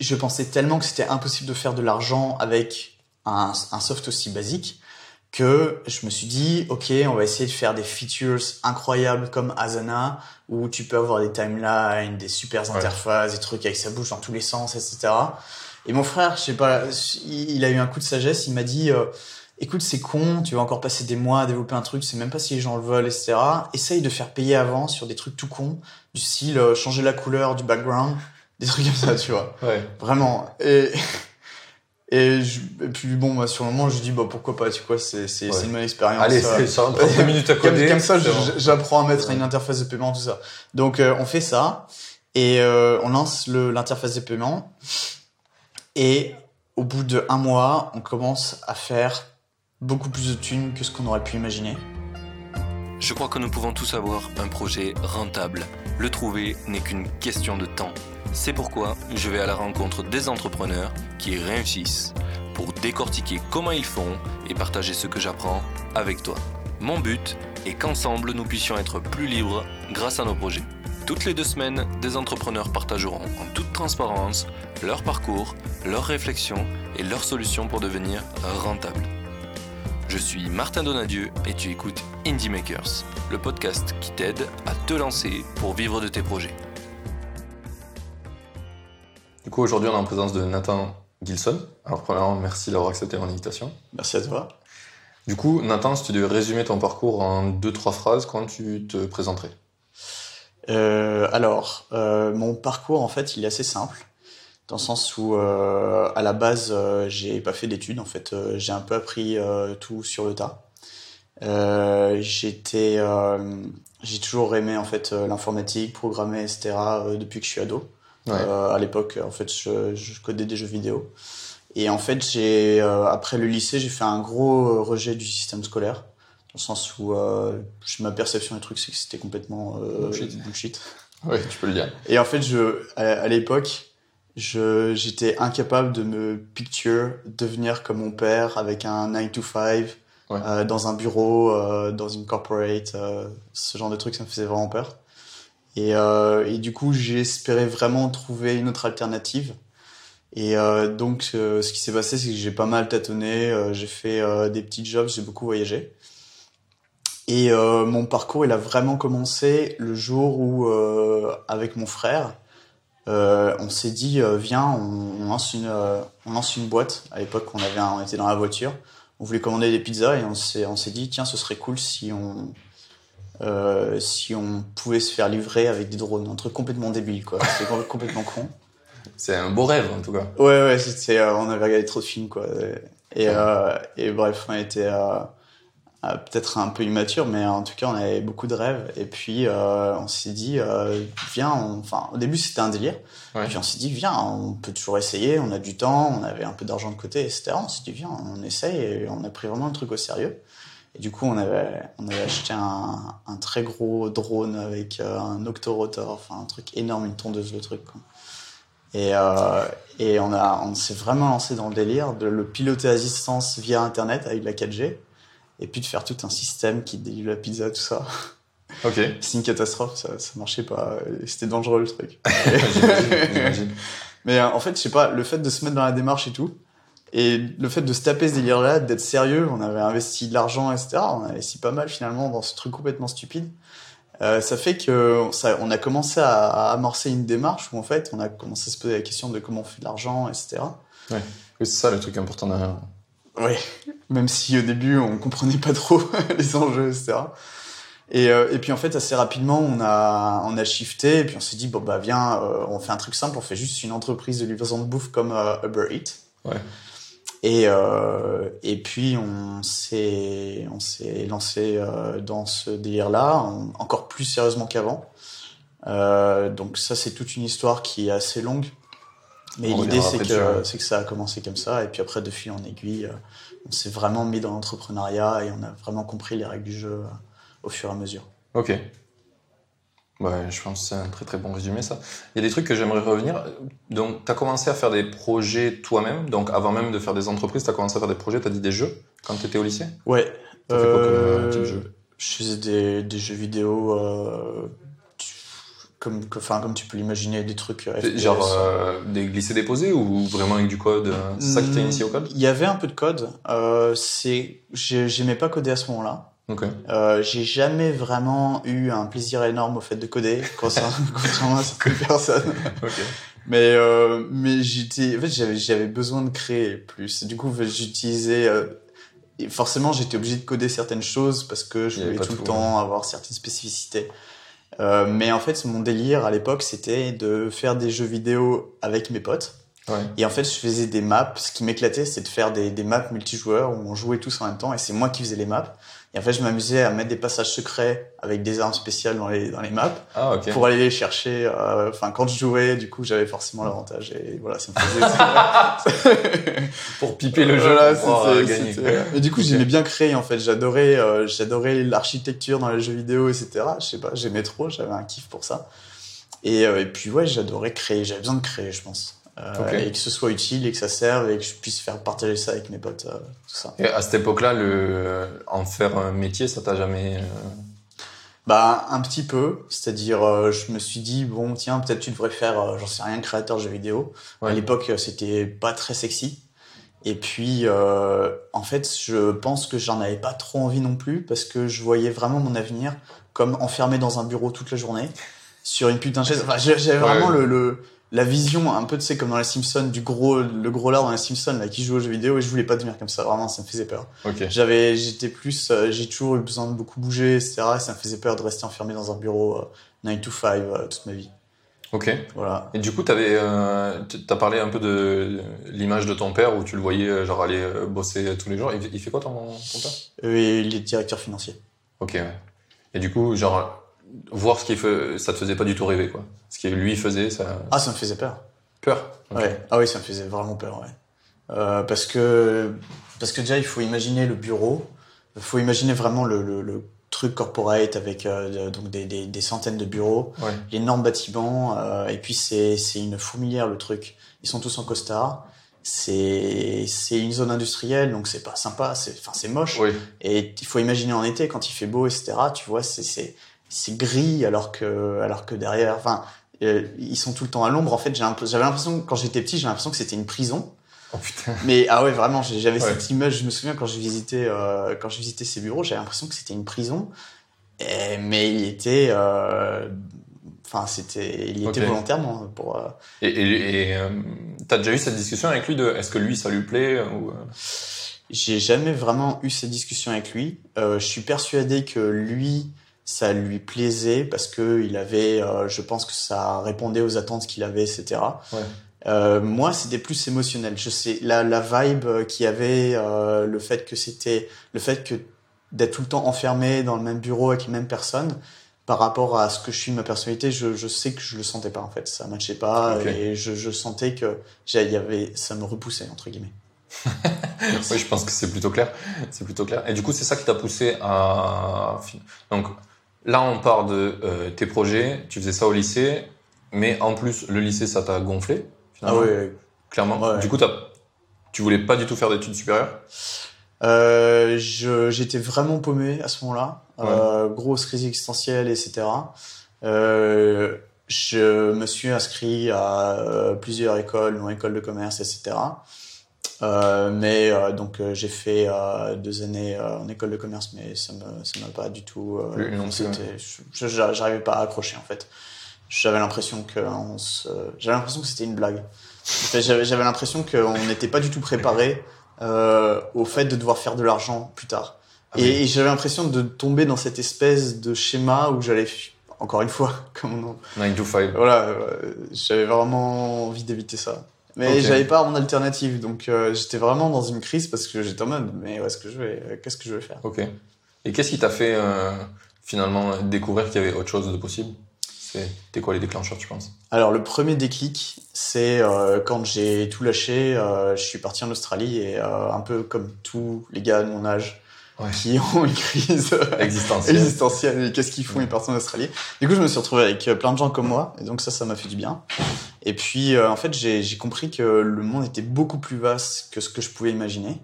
Je pensais tellement que c'était impossible de faire de l'argent avec un, un soft aussi basique que je me suis dit, ok, on va essayer de faire des features incroyables comme Asana, où tu peux avoir des timelines, des super interfaces, des trucs avec sa bouche dans tous les sens, etc. Et mon frère, je sais pas, il a eu un coup de sagesse, il m'a dit, euh, écoute, c'est con, tu vas encore passer des mois à développer un truc, sais même pas si les gens le veulent, etc. Essaye de faire payer avant sur des trucs tout cons, du style euh, changer la couleur du background, des trucs comme ça, tu vois. Ouais. Vraiment. Et, et, je, et puis bon, moi, sur le moment, je dis, bah, pourquoi pas, tu vois, c'est, c'est, Ouais. c'est une bonne expérience. Allez, ça. c'est sur 30 minutes à Comme, coder. comme ça, j'apprends à mettre une interface de paiement, tout ça. Donc, euh, on fait ça et euh, on lance le- l'interface de paiement. Et au bout de un mois, on commence à faire beaucoup plus de thunes que ce qu'on aurait pu imaginer. Je crois que nous pouvons tous avoir un projet rentable. Le trouver n'est qu'une question de temps. C'est pourquoi je vais à la rencontre des entrepreneurs qui réussissent pour décortiquer comment ils font et partager ce que j'apprends avec toi. Mon but est qu'ensemble nous puissions être plus libres grâce à nos projets. Toutes les deux semaines, des entrepreneurs partageront en toute transparence leur parcours, leurs réflexions et leurs solutions pour devenir rentables. Je suis Martin Donadieu et tu écoutes Indie Makers, le podcast qui t'aide à te lancer pour vivre de tes projets. Du coup, aujourd'hui, on est en présence de Nathan Gilson. Alors, premièrement, merci d'avoir accepté mon invitation. Merci à toi. Du coup, Nathan, si tu devais résumer ton parcours en deux, trois phrases, comment tu te présenterais Euh, alors, euh, mon parcours, en fait, il est assez simple. Dans le sens où, euh, à la base, j'ai pas fait d'études. En fait, j'ai un peu appris tout sur le tas. J'étais, j'ai toujours aimé en fait l'informatique, programmer, etc. depuis que je suis ado. Ouais. Euh, à l'époque, en fait, je, je codais des jeux vidéo. Et en fait, j'ai euh, après le lycée, j'ai fait un gros rejet du système scolaire, dans le sens où euh, je- ma perception du truc, c'est que c'était complètement euh, Bullshit. bullshit. Oui, tu peux le dire. Et en fait, je, à, à l'époque, je, j'étais incapable de me picture devenir comme mon père avec un 9 to 5, Ouais. euh, dans un bureau, euh, dans une corporate, euh, ce genre de truc, ça me faisait vraiment peur. Et, euh, et du coup, j'espérais vraiment trouver une autre alternative. Et euh, donc, euh, ce qui s'est passé, c'est que j'ai pas mal tâtonné, euh, j'ai fait euh, des petits jobs, j'ai beaucoup voyagé. Et euh, mon parcours, il a vraiment commencé le jour où, avec mon frère, on s'est dit, viens, on, on lance une, on lance une boîte. À l'époque, on avait, on était dans la voiture, on voulait commander des pizzas et on s'est dit, tiens, ce serait cool si on, euh, si on pouvait se faire livrer avec des drones, un truc complètement débile, quoi. Com- complètement con. C'est un beau rêve, en tout cas. Ouais, ouais, c'était, euh, on avait regardé trop de films, quoi. Et, euh, et bref, on était peut-être un peu immature, mais en tout cas, on avait beaucoup de rêves. Et puis, on s'est dit, viens, on- enfin, au début, c'était un délire. Ouais. Puis on s'est dit, viens, on peut toujours essayer, on a du temps, on avait un peu d'argent de côté, etc. On s'est dit, viens, on essaye, et on a pris vraiment le truc au sérieux. Et du coup, on avait, on avait acheté un, un très gros drone avec euh, un octorotor, enfin, un truc énorme, une tondeuse, le truc, quoi. Et, euh, et on, a, on s'est vraiment lancé dans le délire de le piloter à distance via Internet avec la 4G, et puis de faire tout un système qui délivre la pizza, tout ça. Ok. C'est une catastrophe, ça, ça marchait pas, c'était dangereux le truc. J'imagine, j'imagine. Mais euh, en fait, je sais pas, le fait de se mettre dans la démarche et tout, et le fait de se taper ce délire-là, d'être sérieux, on avait investi de l'argent, etc. On a investi pas mal finalement dans ce truc complètement stupide. Euh, ça fait que ça, on a commencé à, à amorcer une démarche où en fait, on a commencé à se poser la question de comment on fait de l'argent, etc. Oui, c'est ça le truc important derrière. Oui, même si au début on comprenait pas trop les enjeux, etc. Et, euh, et puis en fait assez rapidement on a on a shifté et puis on s'est dit bon bah viens euh, on fait un truc simple on fait juste une entreprise de livraison de bouffe comme euh, Uber Eats. Ouais. Et euh, et puis on s'est on s'est lancé euh, dans ce délire là encore plus sérieusement qu'avant. Euh, donc ça c'est toute une histoire qui est assez longue. Mais l'idée c'est que c'est que ça a commencé comme ça et puis après de fil en aiguille on s'est vraiment mis dans l'entrepreneuriat et on a vraiment compris les règles du jeu au fur et à mesure. Ok. Ouais, je pense que c'est un très très bon résumé ça. Il y a des trucs que j'aimerais revenir. Donc, tu as commencé à faire des projets toi-même. Donc, avant même de faire des entreprises, tu as commencé à faire des projets, tu as dit des jeux quand tu étais au lycée? Ouais. T'as fait quoi comme, euh, type de jeu? Je faisais des, des jeux vidéo euh, comme, que- enfin, comme tu peux l'imaginer, des trucs. euh, FPS, Genre euh, des glissés-déposés ou vraiment avec du code euh, C'est ça qui t'a initié au code? Il y avait un peu de code. Euh, j'aimais pas coder à ce moment-là. Euh, j'ai jamais vraiment eu un plaisir énorme au fait de coder, contrairement à certaines personnes. Ok. Mais euh, mais j'étais, en fait, j'avais j'avais besoin de créer plus. Du coup, j'utilisais. euh, et forcément, j'étais obligé de coder certaines choses parce que je voulais tout le temps avoir certaines spécificités. Mais en fait, mon délire à l'époque, c'était de faire des jeux vidéo avec mes potes. Ouais. Et en fait, je faisais des maps. Ce qui m'éclatait, c'est de faire des, des maps multijoueurs où on jouait tous en même temps et c'est moi qui faisais les maps. Et en fait, je m'amusais à mettre des passages secrets avec des armes spéciales dans les, dans les maps Ah, pour aller les chercher. euh, Enfin, quand je jouais, du coup, j'avais forcément l'avantage et voilà, ça me faisait. Pour piper le jeu, Voilà, pour euh, gagner. Et du coup, j'aimais bien créer en fait. J'adorais, euh, j'adorais l'architecture dans les jeux vidéo, etc. Je sais pas, j'aimais trop. J'avais un kiff pour ça. Et, euh, et puis ouais, j'adorais créer. J'avais besoin de créer, je pense. Euh. Et que ce soit utile et que ça serve et que je puisse faire partager ça avec mes potes, euh, tout ça. Et à cette époque-là, le en faire un métier, ça t'a jamais. euh, Bah un petit peu, c'est-à-dire euh, je me suis dit bon tiens peut-être tu devrais faire euh, j'en sais rien créateur de jeux vidéo. Ouais. À l'époque c'était pas très sexy. Et puis euh, en fait je pense que j'en avais pas trop envie non plus parce que je voyais vraiment mon avenir comme enfermé dans un bureau toute la journée sur une putain de chaise. Enfin j'avais Ouais. vraiment le, le la vision un peu tu sais comme dans les Simpsons du gros le gros lard dans les Simpsons là qui joue aux jeux vidéo et je voulais pas devenir comme ça vraiment ça me faisait peur. J'avais, j'étais plus, euh, j'ai toujours eu besoin de beaucoup bouger, etc. Et ça me faisait peur de rester enfermé dans un bureau euh, 9 to 5 euh, toute ma vie. Ok. Voilà. Et du coup, t'avais, euh, t'as parlé un peu de l'image de ton père où tu le voyais genre aller bosser tous les jours. Il, il fait quoi ton, ton père? Et il est directeur financier. Ok. Ouais. Et du coup, genre voir ce qu'il fait, ça te faisait pas du tout rêver quoi. Ce que lui faisait, ça Ah, ça me faisait peur. peur. Ouais. Ah oui, ça me faisait vraiment peur, ouais. Euh, parce que, parce que déjà, il faut imaginer le bureau. Il faut imaginer vraiment le, le, le truc corporate avec euh, donc des, des, des centaines de bureaux. Ouais. l'énorme bâtiment euh, et puis c'est c'est une fourmilière le truc ils sont tous en costard c'est c'est une zone industrielle donc c'est pas sympa c'est enfin c'est moche Oui. et il faut imaginer en été quand il fait beau etc tu vois c'est c'est gris alors que alors que derrière enfin euh, ils sont tout le temps à l'ombre. En fait j'ai un peu- j'avais l'impression quand j'étais petit j'ai l'impression que c'était une prison. Oh putain. mais ah ouais vraiment j'avais Ouais. cette image. Je me souviens quand j'ai visité euh, quand j'ai visité ces bureaux j'avais l'impression que c'était une prison. Et, mais il était euh, enfin c'était il était volontairement pour euh, Et, et, et euh, t'as déjà eu cette discussion avec lui de est-ce que lui ça lui plaît ou euh, j'ai jamais vraiment eu cette discussion avec lui. Euh, je suis persuadé que lui ça lui plaisait parce que il avait euh, je pense que ça répondait aux attentes qu'il avait etc Ouais. Euh, moi, c'était plus émotionnel. Je sais la, la vibe euh, qu'il y avait, euh, le fait que c'était, le fait que d'être tout le temps enfermé dans le même bureau avec les mêmes personnes, par rapport à ce que je suis de ma personnalité, je, je sais que je le sentais pas en fait. Ça matchait pas Ok. et je, je sentais que y avait, ça me repoussait entre guillemets. Oui, je pense que c'est plutôt clair. C'est plutôt clair. Et du coup, c'est ça qui t'a poussé à. Donc là, on part de euh, tes projets. Tu faisais ça au lycée, mais en plus, le lycée, ça t'a gonflé. Ah Finalement, ouais. clairement. Ouais. Du coup, tu voulais pas du tout faire d'études supérieures? Euh, j'étais vraiment paumé à ce moment-là. Euh, grosse crise existentielle, etc. Je me suis inscrit à plusieurs écoles, dont école de commerce, etc. Euh, mais euh, donc euh, j'ai fait euh, deux années euh, en école de commerce, mais ça me ça m'a pas du tout. euh, j'arrivais pas à accrocher en fait. J'avais l'impression que se, j'avais l'impression que c'était une blague. J'avais l'impression qu'on n'était pas du tout préparé euh, au fait de devoir faire de l'argent plus tard. Ah et oui. et j'avais l'impression de tomber dans cette espèce de schéma où j'allais, encore une fois, comme on, 9 to 5. voilà, j'avais vraiment envie d'éviter ça. Mais j'avais pas mon alternative, donc euh, j'étais vraiment dans une crise parce que j'étais en mode, mais où est-ce que je vais, euh, qu'est-ce que je vais faire? Ok. Et qu'est-ce qui t'a fait euh, finalement découvrir qu'il y avait autre chose de possible? C'était quoi les déclencheurs, tu penses? Alors le premier déclic, c'est euh, quand j'ai tout lâché, euh, je suis parti en Australie et euh, un peu comme tous les gars de mon âge Ouais. qui ont une crise Existentiel. existentielle et qu'est-ce qu'ils font ils partent en Australie. Du coup je me suis retrouvé avec euh, plein de gens comme moi et donc ça ça m'a fait du bien. Et puis euh, en fait j'ai j'ai compris que le monde était beaucoup plus vaste que ce que je pouvais imaginer.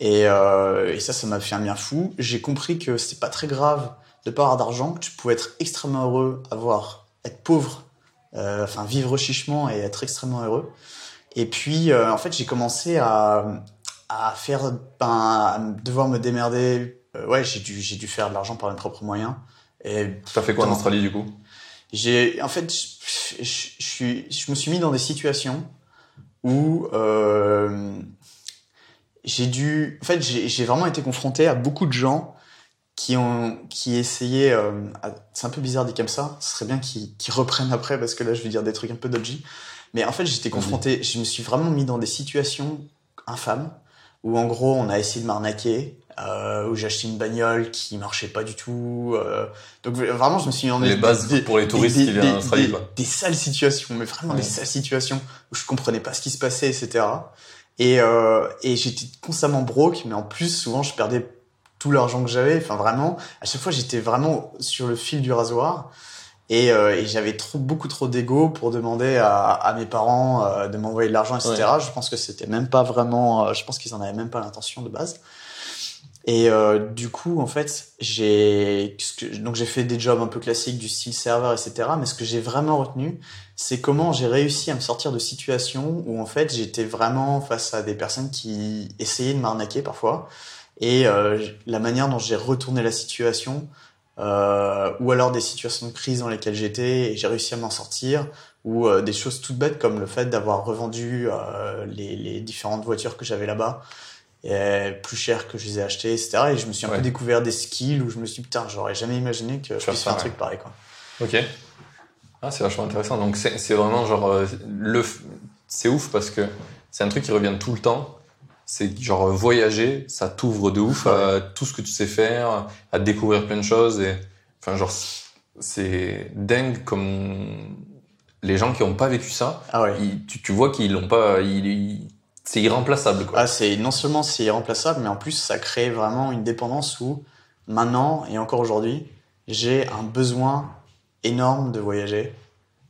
Et, euh, et ça ça m'a fait un bien fou. J'ai compris que c'était pas très grave de pas avoir d'argent, que tu pouvais être extrêmement heureux, avoir être pauvre, euh, enfin vivre chichement et être extrêmement heureux. Et puis, euh, en fait, j'ai commencé à, à faire, ben, à devoir me démerder. Euh, ouais, j'ai dû, j'ai dû faire de l'argent par mes propres moyens. Et T'as fait quoi en Australie du coup? J'ai, en fait, je, suis, je me suis mis dans des situations où euh, j'ai dû, en fait, j'ai vraiment été confronté à beaucoup de gens qui ont, qui essayaient. euh, c'est un peu bizarre dit comme ça. Ce serait bien qu'ils qu'ils reprennent après parce que là, je vais dire des trucs un peu dodgy. Mais en fait, j'étais confronté, je me suis vraiment mis dans des situations infâmes où, en gros, on a essayé de m'arnaquer. Euh, où j'ai acheté une bagnole qui marchait pas du tout. euh, donc vraiment, je me suis mis dans Les des, bases des- pour les touristes des- qui viennent en des- des- des sales situations, mais vraiment Ouais. des sales situations où je comprenais pas ce qui se passait, etc. Et, euh, et j'étais constamment broke, mais en plus, souvent, je perdais tout l'argent que j'avais. Enfin, vraiment, à chaque fois, j'étais vraiment sur le fil du rasoir. Et, euh, et j'avais trop, beaucoup trop d'ego pour demander à, à mes parents euh, de m'envoyer de l'argent, etc. Je pense que c'était même pas vraiment, euh, je pense qu'ils en avaient même pas l'intention de base. Et euh, du coup, en fait, j'ai donc j'ai fait des jobs un peu classiques du style serveur, etc. Mais ce que j'ai vraiment retenu, c'est comment j'ai réussi à me sortir de situations où en fait j'étais vraiment face à des personnes qui essayaient de m'arnaquer parfois, et euh, la manière dont j'ai retourné la situation, euh, ou alors des situations de crise dans lesquelles j'étais et j'ai réussi à m'en sortir, ou euh, des choses toutes bêtes comme le fait d'avoir revendu euh, les, les différentes voitures que j'avais là-bas et plus cher que je les ai achetées, etc. Et je me suis un Ouais. peu découvert des skills où je me suis dit, putain, j'aurais jamais imaginé que je puisse faire un ouais. truc pareil, quoi. Ok. Ah, c'est vachement intéressant. Donc, c'est vraiment genre. le, c'est ouf parce que c'est un truc qui revient tout le temps. C'est genre euh, voyager, ça t'ouvre de ouf à tout ce que tu sais faire, à découvrir plein de choses. Et, enfin, genre, c'est dingue comme les gens qui n'ont pas vécu ça, Ah ouais. ils- tu, tu vois qu'ils l'ont pas. ils- ils- c'est irremplaçable, quoi. Ah, c'est non seulement c'est irremplaçable, mais en plus ça crée vraiment une dépendance où maintenant et encore aujourd'hui, j'ai un besoin énorme de voyager.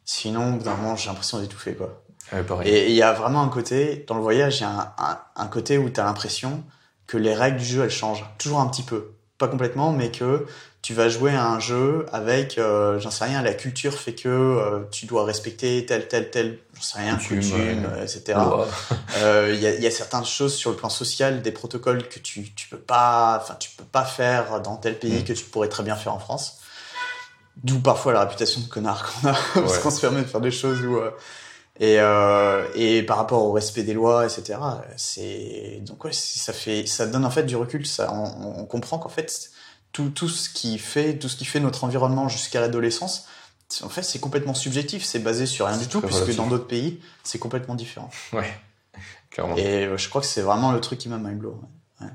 Sinon, d'un moment, j'ai l'impression d'étouffer quoi. Ouais, pareil. Et il y a vraiment un côté dans le voyage, il y a un, un, un côté où tu as l'impression que les règles du jeu elles changent toujours un petit peu, pas complètement, mais que tu vas jouer à un jeu avec, euh, j'en sais rien, la culture fait que euh, tu dois respecter tel tel tel, j'en sais rien, Coutume, euh, etc. Euh, Il y, a, il y a certaines choses sur le plan social, des protocoles que tu tu peux pas, enfin tu peux pas faire dans tel pays Mm. que tu pourrais très bien faire en France. D'où parfois la réputation de connard qu'on a, parce Ouais. qu'on se permet de faire des choses où euh, et euh, et par rapport au respect des lois, etc. C'est donc ouais, ça fait ça donne en fait du recul. Ça, on, on comprend qu'en fait tout tout ce qui fait tout ce qui fait notre environnement jusqu'à l'adolescence, en fait c'est complètement subjectif. C'est basé sur rien du tout, puisque dans d'autres pays c'est complètement différent. Ouais, clairement. Et euh, je crois que c'est vraiment le truc qui m'a mind blow. ouais. Ouais.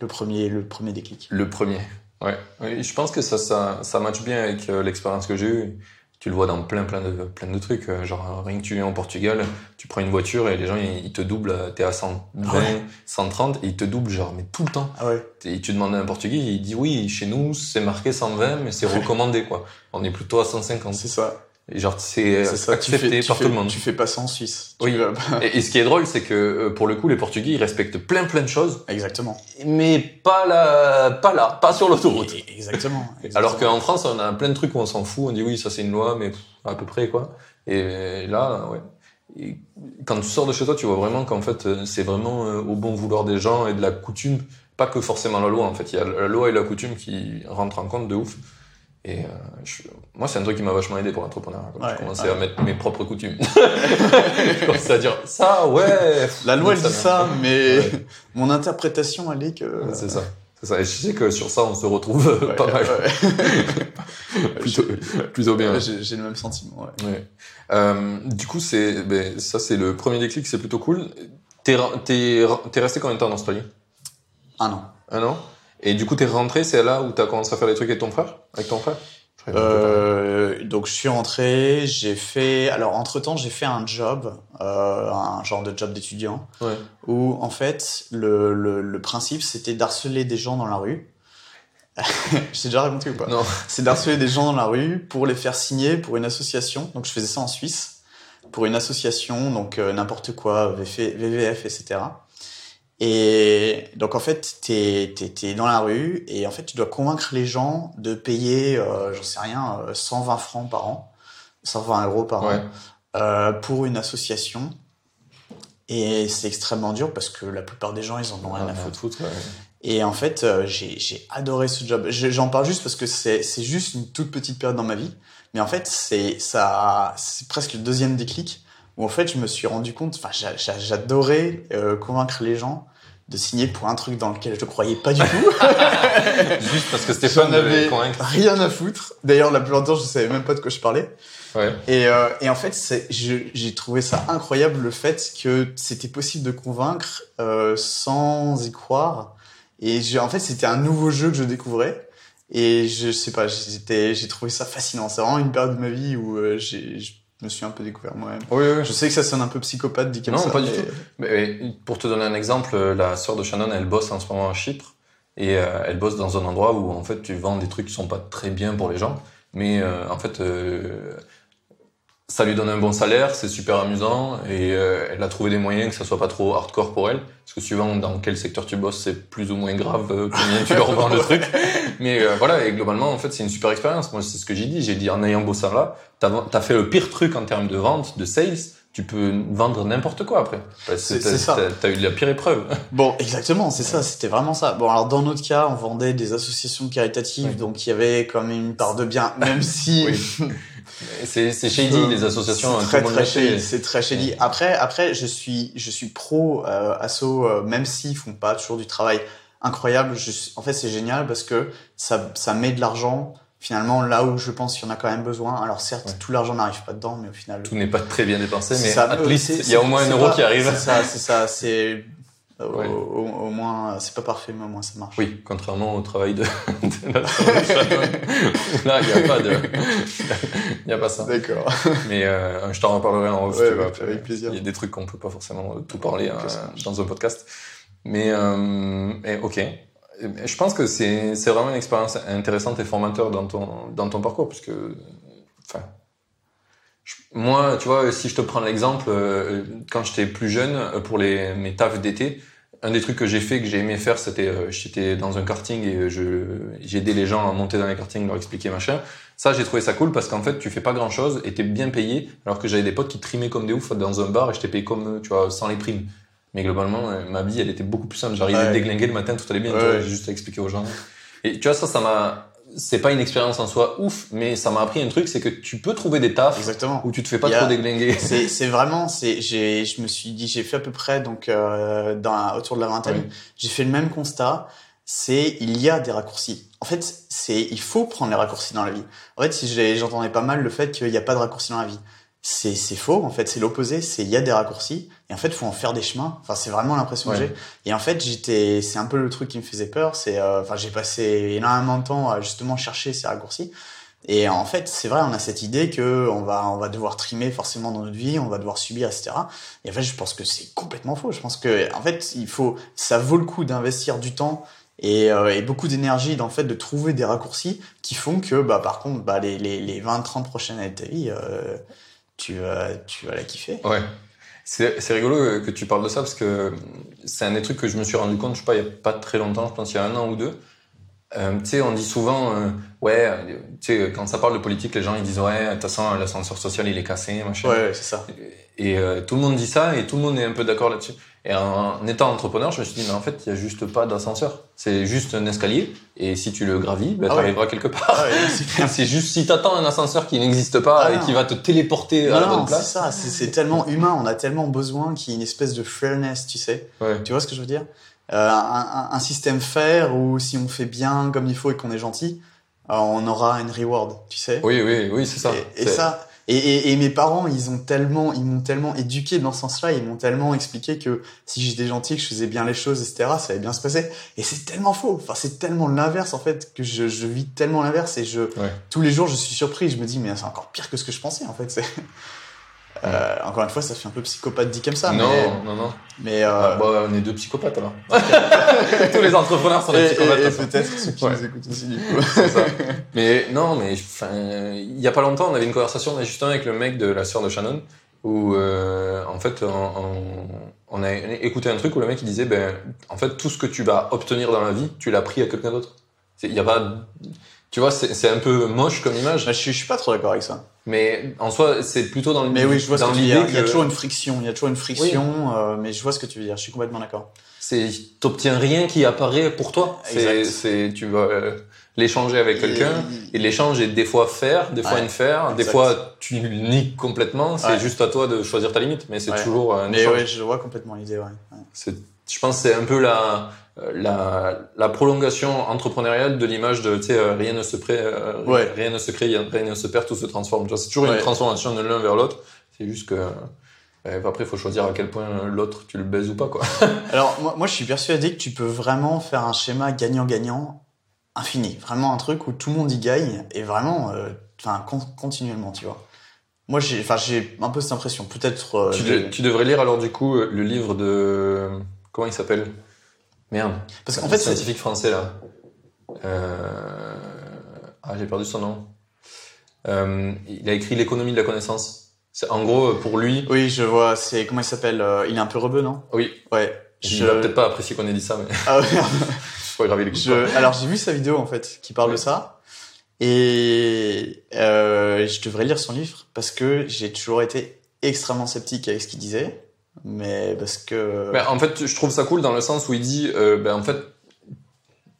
Le premier, le premier déclic. Le premier. Ouais. Je pense que ça, ça, ça match bien avec euh, l'expérience que j'ai eue. Tu le vois dans plein, plein de, plein de trucs. euh, Genre, rien que tu es en Portugal, tu prends une voiture et les gens, ils, ils te doublent. euh, T'es à 120, Ouais. 130 et ils te doublent, genre, mais tout le temps. Ah ouais. Et tu demandes à un Portugais, il dit oui, chez nous, c'est marqué 120, mais c'est recommandé, quoi. On est plutôt à 150. C'est ça. Genre, c'est. Tu accepté fais, par fais, tout le monde. Tu fais pas ça en Suisse. Oui. Et, et ce qui est drôle, c'est que, euh, pour le coup, les Portugais, ils respectent plein, plein de choses, Exactement. mais pas là, pas là, pas sur l'autoroute. Exactement. Alors qu'en France, on a plein de trucs où on s'en fout, on dit oui, ça c'est une loi, mais à peu près quoi. Et là, ouais. Et quand tu sors de chez toi, tu vois vraiment qu'en fait, euh, c'est vraiment euh, au bon vouloir des gens et de la coutume, pas que forcément la loi en fait. Il y a la loi et la coutume qui rentrent en compte de ouf. Et euh, je- moi, c'est un truc qui m'a vachement aidé pour l'entrepreneuriat. Ouais, je commençais ouais. à mettre mes propres coutumes. je commençais à dire ça, ouais. La loi elle dit ça, mais Ouais. mon interprétation elle est que. C'est ça. C'est ça. Et je sais que sur ça, on se retrouve euh, Ouais, pas mal. ouais. plutôt, plutôt bien. Ouais, J'ai j'ai le même sentiment. Ouais. Ouais. Euh, du coup, c'est, ben, ça, c'est le premier déclic, c'est plutôt cool. T'es, resté combien de temps en Australie? Ah non. Un an? Et du coup, t'es rentré, c'est là où t'as commencé à faire des trucs avec ton frère? Avec ton frère? Euh, donc je suis rentré, j'ai fait. Alors entre temps j'ai fait un job, euh, un genre de job d'étudiant, Ouais. où en fait le, le, le principe c'était d'harceler des gens dans la rue. je t'ai déjà raconté ou pas? Non. C'est d'harceler des gens dans la rue pour les faire signer pour une association. Donc je faisais ça en Suisse pour une association, donc euh, n'importe quoi, VF, VVF, etc. Et donc en fait, t'es t'es t'es dans la rue et en fait tu dois convaincre les gens de payer, euh, j'en sais rien, euh, 120 francs par an 120 euros par Ouais. an euh, pour une association. Et c'est extrêmement dur parce que la plupart des gens, ils en ont rien à Rien à foutre. foutre, ouais. Et en fait, euh, j'ai j'ai adoré ce job. Je- J'en parle juste parce que c'est c'est juste une toute petite période dans ma vie. Mais en fait, c'est ça, c'est presque le deuxième déclic où en fait, je me suis rendu compte. Enfin, j'a- j'a- j'adorais euh, convaincre les gens de signer pour un truc dans lequel je ne croyais pas du tout. Juste parce que Stéphane convaincre. rien à foutre. D'ailleurs, la plupart du temps, je savais même pas de quoi je parlais. Ouais. Et, euh, et en fait, j'ai trouvé ça incroyable le fait que c'était possible de convaincre euh, sans y croire. Et je- en fait, c'était un nouveau jeu que je découvrais. Et je sais pas, j'étais, j'ai trouvé ça fascinant. C'est vraiment une période de ma vie où euh, j'ai, je me suis un peu découvert moi-même. Oui, oui. Je sais que ça sonne un peu psychopathe dit comme Non, ça. pas du tout. Mais, pour te donner un exemple, la sœur de Shannon, elle bosse en ce moment à Chypre et euh, elle bosse dans un endroit où en fait tu vends des trucs qui sont pas très bien pour les gens, mais euh, en fait euh, ça lui donne un bon salaire, c'est super amusant et euh, elle a trouvé des moyens que ça soit pas trop hardcore pour elle, parce que suivant dans quel secteur tu bosses, c'est plus ou moins grave euh, combien tu leur vends le truc. Mais euh, voilà, et globalement en fait c'est une super expérience. Moi c'est ce que j'ai dit, j'ai dit en ayant bossé là, t'as as fait le pire truc en termes de vente, de sales. Tu peux vendre n'importe quoi après. C'est- ça. t'as- eu la pire épreuve. Bon, exactement, c'est ça, c'était vraiment ça. Bon, alors dans notre cas, on vendait des associations caritatives, Oui. donc il y avait quand même une part de bien, même si Oui. C'est c'est shady les associations. Tout très très shady. C'est très shady. Après, après, je suis, je suis pro euh, asso, euh, même s'ils font pas toujours du travail incroyable. Je, en fait, c'est génial parce que ça, ça met de l'argent finalement là où je pense qu'il y en a quand même besoin. Alors certes, Ouais. tout l'argent n'arrive pas dedans, mais au final, Tout n'est pas très bien dépensé, mais ça, at euh, least il y a au moins un euro pas- qui arrive. C'est ça, c'est ça, c'est Ouais. au, au moins, c'est pas parfait, mais au moins ça marche. Oui, contrairement au travail de, de de Shannon. Là, il n'y a pas de, il n'y a pas ça. D'accord. Mais euh, je t'en reparlerai en off. Ouais, veux, avec- plaisir. Il y a des trucs qu'on peut pas forcément tout parler euh, dans un podcast. Mais euh, et, ok. Je pense que c'est c'est vraiment une expérience intéressante et formateur dans ton dans ton parcours puisque enfin moi tu vois si je te prends l'exemple euh, quand j'étais plus jeune euh, pour les mes tafs d'été un des trucs que j'ai fait que j'ai aimé faire c'était euh, j'étais dans un karting et je j'ai aidé les gens à monter dans les kartings leur expliquer machin ça j'ai trouvé ça cool parce qu'en fait tu fais pas grand chose et t'es bien payé alors que j'avais des potes qui trimaient comme des oufs dans un bar et j'étais payé comme tu vois sans les primes mais globalement ma vie elle était beaucoup plus simple j'arrivais Ouais. déglingué le matin tout allait bien tu Ouais. vois, j'ai juste à expliquer aux gens et tu vois ça ça m'a c'est pas une expérience en soi ouf mais ça m'a appris un truc c'est que tu peux trouver des tafs Exactement. où tu te fais pas a- trop déglinguer c'est c'est vraiment c'est j'ai je me suis dit j'ai fait à peu près donc euh, dans autour de la vingtaine Oui. j'ai fait le même constat c'est il y a des raccourcis en fait c'est il faut prendre les raccourcis dans la vie en fait si j'ai- j'entendais pas mal le fait qu'il n'y a pas de raccourcis dans la vie c'est c'est faux en fait c'est l'opposé c'est il y a des raccourcis et en fait faut en faire des chemins enfin c'est vraiment l'impression Ouais. que j'ai et en fait j'étais c'est un peu le truc qui me faisait peur c'est euh, enfin j'ai passé énormément de temps à justement chercher ces raccourcis et en fait, c'est vrai, on a cette idée que on va, on va devoir trimer forcément dans notre vie, on va devoir subir, etc. Et en fait, je pense que c'est complètement faux. Je pense que, en fait, il faut, ça vaut le coup d'investir du temps et, euh, et beaucoup d'énergie dans le fait de trouver des raccourcis qui font que, bah, par contre, bah, les, les, les 20, 30 prochaines années de ta vie, euh, tu, vas tu vas la kiffer. Ouais. C'est rigolo que tu parles de ça parce que c'est un des trucs que je me suis rendu compte, je sais pas, il y a pas très longtemps, je pense il y a un an ou deux. Euh, tu sais, on dit souvent, euh, ouais, euh, tu sais, quand ça parle de politique, les gens ils disent, ouais, de toute façon, l'ascenseur social il est cassé, machin. Ouais, ouais, c'est ça. Et euh, tout le monde dit ça et tout le monde est un peu d'accord là-dessus. Et en étant entrepreneur, je me suis dit, mais en fait, il y a juste pas d'ascenseur. C'est juste un escalier et si tu le gravis, ben, Ah ouais. t'arriveras quelque part. Ah ouais, c'est. C'est juste si t'attends un ascenseur qui n'existe pas Ah et non. qui va te téléporter à la bonne c'est place. ça, c'est c'est tellement humain, on a tellement besoin qu'il y ait une espèce de fairness, tu sais. Ouais. Tu vois ce que je veux dire? Euh, un, système fair où si on fait bien comme il faut et qu'on est gentil, euh, on aura une reward, tu sais. Oui, oui, oui, c'est ça. Et, et C'est- ça. Et, et, et mes parents, ils ont tellement, ils m'ont tellement éduqué dans ce sens-là, ils m'ont tellement expliqué que si j'étais gentil, que je faisais bien les choses, etc., ça allait bien se passer. Et c'est tellement faux. Enfin, c'est tellement l'inverse en fait que je, je vis tellement l'inverse et je Ouais. tous les jours je suis surpris. Je me dis mais c'est encore pire que ce que je pensais en fait. Euh, encore une fois, ça fait un peu psychopathe dit comme ça. non, mais, non, non. mais euh, Ah, bah, on est deux psychopathes alors. Tous les entrepreneurs sont des psychopathes. et peut-être ceux qui Ouais. nous écoutent aussi du coup. Ça. Mais non, mais il y a pas longtemps, on avait une conversation justement avec le mec de la sœur de Shannon, où euh, en fait, on, on- on a écouté un truc où le mec il disait, ben, en fait, tout ce que tu vas obtenir dans la vie, tu l'as pris à quelqu'un d'autre. Il y a pas, Tu vois, c'est c'est un peu moche comme image, Bah, je, suis, je suis pas trop d'accord avec ça. mais en soi, c'est plutôt dans le Mais oui, je vois ce dans que tu veux l'idée dire. Il y a que toujours une friction. Il y a toujours une friction. euh, mais je vois ce que tu veux dire. Je suis complètement d'accord. c'est t'obtiens rien qui apparaît pour toi. C'est Exact. c'est tu vas euh, l'échanger avec quelqu'un Et- et l'échange est des fois faire, des fois Ouais, une faire, des exact. fois tu le niques complètement. C'est Ouais. juste à toi de choisir ta limite, mais c'est Ouais. toujours un Mais échange. ouais, je vois complètement l'idée. Ouais. Ouais. C'est, je pense que c'est un peu la, la, la prolongation entrepreneuriale de l'image de, tu sais, euh, rien ne se crée, euh, Ouais. rien ne se crée, rien ne se perd, tout se transforme. Tu vois, c'est toujours une transformation de l'un vers l'autre. C'est juste que, euh, après, il faut choisir à quel point l'autre, tu le baises ou pas, quoi. Alors moi, moi, je suis persuadé que tu peux vraiment faire un schéma gagnant-gagnant infini. Vraiment un truc où tout le monde y gagne et vraiment, euh, enfin, con- continuellement, tu vois. Moi, j'ai, enfin, j'ai un peu cette impression. Peut-être. euh, tu, de- tu devrais lire alors, du coup, euh, le livre de, comment il s'appelle? Merde. Parce qu'en Un fait, scientifique français, là. Euh... Ah, j'ai perdu son nom. Euh, il a écrit l'économie de la connaissance. C'est, en gros, pour lui, oui, je vois. C'est comment il s'appelle euh, Il est un peu rebeu, non? Oui, Ouais. Je vais peut-être pas apprécier qu'on ait dit ça, mais Ah, merde. faut graver les coups. Je- Alors j'ai vu sa vidéo en fait qui parle de ça et euh, je devrais lire son livre parce que j'ai toujours été extrêmement sceptique avec ce qu'il disait, mais parce que Ben, en fait, je trouve ça cool dans le sens où il dit, euh, ben, en fait,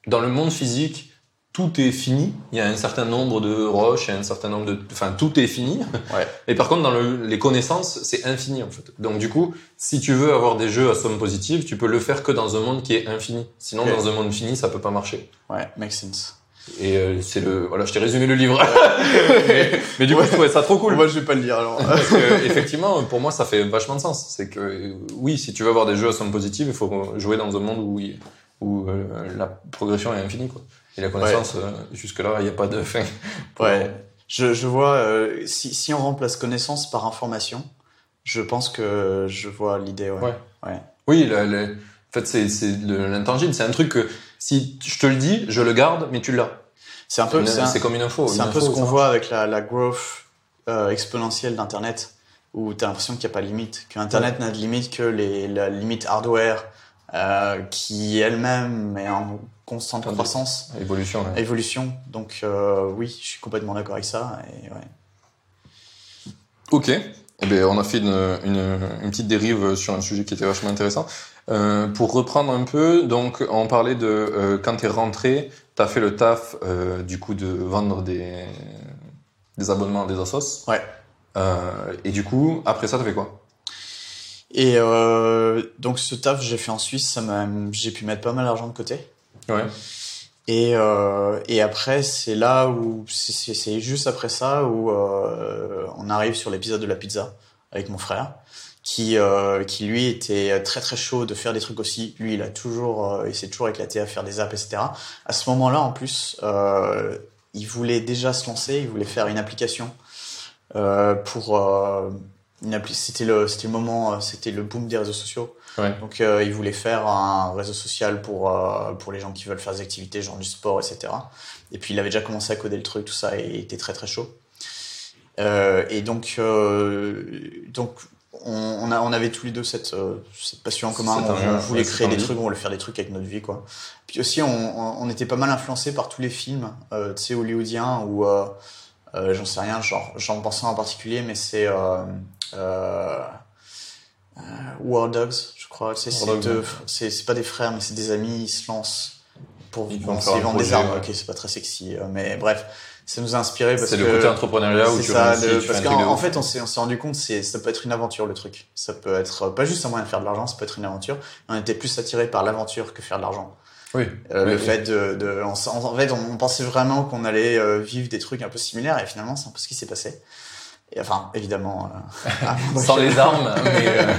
dans le monde physique, tout est fini. Il y a un certain nombre de roches, il y a un certain nombre de, enfin, tout est fini. Ouais. Et par contre, dans le- les connaissances, c'est infini en fait. Donc du coup, si tu veux avoir des jeux à somme positive, tu peux le faire que dans un monde qui est infini. Sinon, dans un monde fini, ça peut pas marcher. ouais, makes sense. Et euh, c'est le, voilà, je t'ai résumé le livre. mais, mais du coup, je trouvais ça trop cool. Moi je vais pas le lire alors. Parce que, effectivement, pour moi, ça fait vachement de sens. C'est que, euh, oui, si tu veux avoir des jeux à somme positive, il faut jouer dans un monde où, où euh, la progression est infinie, quoi. Et la connaissance, euh, jusque-là, il n'y a pas de fin. ouais, je, je vois si si on remplace connaissance par information, je pense que je vois l'idée. Ouais. Ouais. Oui, la- la- en fait, c'est, l'intangible. C'est un truc que, si je te le dis, je le garde, mais tu l'as. C'est un peu C'est, comme une info. C'est un peu ce qu'on voit avec la, la growth euh, exponentielle d'Internet, où tu as l'impression qu'il n'y a pas de limite, que Internet n'a de limite que les, la limite hardware, euh, qui elle-même est en constante croissance, Évolution, ouais. évolution. Donc euh, oui, je suis complètement d'accord avec ça. Et. Ok. Eh ben, on a fait une, une, une petite dérive sur un sujet qui était vachement intéressant. Euh, pour reprendre un peu, donc on parlait de euh, quand t'es rentré, t'as fait le taf euh, du coup de vendre des des abonnements à des assos. Ouais. Et du coup, après ça, t'as fait quoi? Et donc ce taf, j'ai fait en Suisse, ça m'a, j'ai pu mettre pas mal d'argent de côté. Ouais. Et, et après, c'est là où c'est- juste après ça où on arrive sur l'épisode de la pizza avec mon frère, qui euh, qui lui était très très chaud de faire des trucs aussi. Lui, il a toujours, euh, il s'est toujours éclaté à faire des apps, etc. À ce moment-là, en plus, euh, il voulait déjà se lancer, il voulait faire une application euh, pour euh, une appli. C'était le c'était le moment, euh, c'était le boom des réseaux sociaux. Ouais. Donc euh, il voulait faire un réseau social pour euh, pour les gens qui veulent faire des activités genre du sport etc. Et puis il avait déjà commencé à coder le truc tout ça et il était très très chaud. Euh, et donc euh, donc on, on a on avait tous les deux cette euh, cette passion en commun. On, voulait créer des trucs, on voulait faire des trucs avec notre vie quoi. Puis aussi on on, on était pas mal influencé par tous les films euh, tu sais hollywoodiens ou euh, euh, j'en sais rien genre j'en pense un en particulier mais c'est euh, euh, War Dogs, je crois. Tu sais, c'est c'est pas des frères, mais c'est des amis, ils se lancent pour faire ils vendent des armes. Ok, c'est pas très sexy, euh, mais bref, ça nous a inspiré parce C'est que le côté entrepreneuriat où c'est tu ça, réussis, le- tu parce qu'en fait, on s'est on s'est rendu compte, c'est ça peut être une aventure le truc. Ça peut être pas juste un moyen de faire de l'argent, ça peut être une aventure. On était plus attiré par l'aventure que faire de l'argent. Oui. Euh, Oui, le oui. fait de, de en, en fait, on, pensait vraiment qu'on allait euh, vivre des trucs un peu similaires et finalement, c'est un peu ce qui s'est passé. Et enfin, évidemment, euh, Sans les armes, mais, euh,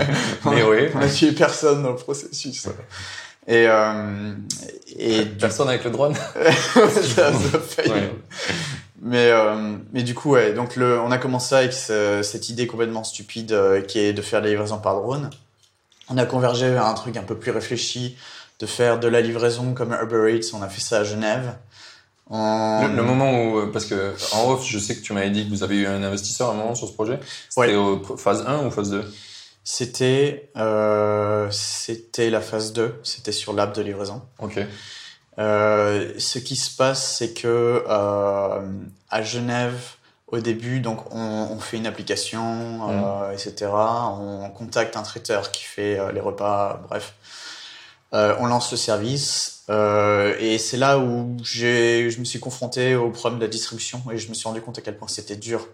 mais oui. on a tué personne dans le processus. Et, euh, et du Personne avec le drone. ça, ça. Ouais. Mais, euh, mais du coup, ouais, donc le, on a commencé avec ce- cette idée complètement stupide euh, qui est de faire des livraisons par drone. On a convergé vers un truc un peu plus réfléchi, de faire de la livraison comme Uber Eats. On a fait ça à Genève. On- Le, le moment où, parce que en off, je sais que tu m'avais dit que vous avez eu un investisseur à un moment sur ce projet. C'était Ouais. phase 1 ou phase 2 C'était euh, c'était la phase 2, c'était sur l'app de livraison. Ok. Euh, ce qui se passe, c'est que euh, à Genève, au début, donc on, on fait une application, euh, etc. On contacte un traiteur qui fait euh, les repas, bref. Euh, on lance le service euh, et c'est là où j'ai, je me suis confronté au problème de la distribution et je me suis rendu compte à quel point c'était dur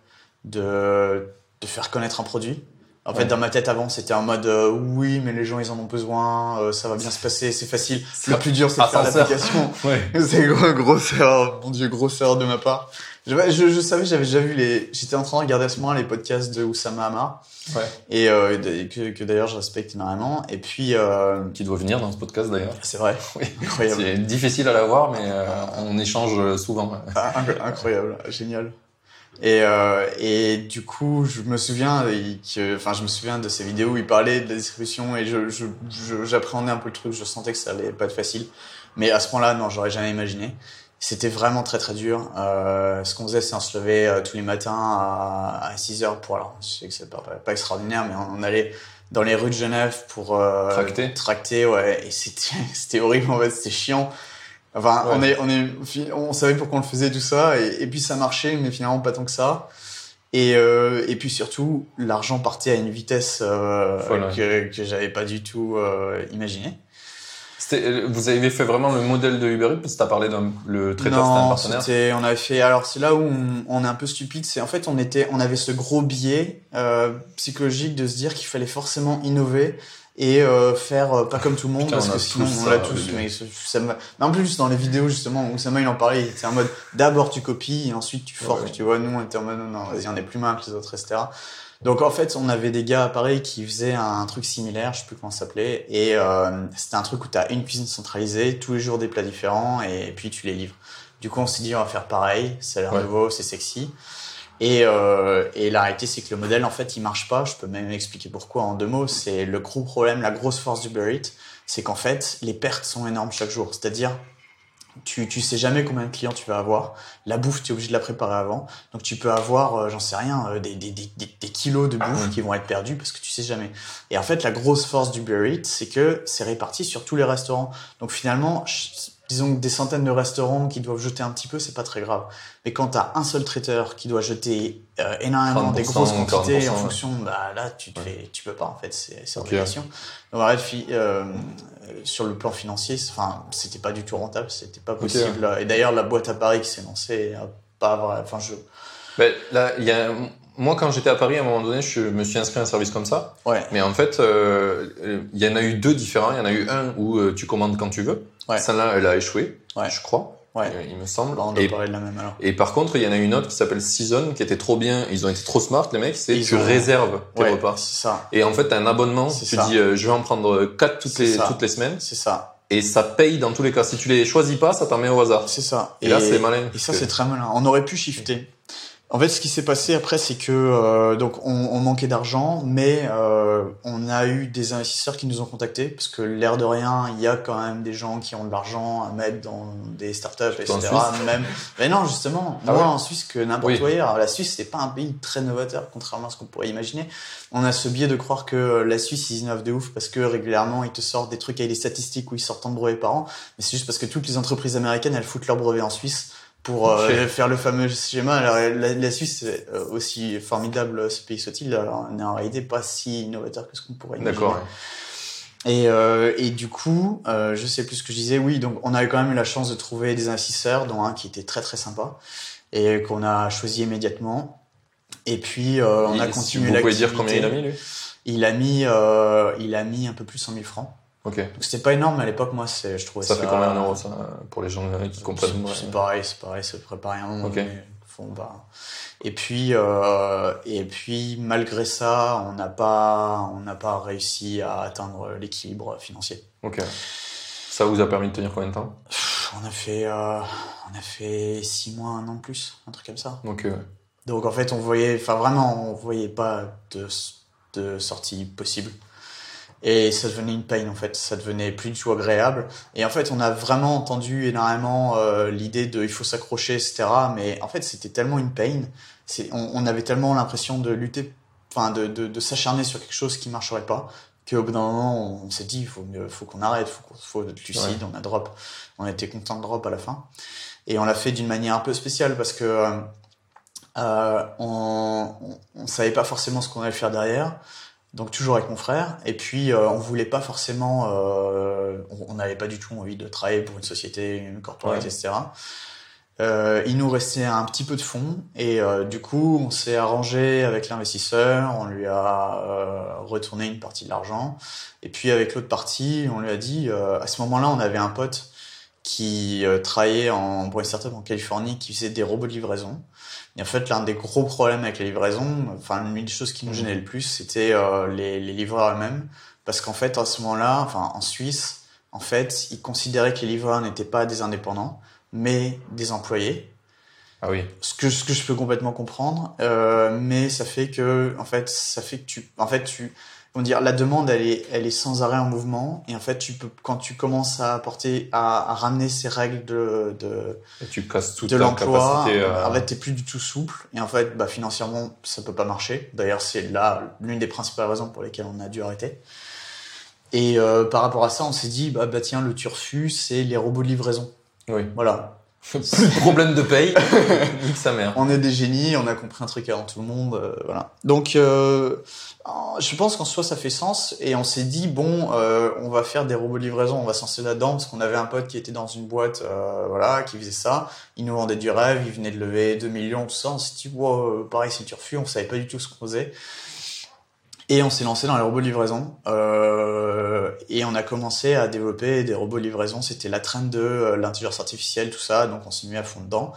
de, de faire connaître un produit. En fait, dans ma tête avant, c'était en mode euh, oui, mais les gens ils en ont besoin, euh, ça va bien se passer, c'est facile. Le plus dur, c'est de faire l'application. Ouais. C'est gros, grosse erreur, mon dieu, grosse erreur de ma part. Je, je, je savais, j'avais déjà vu les, j'étais en train de regarder à ce moment les podcasts de Oussama Hamar Ouais. et euh, que, que d'ailleurs je respecte énormément. Et puis euh, Qui doit venir dans ce podcast d'ailleurs. c'est vrai, Oui. incroyable, C'est difficile à la voir, mais euh, on échange souvent. Ah, inc- incroyable, génial. Et euh, et du coup, je me souviens il- que, enfin, je me souviens de ces vidéos où il parlait de la distribution et je, je, je- j'appréhendais un peu le truc. Je sentais que ça allait pas être facile, mais à ce point-là, non, j'aurais jamais imaginé. C'était vraiment très très dur. Euh, ce qu'on faisait, c'est on se levait euh, tous les matins à, à 6 heures pour alors, je sais que c'est pas, pas, pas extraordinaire, mais on, on allait dans les rues de Genève pour euh, Tracter. tracter, ouais, et c'était c'était horrible en fait, c'était chiant. Enfin, Ouais. on est on est on savait pourquoi on le faisait tout ça et, et puis ça marchait, mais finalement pas tant que ça. Et euh, et puis surtout, l'argent partait à une vitesse euh, que que j'avais pas du tout euh, imaginé. Euh, Vous avez fait vraiment le modèle de Uber Eats parce que t'as parlé d'un le traiteur, c'était un Non, partenaire. c'était, on avait fait. Alors c'est là où on, on est un peu stupide. C'est en fait on était, on avait ce gros biais euh, psychologique de se dire qu'il fallait forcément innover et euh, faire euh, pas comme tout le monde Putain, parce que sinon on l'a tous. Mais, ça, mais en plus dans les vidéos justement où Sama il en parlait, c'est en mode d'abord tu copies et ensuite tu forques. Ouais. Tu vois, nous on était en mode non, non vas-y on est plus malin que les autres, etc. Donc en fait, on avait des gars pareil qui faisaient un truc similaire, je sais plus comment ça s'appelait, et euh, c'était un truc où tu as une cuisine centralisée, tous les jours des plats différents, et puis tu les livres. Du coup, on s'est dit on va faire pareil, ça a l'air Ouais. nouveau, c'est sexy. Et, euh, et la réalité, c'est que le modèle, en fait, il marche pas. Je peux même expliquer pourquoi en deux mots. C'est le gros problème, la grosse force du Uber Eats, c'est qu'en fait, les pertes sont énormes chaque jour. C'est-à-dire, tu, tu sais jamais combien de clients tu vas avoir. La bouffe, tu es obligé de la préparer avant. Donc tu peux avoir, euh, j'en sais rien, euh, des, des, des, des, kilos de bouffe qui vont être perdus parce que tu sais jamais. Et en fait, la grosse force du Uber Eats, c'est que c'est réparti sur tous les restaurants. Donc finalement, disons que des centaines de restaurants qui doivent jeter un petit peu, c'est pas très grave. Mais quand tu as un seul traiteur qui doit jeter euh, énormément des 30%, grosses quantités 40%, en ouais. fonction, bah là, tu te Ouais. fais, tu peux pas en fait, c'est c'est Ok. obligation. Donc fi- euh, sur le plan financier, enfin, c'était pas du tout rentable, c'était pas possible. Et d'ailleurs, la boîte à Paris qui s'est lancée, pas vrai, enfin, je, Ben, là, il y a, moi, quand j'étais à Paris, à un moment donné, je me suis inscrit à un service comme ça. ouais, Mais en fait, euh, euh, il y en a eu deux différents. Il y en a eu un où euh, tu commandes quand tu veux. Ouais. Celle-là, elle a échoué, Ouais. je crois. ouais. euh, il me semble. Bah, on doit Et, parler de la même alors. et par contre, il y en a une autre qui s'appelle Season, qui était trop bien. Ils ont été trop smart, les mecs. C'est tu ont- réserves tes Ouais, repas. c'est ça, Et en fait, t'as un abonnement. C'est Tu ça. dis, euh, je vais en prendre quatre toutes les, ça. toutes les semaines. c'est ça, Et ça paye dans tous les cas. Si tu les choisis pas, ça t'en met au hasard. c'est ça. Et, là, c'est malin. Et ça, que- c'est très malin. On aurait pu shifter. En fait, ce qui s'est passé après, c'est que euh, donc on, on manquait d'argent, mais euh, on a eu des investisseurs qui nous ont contactés parce que l'air de rien, il y a quand même des gens qui ont de l'argent à mettre dans des startups, etc. Même, mais non, justement, Ah ouais en Suisse que n'importe Oui. où ailleurs. La Suisse, c'est pas un pays très novateur, contrairement à ce qu'on pourrait imaginer. On a ce biais de croire que la Suisse, ils innovent de ouf parce que régulièrement, ils te sortent des trucs avec des statistiques où ils sortent tant de brevets par an. Mais c'est juste parce que toutes les entreprises américaines, elles foutent leurs brevets en Suisse pour euh, faire le fameux schéma. Alors, la, la Suisse, c'est, euh, aussi formidable ce pays soit-il, n'est en réalité pas si innovateur que ce qu'on pourrait imaginer. D'accord. ouais. Et, euh, et du coup, euh, je sais plus ce que je disais. Oui, donc on a eu quand même eu la chance de trouver des investisseurs, dont un qui était très très sympa et qu'on a choisi immédiatement. Et puis euh, on a continué Vous pouvez dire combien il a mis, lui? Il a mis, euh, il a mis un peu plus de 100 000 francs. Ok. Donc c'était pas énorme, à l'époque, moi, c'est, je trouvais ça. Ça fait combien en euros, ça, pour les gens euh, qui comprennent C'est c'est pareil, c'est pareil, c'est préparé un moment Ok. donné. Bah. Et puis, euh, et puis, malgré ça, on n'a pas, on n'a pas réussi à atteindre l'équilibre financier. Ok. Ça vous a permis de tenir combien de temps? On a fait, euh, on a fait six mois, un an de plus, un truc comme ça. Donc, euh, Donc en fait, on voyait, enfin vraiment, on voyait pas de, de sortie possible. Et ça devenait une peine en fait, ça devenait plus du tout agréable. Et en fait, on a vraiment entendu énormément euh, l'idée de il faut s'accrocher, etc. Mais en fait, c'était tellement une peine. C'est, on, on avait tellement l'impression de lutter, enfin de, de, de s'acharner sur quelque chose qui marcherait pas, qu'au bout d'un moment, on s'est dit, il faut faut qu'on arrête, faut qu'on faut être lucide, on a drop. On était content de drop à la fin. Et on l'a fait d'une manière un peu spéciale parce que euh, euh, on, on, savait pas forcément ce qu'on allait faire derrière. Donc toujours avec mon frère. Et puis euh, on voulait pas forcément, euh, on n'avait pas du tout envie de travailler pour une société, une corporate, Ouais. etc. Euh, il nous restait un petit peu de fonds et euh, du coup on s'est arrangé avec l'investisseur, on lui a euh, retourné une partie de l'argent et puis avec l'autre partie on lui a dit, euh, à ce moment-là on avait un pote qui euh, travaillait en, pour une startup en Californie qui faisait des robots de livraison. Et en fait l'un des gros problèmes avec les livraisons, enfin l'une des choses qui nous Mhm. gênait le plus c'était euh, les, les livreurs eux-mêmes parce qu'en fait à ce moment-là, enfin en Suisse, en fait ils considéraient que les livreurs n'étaient pas des indépendants mais des employés. Ah oui. Ce que, ce que je peux complètement comprendre, euh, mais ça fait que, en fait, ça fait que tu, en fait, tu, on dire, la demande, elle est, elle est sans arrêt en mouvement, et en fait, tu peux, quand tu commences à apporter, à, à ramener ces règles de, de, Et tu casses toute de l'emploi, capacité. euh, en fait, t'es plus du tout souple, et en fait, bah, financièrement, ça peut pas marcher. D'ailleurs, c'est là l'une des principales raisons pour lesquelles on a dû arrêter. Et euh, par rapport à ça, on s'est dit, bah, bah tiens, le turfu, c'est les robots de livraison. Oui. Voilà, Plus de problème de paye. Nique sa mère. on est des génies, on a compris un truc avant tout le monde, euh, voilà. Donc, euh, je pense qu'en soi ça fait sens et on s'est dit bon, euh, on va faire des robots de livraison, on va s'en là-dedans parce qu'on avait un pote qui était dans une boîte, euh, voilà, qui faisait ça. Il nous vendait du rêve, il venait de lever 2 millions, tout ça. On s'est dit wow, pareil c'est turfu, on savait pas du tout ce qu'on faisait. Et on s'est lancé dans les robots de livraison euh, et on a commencé à développer des robots de livraison. C'était la trend de euh, l'intelligence artificielle, tout ça, donc on s'est mis à fond dedans.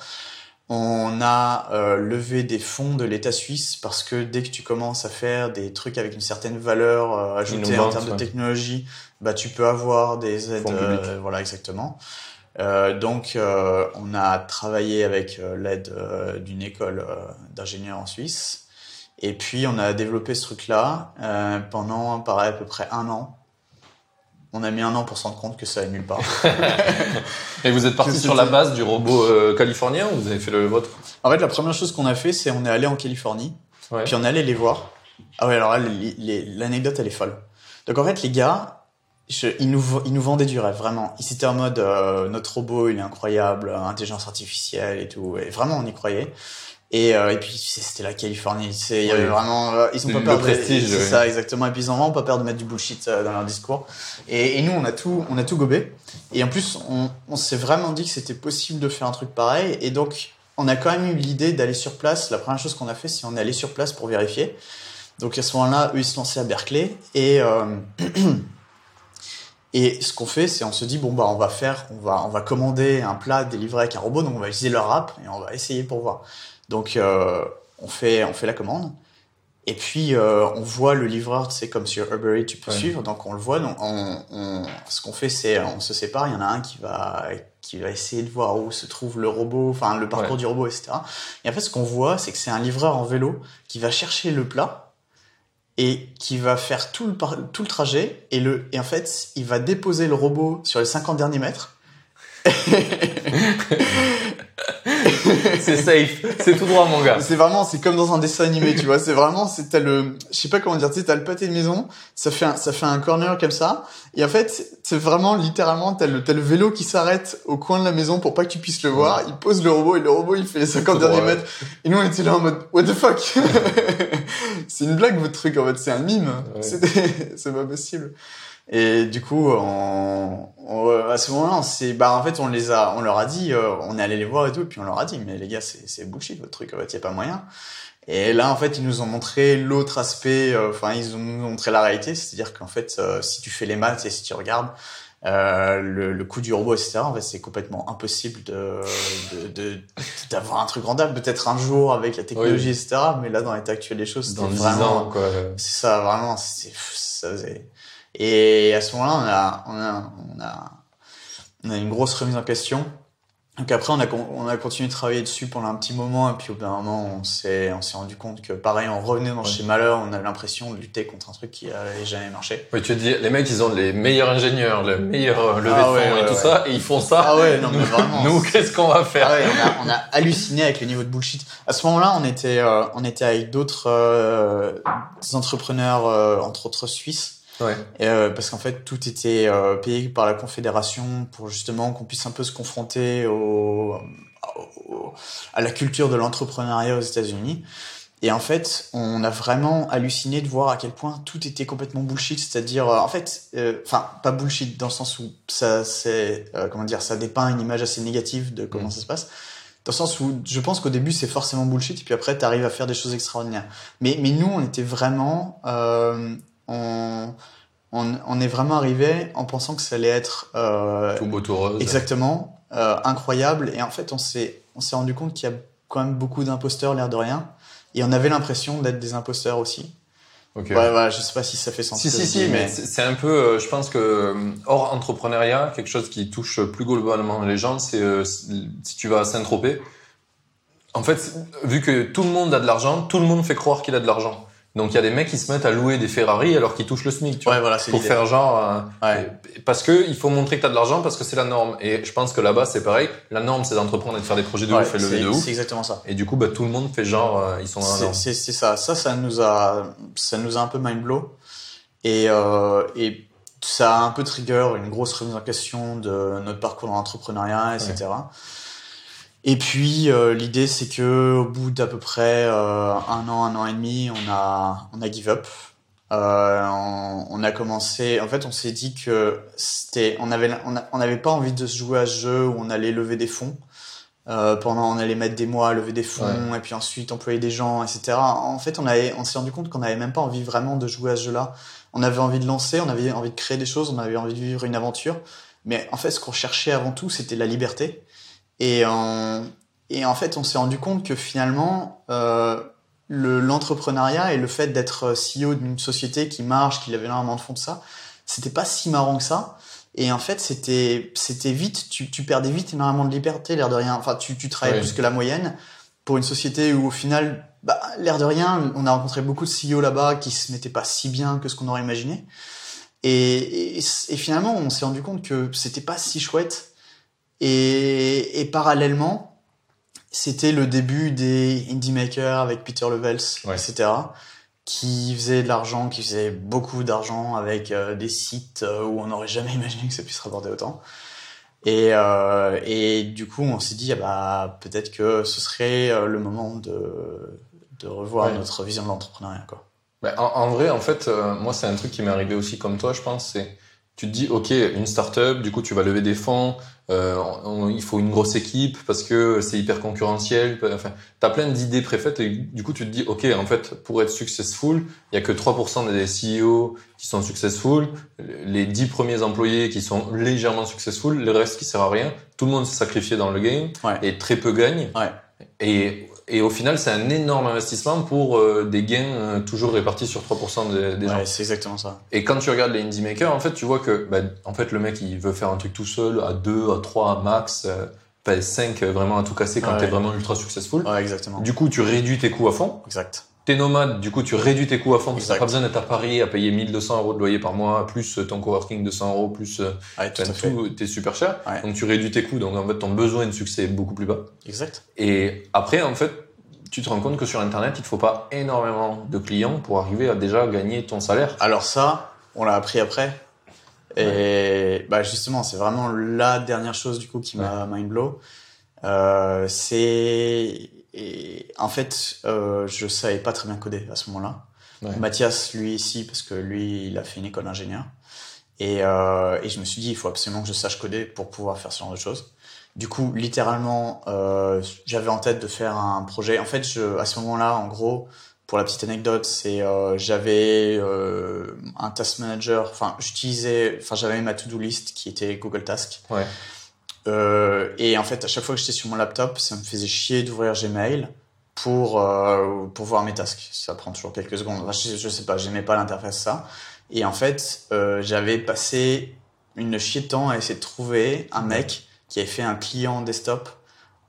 On a euh, levé des fonds de l'État suisse parce que dès que tu commences à faire des trucs avec une certaine valeur euh, ajoutée en termes de technologie, bah tu peux avoir des aides. Euh, voilà exactement. Euh, donc euh, on a travaillé avec l'aide d'une école d'ingénieurs en Suisse. Et puis on a développé ce truc-là euh, pendant pareil à peu près un an. On a mis un an pour se rendre compte que ça allait nulle part. Et vous êtes parti sur la base du robot euh, californien ou vous avez fait le vôtre? En fait, la première chose qu'on a fait, c'est on est allé en Californie. Ouais. Puis on est allé les voir. Ah ouais, alors là, l'anecdote, elle est folle. Donc en fait, les gars, je- ils, nous, ils nous vendaient du rêve, vraiment. Ils étaient en mode, euh, notre robot, il est incroyable, euh, intelligence artificielle et tout. Et vraiment, on y croyait. Et, euh, et puis, c'était la Californie. sais, Il y avait Oui. vraiment, euh, ils ont pas Le peur de, prestige, c'est oui. ça, exactement. Et puis, ils ont vraiment pas peur de mettre du bullshit euh, dans leur discours. Et, et nous, on a tout, on a tout gobé. Et en plus, on, on s'est vraiment dit que c'était possible de faire un truc pareil. Et donc, on a quand même eu l'idée d'aller sur place. La première chose qu'on a fait, c'est on est allé sur place pour vérifier. Donc à ce moment-là, eux, ils se lançaient à Berkeley. Et, euh, et ce qu'on fait, c'est on se dit, bon, bah, on va faire, on va, on va commander un plat délivré avec un robot. Donc on va utiliser leur app et on va essayer pour voir. Donc euh, on, fait, on fait la commande. Et puis euh, on voit le livreur, tu sais, comme sur Uber Eats, tu peux Ouais. suivre. Donc on le voit. Donc on, on- ce qu'on fait, c'est on se sépare. Il y en a un qui va, qui va essayer de voir où se trouve le robot, enfin le parcours Ouais. du robot, etc. Et en fait, ce qu'on voit, c'est que c'est un livreur en vélo qui va chercher le plat et qui va faire tout le, tout le trajet. Et, le, et en fait, il va déposer le robot sur les 50 derniers mètres. C'est safe. C'est tout droit, mon gars. C'est vraiment, c'est comme dans un dessin animé, tu vois. C'est vraiment, c'est t'as le, je sais pas comment dire, tu sais, t'as le pâté de maison, ça fait un, ça fait un corner comme ça, et en fait, c'est vraiment littéralement, t'as le, t'as le vélo qui s'arrête au coin de la maison pour pas que tu puisses le voir. Il pose le robot et le robot il fait les 50 Tout derniers mètres. Et nous on était là en mode what the fuck? c'est une blague votre truc en fait, c'est un mime. Ouais. C'est pas possible. Et du coup, on, on- à ce moment-là, on s'est, bah, en fait, on les a, on leur a dit, euh, on est allé les voir et tout, et puis on leur a dit, mais les gars, c'est, c'est bullshit votre truc, en fait, y a pas moyen. Et là, en fait, ils nous ont montré l'autre aspect, euh, enfin, ils ont nous montré la réalité, c'est-à-dire qu'en fait, euh, si tu fais les maths et si tu regardes, euh, le, le coût du robot, etc., en fait, c'est complètement impossible de, de, de- d'avoir un truc rentable, peut-être un jour avec la technologie, etc., mais là, dans l'état actuel des choses, Dans 10 vraiment, ans, quoi. c'est ça, vraiment, c'est, ça faisait... Et à ce moment-là, on a, on a, on a, on a une grosse remise en question. Donc après, on a, on a continué de travailler dessus pendant un petit moment, et puis au bout d'un moment, on s'est, on s'est rendu compte que pareil, on revenait dans Ouais. chez Malheur, on avait l'impression de lutter contre un truc qui avait jamais marché. Oui, tu dis, les mecs, ils ont les meilleurs ingénieurs, le meilleur euh, levée Ah de fonds ouais, et ouais, tout ouais. ça, et ils font ça. Ah ouais, non mais vraiment. Nous, qu'est-ce qu'on va faire? Ah ouais, on a, on a halluciné avec le niveau de bullshit. À ce moment-là, on était, euh, on était avec d'autres euh, entrepreneurs, euh, entre autres suisses. Ouais. Et, euh, parce qu'en fait, tout était euh, payé par la Confédération pour justement qu'on puisse un peu se confronter au, au- à la culture de l'entrepreneuriat aux États-Unis. Et en fait, on a vraiment halluciné de voir à quel point tout était complètement bullshit. C'est-à-dire, euh, en fait, euh, enfin, pas bullshit dans le sens où ça, c'est, euh, comment dire, ça dépeint une image assez négative de comment Mm. ça se passe. Dans le sens où je pense qu'au début c'est forcément bullshit et puis après tu arrives à faire des choses extraordinaires. Mais, mais nous on était vraiment, euh, on, on, on est vraiment arrivé en pensant que ça allait être euh, Tout beau, tout rose. exactement euh, incroyable et en fait on s'est on s'est rendu compte qu'il y a quand même beaucoup d'imposteurs l'air de rien et on avait l'impression d'être des imposteurs aussi. Ok. Ouais, voilà, je sais pas si ça fait sens. Si, si, si, mais c'est un peu, euh, je pense que euh, hors entrepreneuriat, quelque chose qui touche plus globalement les gens, c'est euh, si tu vas à Saint-Tropez, en fait, vu que tout le monde a de l'argent, tout le monde fait croire qu'il a de l'argent. Donc il y a des mecs qui se mettent à louer des Ferrari alors qu'ils touchent le SMIC, tu vois, voilà, c'est pour faire genre, euh, Ouais. parce que il faut montrer que t'as de l'argent parce que c'est la norme. Et je pense que là-bas c'est pareil. La norme c'est d'entreprendre et de faire des projets de Ouais, ouf et lever de ouf. C'est exactement ça. Et du coup, bah, tout le monde fait genre, euh, ils sont dans la C'est- norme. C'est c'est ça. Ça, ça nous a, ça nous a un peu mind blow. Et, euh, et ça a un peu trigger une grosse remise en question de notre parcours dans l'entrepreneuriat, etc. Et puis euh, l'idée c'est que au bout d'à peu près euh, un an, un an et demi, on a on a give up. Euh, on, on a commencé. En fait, on s'est dit que c'était, on avait, on n'avait pas envie de se jouer à ce jeu où on allait lever des fonds. Euh, pendant, on allait mettre des mois à lever des fonds et puis ensuite employer des gens, etc. En fait, on avait, on s'est rendu compte qu'on n'avait même pas envie vraiment de jouer à ce jeu-là. On avait envie de lancer, on avait envie de créer des choses, on avait envie de vivre une aventure. Mais en fait, ce qu'on cherchait avant tout, c'était la liberté. Et en, et en fait, on s'est rendu compte que finalement, euh, le- l'entrepreneuriat et le fait d'être CEO d'une société qui marche, qui avait énormément de fonds de ça, c'était pas si marrant que ça. Et en fait, c'était c'était vite, tu, tu perdais vite énormément de liberté, l'air de rien. Enfin, tu, tu travaillais Oui. plus que la moyenne pour une société où au final, bah, l'air de rien, on a rencontré beaucoup de CEO là-bas qui se mettaient pas si bien que ce qu'on aurait imaginé. Et, et, et finalement, on s'est rendu compte que c'était pas si chouette. Et, et parallèlement, c'était le début des indie makers avec Peter Levels, Ouais. etc., qui faisaient de l'argent, qui faisaient beaucoup d'argent avec euh, des sites euh, où on n'aurait jamais imaginé que ça puisse rapporter autant. Et, euh, et du coup, on s'est dit, ah bah, peut-être que ce serait euh, le moment de, de revoir Ouais. notre vision de l'entrepreneuriat. Quoi. Ben, en, en vrai, en fait, euh, moi, c'est un truc qui m'est arrivé aussi comme toi, je pense. C'est, tu te dis, ok, une start-up, du coup, tu vas lever des fonds, euh, on- il faut une grosse équipe parce que c'est hyper concurrentiel. Enfin, t'as plein d'idées préfaites et du coup, tu te dis, ok, en fait, pour être successful, il y a que 3% des CEO qui sont successful, les 10 premiers employés qui sont légèrement successful, le reste qui sert à rien. Tout le monde s'est sacrifié dans le game Ouais. et très peu. Ouais. Et, et au final, c'est un énorme investissement pour euh, des gains euh, toujours répartis sur 3% des, des gens. Ouais, c'est exactement ça. Et quand tu regardes les indie makers, en fait, tu vois que, bah, en fait, le mec, il veut faire un truc tout seul, à 2, à 3, à max, euh, 5, euh, vraiment à tout casser quand Ouais. t'es vraiment ultra successful. Ouais, exactement. Du coup, tu réduis tes coûts à fond. Exact. T'es nomade, du coup, tu réduis tes coûts à fond, parce que t'as pas besoin d'être à Paris à payer 1200 euros de loyer par mois, plus euh, ton coworking 200 euros, plus euh, Ouais, tout tout, t'es super cher. Ouais. Donc tu réduis tes coûts, donc en fait, ton besoin de succès est beaucoup plus bas. Exact. Et après, en fait, tu te rends compte que sur Internet, il te faut pas énormément de clients pour arriver à déjà gagner ton salaire. Alors ça, on l'a appris après. Et bah justement, c'est vraiment la dernière chose du coup qui m'a mind blow. Euh, c'est et en fait, euh, je savais pas très bien coder à ce moment-là. Ouais. Mathias, lui ici, parce que lui, il a fait une école d'ingénieur. Et, euh, et je me suis dit, il faut absolument que je sache coder pour pouvoir faire ce genre de choses. Du coup, littéralement, euh, j'avais en tête de faire un projet. En fait, je, à ce moment-là, en gros, pour la petite anecdote, c'est euh, j'avais euh, un task manager. Enfin, j'utilisais, enfin, j'avais ma to-do list qui était Google Task. Ouais. Euh, et en fait, à chaque fois que j'étais sur mon laptop, ça me faisait chier d'ouvrir Gmail pour euh, pour voir mes tasks. Ça prend toujours quelques secondes. Je, je sais pas, j'aimais pas l'interface ça. Et en fait, euh, j'avais passé une chier de temps à essayer de trouver un mec qui avait fait un client desktop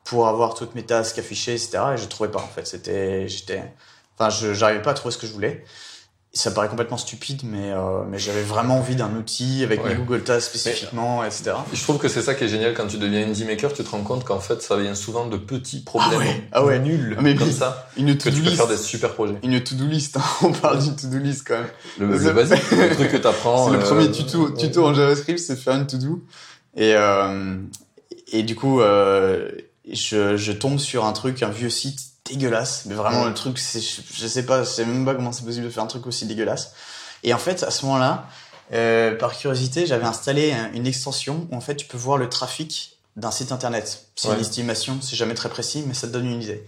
pour avoir toutes mes tasks affichées, etc. Et je trouvais pas en fait. C'était, j'étais, enfin, j'arrivais pas à trouver ce que je voulais. Ça paraît complètement stupide, mais, euh, mais j'avais vraiment envie d'un outil avec Ouais. mes Google Tasks spécifiquement, etc. Je trouve que c'est ça qui est génial quand tu deviens indie maker, tu te rends compte qu'en fait ça vient souvent de petits problèmes Ah ouais, ah ouais. nuls Ah mais comme ça Une que to-do tu peux list. faire des super projets. Une to-do list, hein. on parle d'une to-do list quand même. Le, Le- le basique, le truc que t'apprends. c'est le euh, premier tuto, tuto en JavaScript, c'est faire une to-do. Et, euh, et du coup, euh, je, je tombe sur un truc, un vieux site dégueulasse. Mais vraiment, Ouais. le truc, c'est, je, sais pas, je sais même pas comment c'est possible de faire un truc aussi dégueulasse. Et en fait, à ce moment-là, euh, par curiosité, j'avais installé un- une extension où en fait, tu peux voir le trafic d'un site internet. C'est Ouais. une estimation, c'est jamais très précis, mais ça te donne une idée.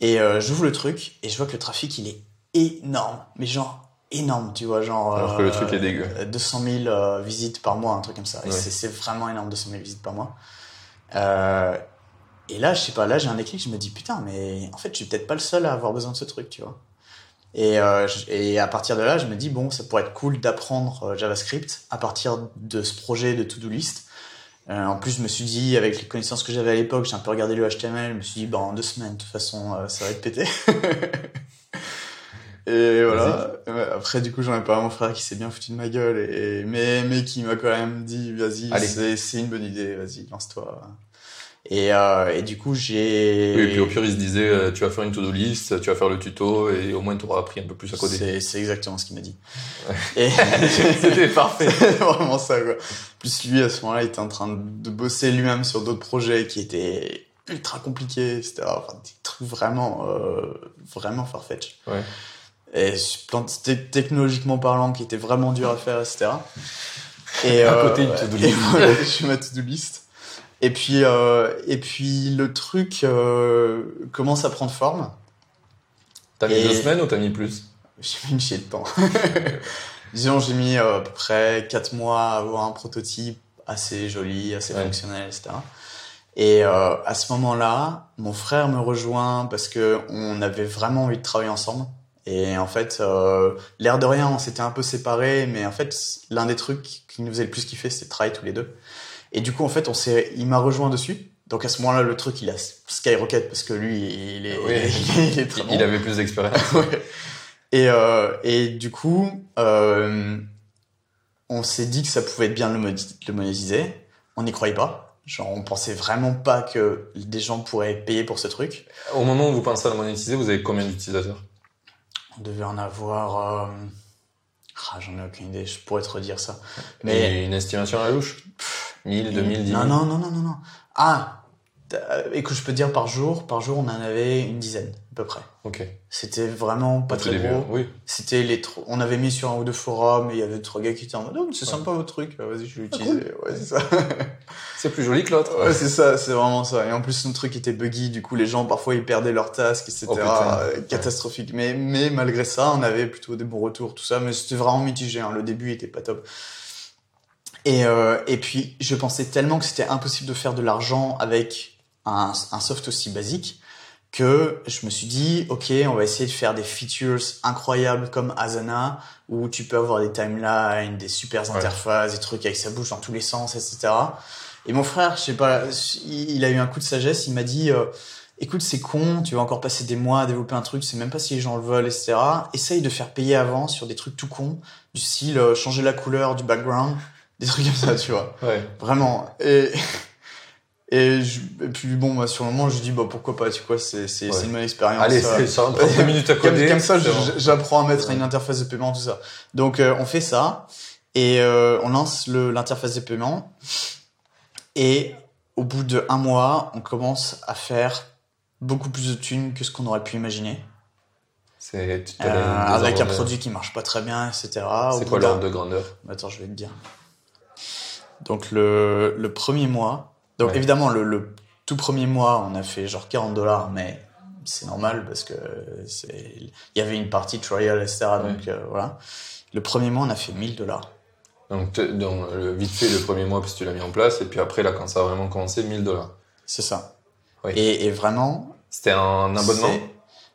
Et euh, j'ouvre le truc et je vois que le trafic, il est énorme. Mais genre énorme, tu vois, genre... Alors que le euh, truc est dégueu. euh, 200 000 euh, visites par mois, un truc comme ça. Ouais. c'est- c'est vraiment énorme, 200 000 visites par mois. Et là, je sais pas, là j'ai un déclic, je me dis putain, mais en fait, je suis peut-être pas le seul à avoir besoin de ce truc, tu vois. Et, euh, je- et à partir de là, je me dis bon, ça pourrait être cool d'apprendre euh, JavaScript à partir de ce projet de to-do list. Euh, en plus, je me suis dit, avec les connaissances que j'avais à l'époque, j'ai un peu regardé le HTML, je me suis dit, bah, en deux semaines, de toute façon, euh, ça va être pété. et voilà. Après, du coup, j'en ai pas mon frère qui s'est bien foutu de ma gueule, et, mais, mais qui m'a quand même dit, vas-y, c'est une bonne idée, vas-y, lance-toi. Et, euh, et du coup, j'ai... Oui, et puis au pire, il se disait, euh, tu vas faire une to-do list, tu vas faire le tuto, et au moins tu auras appris un peu plus à coder. C'est c'est exactement ce qu'il m'a dit. Ouais. Et C'était parfait. Vraiment ça, quoi. Plus lui, à ce moment-là, il était en train de bosser lui-même sur d'autres projets qui étaient ultra compliqués, etc. Enfin, des trucs vraiment, euh, vraiment farfetch. Ouais. Et technologiquement parlant, qui étaient vraiment durs à faire, etc. Et À euh, côté, une to-do et list. voilà, je suis ma to-do list. Et puis, euh, et puis le truc euh, commence à prendre forme. T'as mis Et- deux semaines ou t'as mis plus? J'ai mis une chier de temps. Disons, j'ai mis euh, à peu près 4 mois à avoir un prototype assez joli, assez Ouais. fonctionnel, etc. Et euh, à ce moment-là, mon frère me rejoint parce que on avait vraiment envie de travailler ensemble. Et en fait, euh, l'air de rien, on s'était un peu séparés, mais en fait, l'un des trucs qui nous faisait le plus kiffer, c'était de travailler tous les deux. Et du coup, en fait, on s'est, il m'a rejoint dessus. Donc à ce moment-là, le truc, il a skyrocket parce que lui, il est, Oui. il est très bon. il avait plus d'expérience. Ouais. Et, euh, et du coup, euh, on s'est dit que ça pouvait être bien de le monétiser. On n'y croyait pas. Genre, on pensait vraiment pas que des gens pourraient payer pour ce truc. Au moment où vous pensez à le monétiser, vous avez combien d'utilisateurs? On devait en avoir... euh, Ah, j'en ai aucune idée, je pourrais te redire ça. Mais... Mais une estimation à la louche? 1000, 2000, 10 000 Non, non, non, non, non, non. Ah euh, Écoute, je peux dire par jour, par jour, on en avait une dizaine, à peu près. Ok. C'était vraiment pas très début, gros. Oui. C'était les tro- on avait mis sur un ou deux forums et il y avait trois gars qui étaient en mode oh, c'est Ouais. sympa votre truc euh, vas-y je vais Ah, l'utiliser ouais c'est ça C'est plus joli que l'autre. ouais c'est ça c'est vraiment ça et en plus son truc était buggy du coup les gens parfois ils perdaient leur task etc Oh. Euh, catastrophique mais mais malgré ça on avait plutôt des bons retours tout ça mais c'était vraiment mitigé hein. le début était pas top et euh, et puis je pensais tellement que c'était impossible de faire de l'argent avec un, un soft aussi basique que je me suis dit, ok, on va essayer de faire des features incroyables comme Asana, où tu peux avoir des timelines, des super Ouais. interfaces, des trucs avec ça bouge dans tous les sens, etc. Et mon frère, je sais pas, il a eu un coup de sagesse, il m'a dit, euh, écoute, c'est con, tu vas encore passer des mois à développer un truc, sais même pas si les gens le veulent, etc. Essaye de faire payer avant sur des trucs tout cons, du style euh, changer la couleur du background, des trucs comme ça, tu vois. Ouais. Vraiment. Et, et, je- et puis bon, bah, sur le moment, je dis, bah, pourquoi pas, tu vois, c'est, c'est, Ouais. c'est une bonne expérience. Allez, ça. c'est sur 30 minutes à coder. comme ça, j'apprends à mettre une interface de paiement, tout ça. Donc, euh, on fait ça. Et euh, on lance le, l'interface de paiement. Et au bout de un mois, on commence à faire beaucoup plus de thunes que ce qu'on aurait pu imaginer. C'est, Euh, avec un produit qui marche pas très bien, etc. C'est quoi l'ordre de grandeur? Attends, je vais te dire. Donc le, le premier mois, donc Ouais. évidemment le, le tout premier mois, on a fait genre 40 dollars, mais c'est normal parce que c'est, il y avait une partie trial, etc. Donc euh, voilà. Le premier mois, on a fait 1000 dollars. Donc, donc, vite fait le premier mois parce que tu l'as mis en place, et puis après, là, quand ça a vraiment commencé, 1000 dollars. C'est ça. Oui. Et, et vraiment, C'était un abonnement?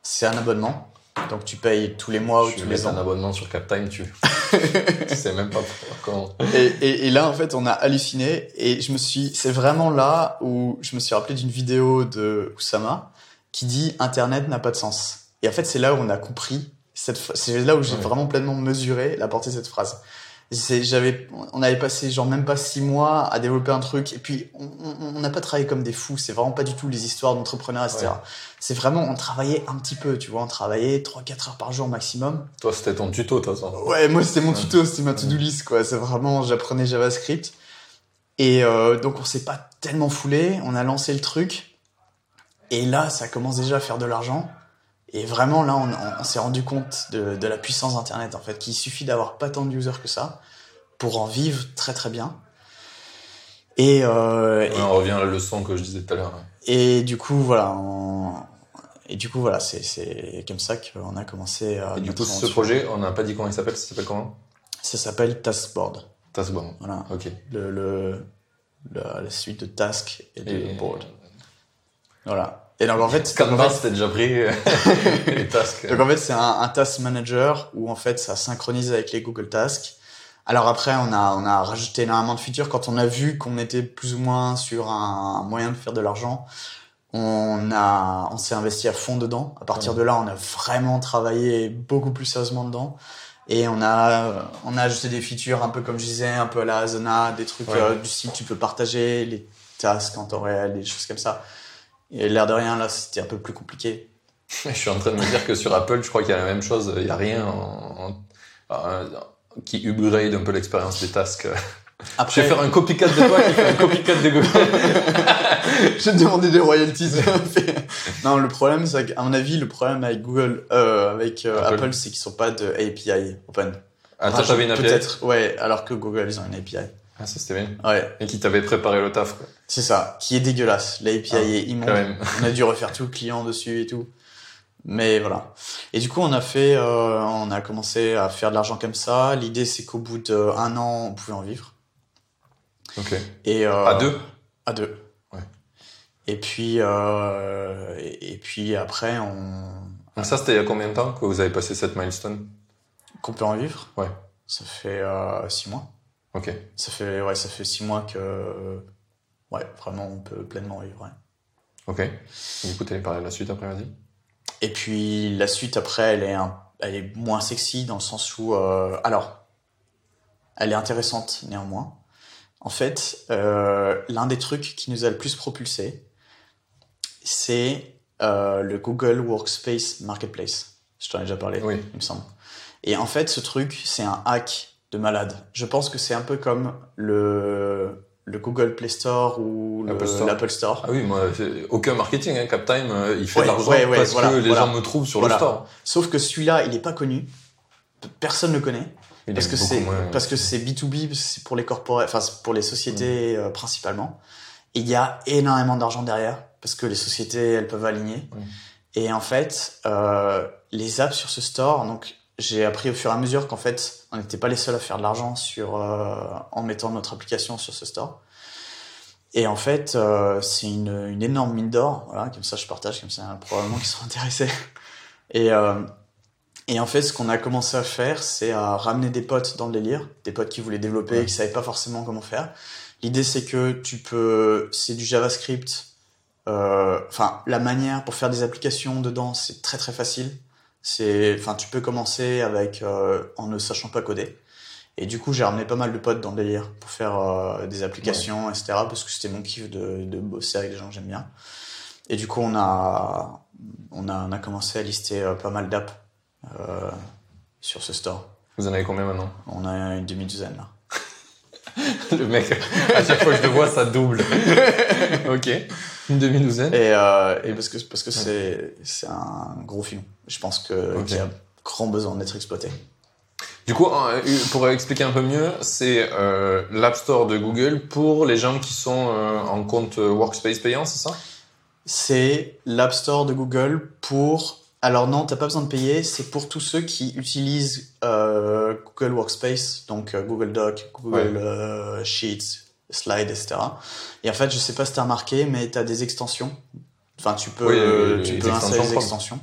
C'est un abonnement. Donc tu payes tous les mois ou Tu tous les un ans. abonnement sur CapTime, tu... tu sais même pas comment. Et, et, et là, en fait, on a halluciné. Et je me suis, c'est vraiment là où je me suis rappelé d'une vidéo de Oussama qui dit Internet n'a pas de sens. Et en fait, c'est là où on a compris Cette, c'est là où j'ai Ouais. vraiment pleinement mesuré la portée de cette phrase. J'avais, on avait passé genre même pas six mois à développer un truc, et puis on n'a pas travaillé comme des fous. C'est vraiment pas du tout les histoires d'entrepreneurs, etc. Ouais. C'est vraiment, on travaillait un petit peu, tu vois, on travaillait 3-4 heures par jour maximum. Toi, c'était ton tuto, toute façon. Ouais, moi c'était mon tuto, c'était ma to-do list quoi. C'est vraiment, j'apprenais JavaScript. Et euh, donc on s'est pas tellement foulé, on a lancé le truc. Et là, ça commence déjà à faire de l'argent. Et vraiment là, on, s'est rendu compte de, de la puissance d'Internet en fait, qu'il suffit d'avoir pas tant de users que ça pour en vivre très très bien. Et, euh, et- on revient à la leçon que je disais tout à l'heure. et du coup, voilà. on- Et du coup, voilà, c'est comme ça qu'on a commencé à. Et du coup, ce projet, on n'a pas dit comment il s'appelle, ça s'appelle comment? Ça s'appelle Taskboard. Taskboard. Voilà. Ok. Le, le, la, la suite de Task et de Et Board. Voilà. Et donc, en fait, c'était déjà pris. les tasks. donc, en fait, c'est un, un task manager où en fait ça synchronise avec les Google Tasks. Alors après, on a, on a rajouté énormément de features. Quand on a vu qu'on était plus ou moins sur un, un moyen de faire de l'argent, on a, on s'est investi à fond dedans. À partir Ouais. de là, on a vraiment travaillé beaucoup plus sérieusement dedans. Et on a, on a ajouté des features un peu comme je disais, un peu à la Asana, des trucs Ouais. euh, du style tu peux partager les tasks en temps réel, des choses comme ça. Et l'air de rien, là, c'était un peu plus compliqué. Je suis en train de me dire que sur Apple, je crois qu'il y a la même chose. Il n'y a rien en- en- en- qui upgrade un peu l'expérience des tasks. Je vais faire un copycat de toi qui fait un copycat de Google. je vais te demander des royalties. non, le problème, c'est qu'à mon avis, le problème avec Google, euh, avec euh, Apple. Apple, c'est qu'ils sont pas de API open. Ah, Ah, t'avais une API Peut-être, ouais, alors que Google, ils ont une API. Ah, ça, c'était bien. Ouais, Et qui t'avait préparé le taf, quoi. c'est ça, qui est dégueulasse. L'API Ah, est immonde. On a dû refaire tout le client dessus et tout. Mais voilà. Et du coup, on a fait, euh, on a commencé à faire de l'argent comme ça. L'idée, c'est qu'au bout d'un an, on pouvait en vivre. Ok. Et euh, À deux? À deux. Ouais. Et puis, euh, et, et puis après, on, Donc ça, c'était il y a combien de temps que vous avez passé cette milestone? qu'on peut en vivre? Ouais. Ça fait euh, six mois. Ok. Ça fait, ouais, ça fait six mois que, ouais, vraiment, on peut pleinement en vivre. ouais. Ok. Du coup, t'allais parler de la suite après, vas-y. Et puis la suite après, elle est, un- elle est moins sexy dans le sens où, euh, alors, elle est intéressante néanmoins. En fait, euh, l'un des trucs qui nous a le plus propulsé, c'est euh, le Google Workspace Marketplace. Je t'en ai déjà parlé, Oui. il me semble. Et en fait, ce truc, c'est un hack de malade. Je pense que c'est un peu comme le, le Google Play Store ou le- Apple Store. l'Apple Store. Ah oui, moi, aucun marketing, hein. Captime, euh, il fait Ouais, de l'argent ouais, ouais, parce voilà, que les voilà. gens me trouvent sur Voilà. le store. Sauf que celui-là, il n'est pas connu. Personne ne le connaît. Il Parce que c'est parce que c'est B2B, c'est pour les enfin pour les sociétés euh, principalement. Et il y a énormément d'argent derrière parce que les sociétés elles peuvent aligner. Et en fait, euh, les apps sur ce store, donc j'ai appris au fur et à mesure qu'en fait on n'était pas les seuls à faire de l'argent sur euh, en mettant notre application sur ce store. Et en fait, euh, c'est une, une énorme mine d'or. Voilà, comme ça je partage, comme ça il y en a probablement qui sont intéressés. Et euh, et en fait, ce qu'on a commencé à faire, c'est à ramener des potes dans le délire, des potes qui voulaient développer et qui savaient pas forcément comment faire. L'idée, c'est que tu peux, c'est du JavaScript. euh, Enfin, la manière pour faire des applications dedans, c'est très très facile. C'est, enfin, tu peux commencer avec euh, en ne sachant pas coder. Et du coup, j'ai ramené pas mal de potes dans le délire pour faire euh, des applications, etc. Parce que c'était mon kiff de, de bosser avec des gens que j'aime bien. Et du coup, on a, on a, on a commencé à lister euh, pas mal d'apps euh, sur ce store. Vous en avez combien maintenant? On a une demi-douzaine là. Le mec, à chaque fois que je le vois, ça double. ok. Une demi-douzaine. Et, euh, et parce que parce que c'est c'est un gros filon. Je pense que Ok. qu'il y a grand besoin d'être exploité. Du coup, pour expliquer un peu mieux, c'est euh, l'App Store de Google pour les gens qui sont euh, en compte Workspace payant, c'est ça? C'est l'App Store de Google pour. Alors non, t'as pas besoin de payer. C'est pour tous ceux qui utilisent Google Workspace, donc Google Doc, Google Sheets, Slide, etc. Et en fait, je sais pas si t'as remarqué, mais t'as des extensions. Enfin, tu peux, Oui, euh, tu peux insérer des extensions.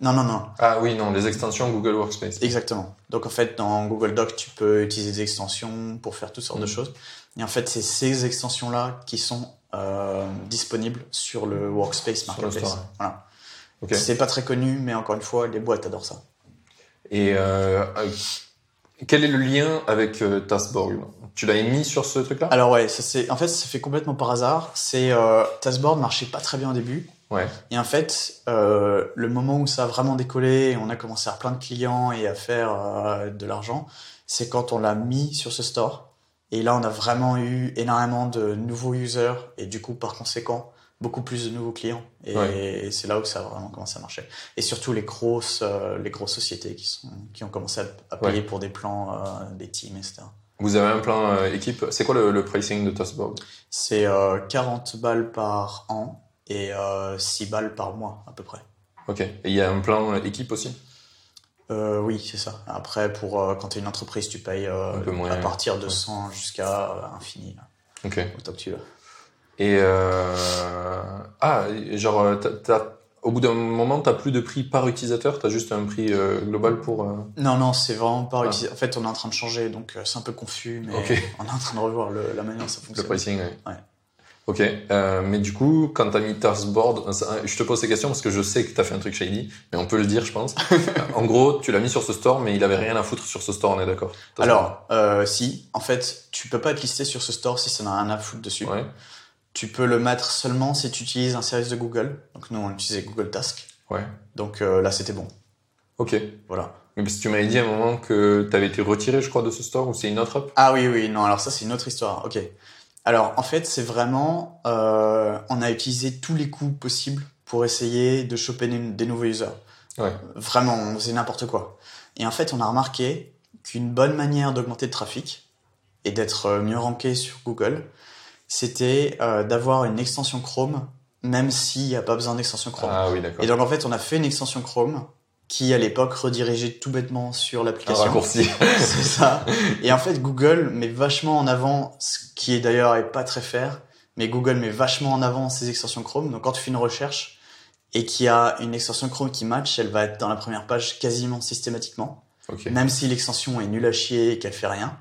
Non, non, non. Ah oui, non, les extensions Google Workspace. Exactement. Donc en fait, dans Google Doc, tu peux utiliser des extensions pour faire toutes sortes de Mm. choses. Et en fait, c'est ces extensions-là qui sont euh, disponibles sur le Workspace Sur le Marketplace. Voilà. Ok. C'est pas très connu, mais encore une fois, les boîtes adorent ça. Et euh, euh, quel est le lien avec euh, Taskboard Tu l'as mis sur ce truc-là? Alors ouais, ça c'est en fait ça fait complètement par hasard. C'est euh, Taskboard marchait pas très bien au début. Ouais. Et en fait, euh, le moment où ça a vraiment décollé, et on a commencé à avoir plein de clients et à faire euh, de l'argent, c'est quand on l'a mis sur ce store. Et là, on a vraiment eu énormément de nouveaux users et du coup, par conséquent, beaucoup plus de nouveaux clients. Et, Ouais. c'est là où ça a vraiment commencé à marcher. Et surtout les grosses, euh, les grosses sociétés qui sont, qui ont commencé à, à payer Ouais. pour des plans, euh, des teams, etc. Vous avez un plan euh, équipe. C'est quoi le, le pricing de Taskboard C'est euh, 40 balles par an et euh, 6 balles par mois à peu près. Ok. Et il y a un plan équipe aussi? Euh, oui, c'est ça. Après, pour euh, quand tu es une entreprise, tu payes euh, Un peu moins, à partir de ouais. 100 jusqu'à infini, là, Ok. autant que tu veux. Et euh... ah, genre, euh, t'as- t'as- au bout d'un moment, t'as plus de prix par utilisateur, t'as juste un prix euh, global pour. euh, Non, non, c'est vraiment pas Ah. utilisé. En fait, on est en train de changer, donc euh, c'est un peu confus, mais Ok. on est en train de revoir le- la manière dont ça Le fonctionne. pricing, ouais. Ouais. Ok, euh, mais du coup, quand t'as mis Taskboard, je te pose ces questions parce que je sais que t'as fait un truc shady, mais on peut le dire, je pense. en gros, tu l'as mis sur ce store, mais il avait rien à foutre sur ce store, on est d'accord? Alors, euh, si, en fait, tu peux pas être listé sur ce store si ça n'a rien à foutre dessus. Ouais, Tu peux le mettre seulement si tu utilises un service de Google. Donc nous, on utilisait Google Task. ouais. Donc euh, là, c'était bon. Ok. Voilà. Mais parce que tu m'avais dit à un moment que t'avais été retiré, je crois, de ce store, ou c'est une autre app? Ah oui, oui, non, alors ça, c'est une autre histoire. Ok. Alors, en fait, c'est vraiment... euh, on a utilisé tous les coups possibles pour essayer de choper des, des nouveaux users. Ouais. Vraiment, on faisait n'importe quoi. Et en fait, on a remarqué qu'une bonne manière d'augmenter le trafic et d'être euh, mieux ranké sur Google, c'était euh, d'avoir une extension Chrome, même s'il n'y a pas besoin d'extension Chrome. Ah oui, d'accord. Et donc, en fait, on a fait une extension Chrome qui, à l'époque, redirigeait tout bêtement sur Un l'application. raccourci. C'est ça. Et en fait, Google met vachement en avant, ce qui est d'ailleurs est pas très fair, mais Google met vachement en avant ses extensions Chrome. Donc quand tu fais une recherche et qu'il y a une extension Chrome qui match, elle va être dans la première page quasiment systématiquement, ok. même si l'extension est nulle à chier et qu'elle fait rien.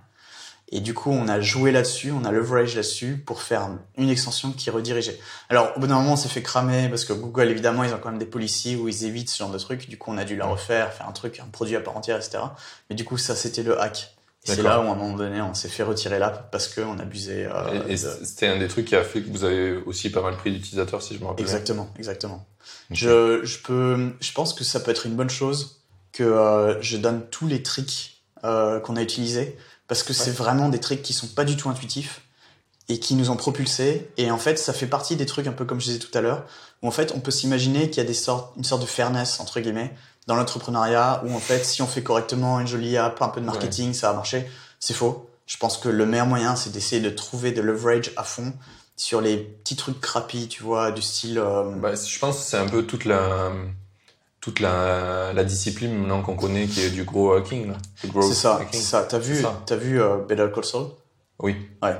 Et du coup, on a joué là-dessus, on a leverage là-dessus pour faire une extension qui redirigeait. Alors, au bout d'un moment, on s'est fait cramer parce que Google, évidemment, ils ont quand même des policies où ils évitent ce genre de trucs. Du coup, on a dû la refaire, faire un truc, un produit à part entière, etc. Mais du coup, ça, c'était le hack. C'est là où, à un moment donné, on s'est fait retirer l'app parce qu'on abusait. Euh, Et, et de- c'était un des trucs qui a fait que vous avez aussi pas mal pris d'utilisateurs, si je me rappelle. Exactement, exactement. Je, je peux, je pense que ça peut être une bonne chose que euh, je donne tous les tricks euh, qu'on a utilisés parce que c'est vraiment des tricks qui sont pas du tout intuitifs et qui nous ont propulsés. Et en fait, ça fait partie des trucs un peu comme je disais tout à l'heure où en fait, on peut s'imaginer qu'il y a des sortes, une sorte de fairness entre guillemets dans l'entrepreneuriat où en fait, si on fait correctement une jolie app, un peu de marketing, ça va marcher. C'est faux. Je pense que le meilleur moyen, c'est d'essayer de trouver de leverage à fond sur les petits trucs crapis, tu vois, du style. euh, Bah, je pense que c'est un peu toute la toute la, la discipline maintenant qu'on connaît qui est du gros hacking C'est ça, c'est ça. T'as vu, t'as vu euh, Better Call Saul? Oui. Ouais,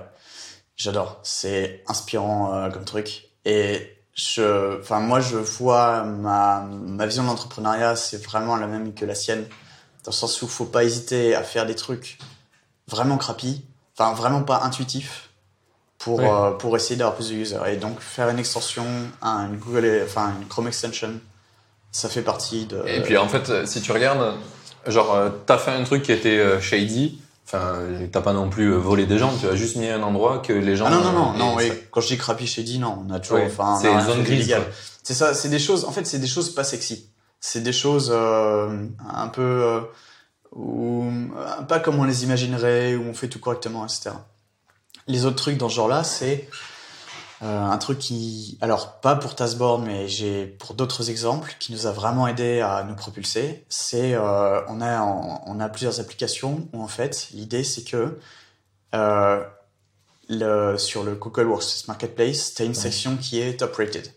j'adore. C'est inspirant euh, comme truc. Et je, enfin moi je vois ma ma vision de l'entrepreneuriat, c'est vraiment la même que la sienne, dans le sens où faut pas hésiter à faire des trucs vraiment crapis, enfin vraiment pas intuitifs, pour euh, pour essayer d'avoir plus de users. Et donc faire une extension, un, une Google, enfin une Chrome extension, ça fait partie de. Et puis en fait, si tu regardes, genre euh, t'as fait un truc qui était euh, shady. Enfin, t'as pas non plus euh, volé des gens, tu as juste mis un endroit que les gens. Ah non, non, non, non, oui. Quand je dis crappy dit, non, on a toujours, enfin, c'est une zone grise. C'est ça, c'est des choses, en fait, c'est des choses pas sexy. C'est des choses, euh, un peu, euh, où, pas comme on les imaginerait, où on fait tout correctement, etc. Les autres trucs dans ce genre-là, c'est, un truc qui, alors, pas pour Taskboard, mais j'ai, pour d'autres exemples, qui nous a vraiment aidé à nous propulser, c'est, euh, on a, on a plusieurs applications où, en fait, l'idée, c'est que, euh, le, sur le Google Workspace Marketplace, tu as une section qui est top rated.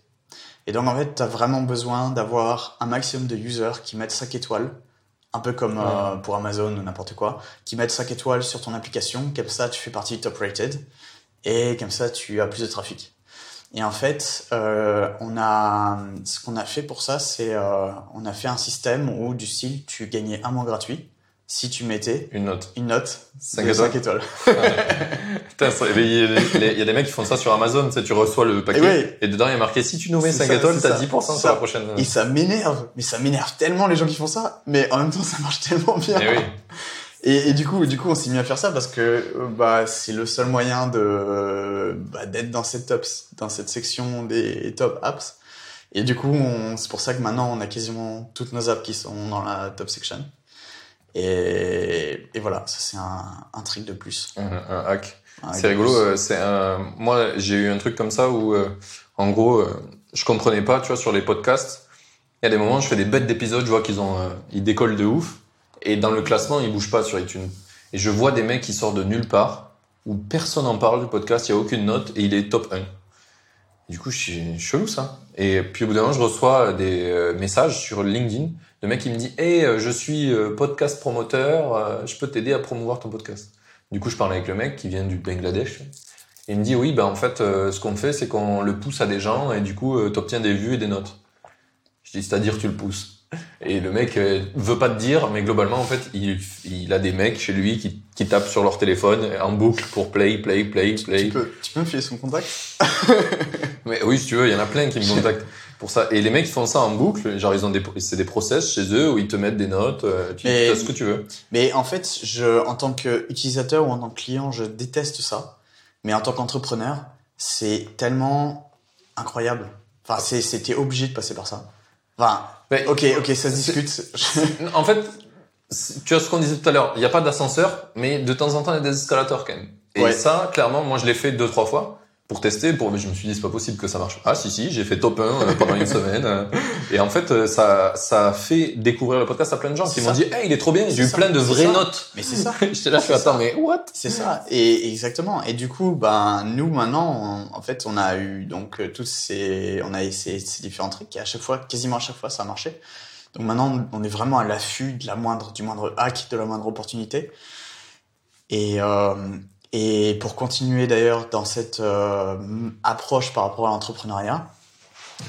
Et donc, en fait, tu as vraiment besoin d'avoir un maximum de users qui mettent 5 étoiles, un peu comme euh, pour Amazon ou n'importe quoi, qui mettent 5 étoiles sur ton application, comme ça, tu fais partie top rated, et comme ça, tu as plus de trafic. Et en fait, euh, on a, ce qu'on a fait pour ça, c'est euh, on a fait un système où, du style, tu gagnais un mois gratuit si tu mettais Une note. une note 5 de étoiles. 5 étoiles. Putain, ça- il y, a des- mecs qui font ça sur Amazon, tu sais, tu reçois le paquet Et ouais. et dedans il y a marqué si tu nous mets C'est 5 ça, étoiles, t'as ça. 10% C'est sur ça. la prochaine. Et ça m'énerve, mais ça m'énerve tellement les gens qui font ça, mais en même temps ça marche tellement bien. Et oui. Et, et du coup, du coup, on s'est mis à faire ça parce que euh, bah c'est le seul moyen de euh, bah, d'être dans cette top, dans cette section des top apps. Et du coup, on- c'est pour ça que maintenant on a quasiment toutes nos apps qui sont dans la top section. Et, et voilà, ça c'est un, un truc de plus. Un, un hack. C'est rigolo. euh, C'est un... Moi, j'ai eu un truc comme ça où, euh, en gros, euh, je comprenais pas, tu vois, sur les podcasts. Il y a des moments, je fais des bêtes d'épisodes, je vois qu'ils ont, euh, ils décollent de ouf, et dans le classement, ils bougent pas sur iTunes. Et je vois des mecs qui sortent de nulle part, où personne en parle du podcast, il y a aucune note, et il est top 1. Et du coup, je suis chelou ça. Et puis au bout d'un moment, je reçois des euh, messages sur LinkedIn de mec qui me dit Hey, euh, je suis euh, podcast promoteur, je peux t'aider à promouvoir ton podcast. Du coup, je parle avec le mec qui vient du Bangladesh. Et il me dit Oui, ben en fait, ce qu'on fait, c'est qu'on le pousse à des gens et du coup, tu t'obtiens des vues et des notes. Je dis C'est-à-dire, tu le pousses. Et le mec euh, veut pas te dire, mais globalement, en fait, il, il a des mecs chez lui qui, qui tapent sur leur téléphone en boucle pour play, play, play, play. Tu peux, tu peux me filer son contact Mais oui, si tu veux, il y en a plein qui me contactent pour ça. Et les mecs, ils font ça en boucle. Genre, ils ont des, c'est des process chez eux où ils te mettent des notes. euh, Tu Mais- fais ce que tu veux. Mais en fait, je, en tant qu'utilisateur ou en tant que client, je déteste ça. Mais en tant qu'entrepreneur, c'est tellement incroyable. Enfin, c'est, c'était obligé de passer par ça. Enfin, Mais- ok, ok, ça se discute. En fait, tu as ce qu'on disait tout à l'heure. Il n'y a pas d'ascenseur, mais de temps en temps, il y a des escalators quand même. Et Ouais. ça, clairement, moi, je l'ai fait deux, trois fois pour tester. Pour, je me suis dit, c'est pas possible que ça marche. Ah, si, si, j'ai fait top 1 euh, pendant une semaine. euh. Et en fait, euh, ça, ça a fait découvrir le podcast à plein de gens qui m'ont dit, hey, il est trop bien. J'ai eu ça, plein de vraies ça. notes. Mais c'est ça. J'étais là, je ça. attends, mais what? C'est ça, et exactement. Et du coup, ben nous maintenant, on- en fait, on a eu donc euh, tous ces, on a essayé ces différents trucs et à chaque fois, quasiment à chaque fois, ça a marché. Donc maintenant, on est vraiment à l'affût de la moindre, du moindre hack, de la moindre opportunité. Et euh, et pour continuer d'ailleurs dans cette euh, approche par rapport à l'entrepreneuriat,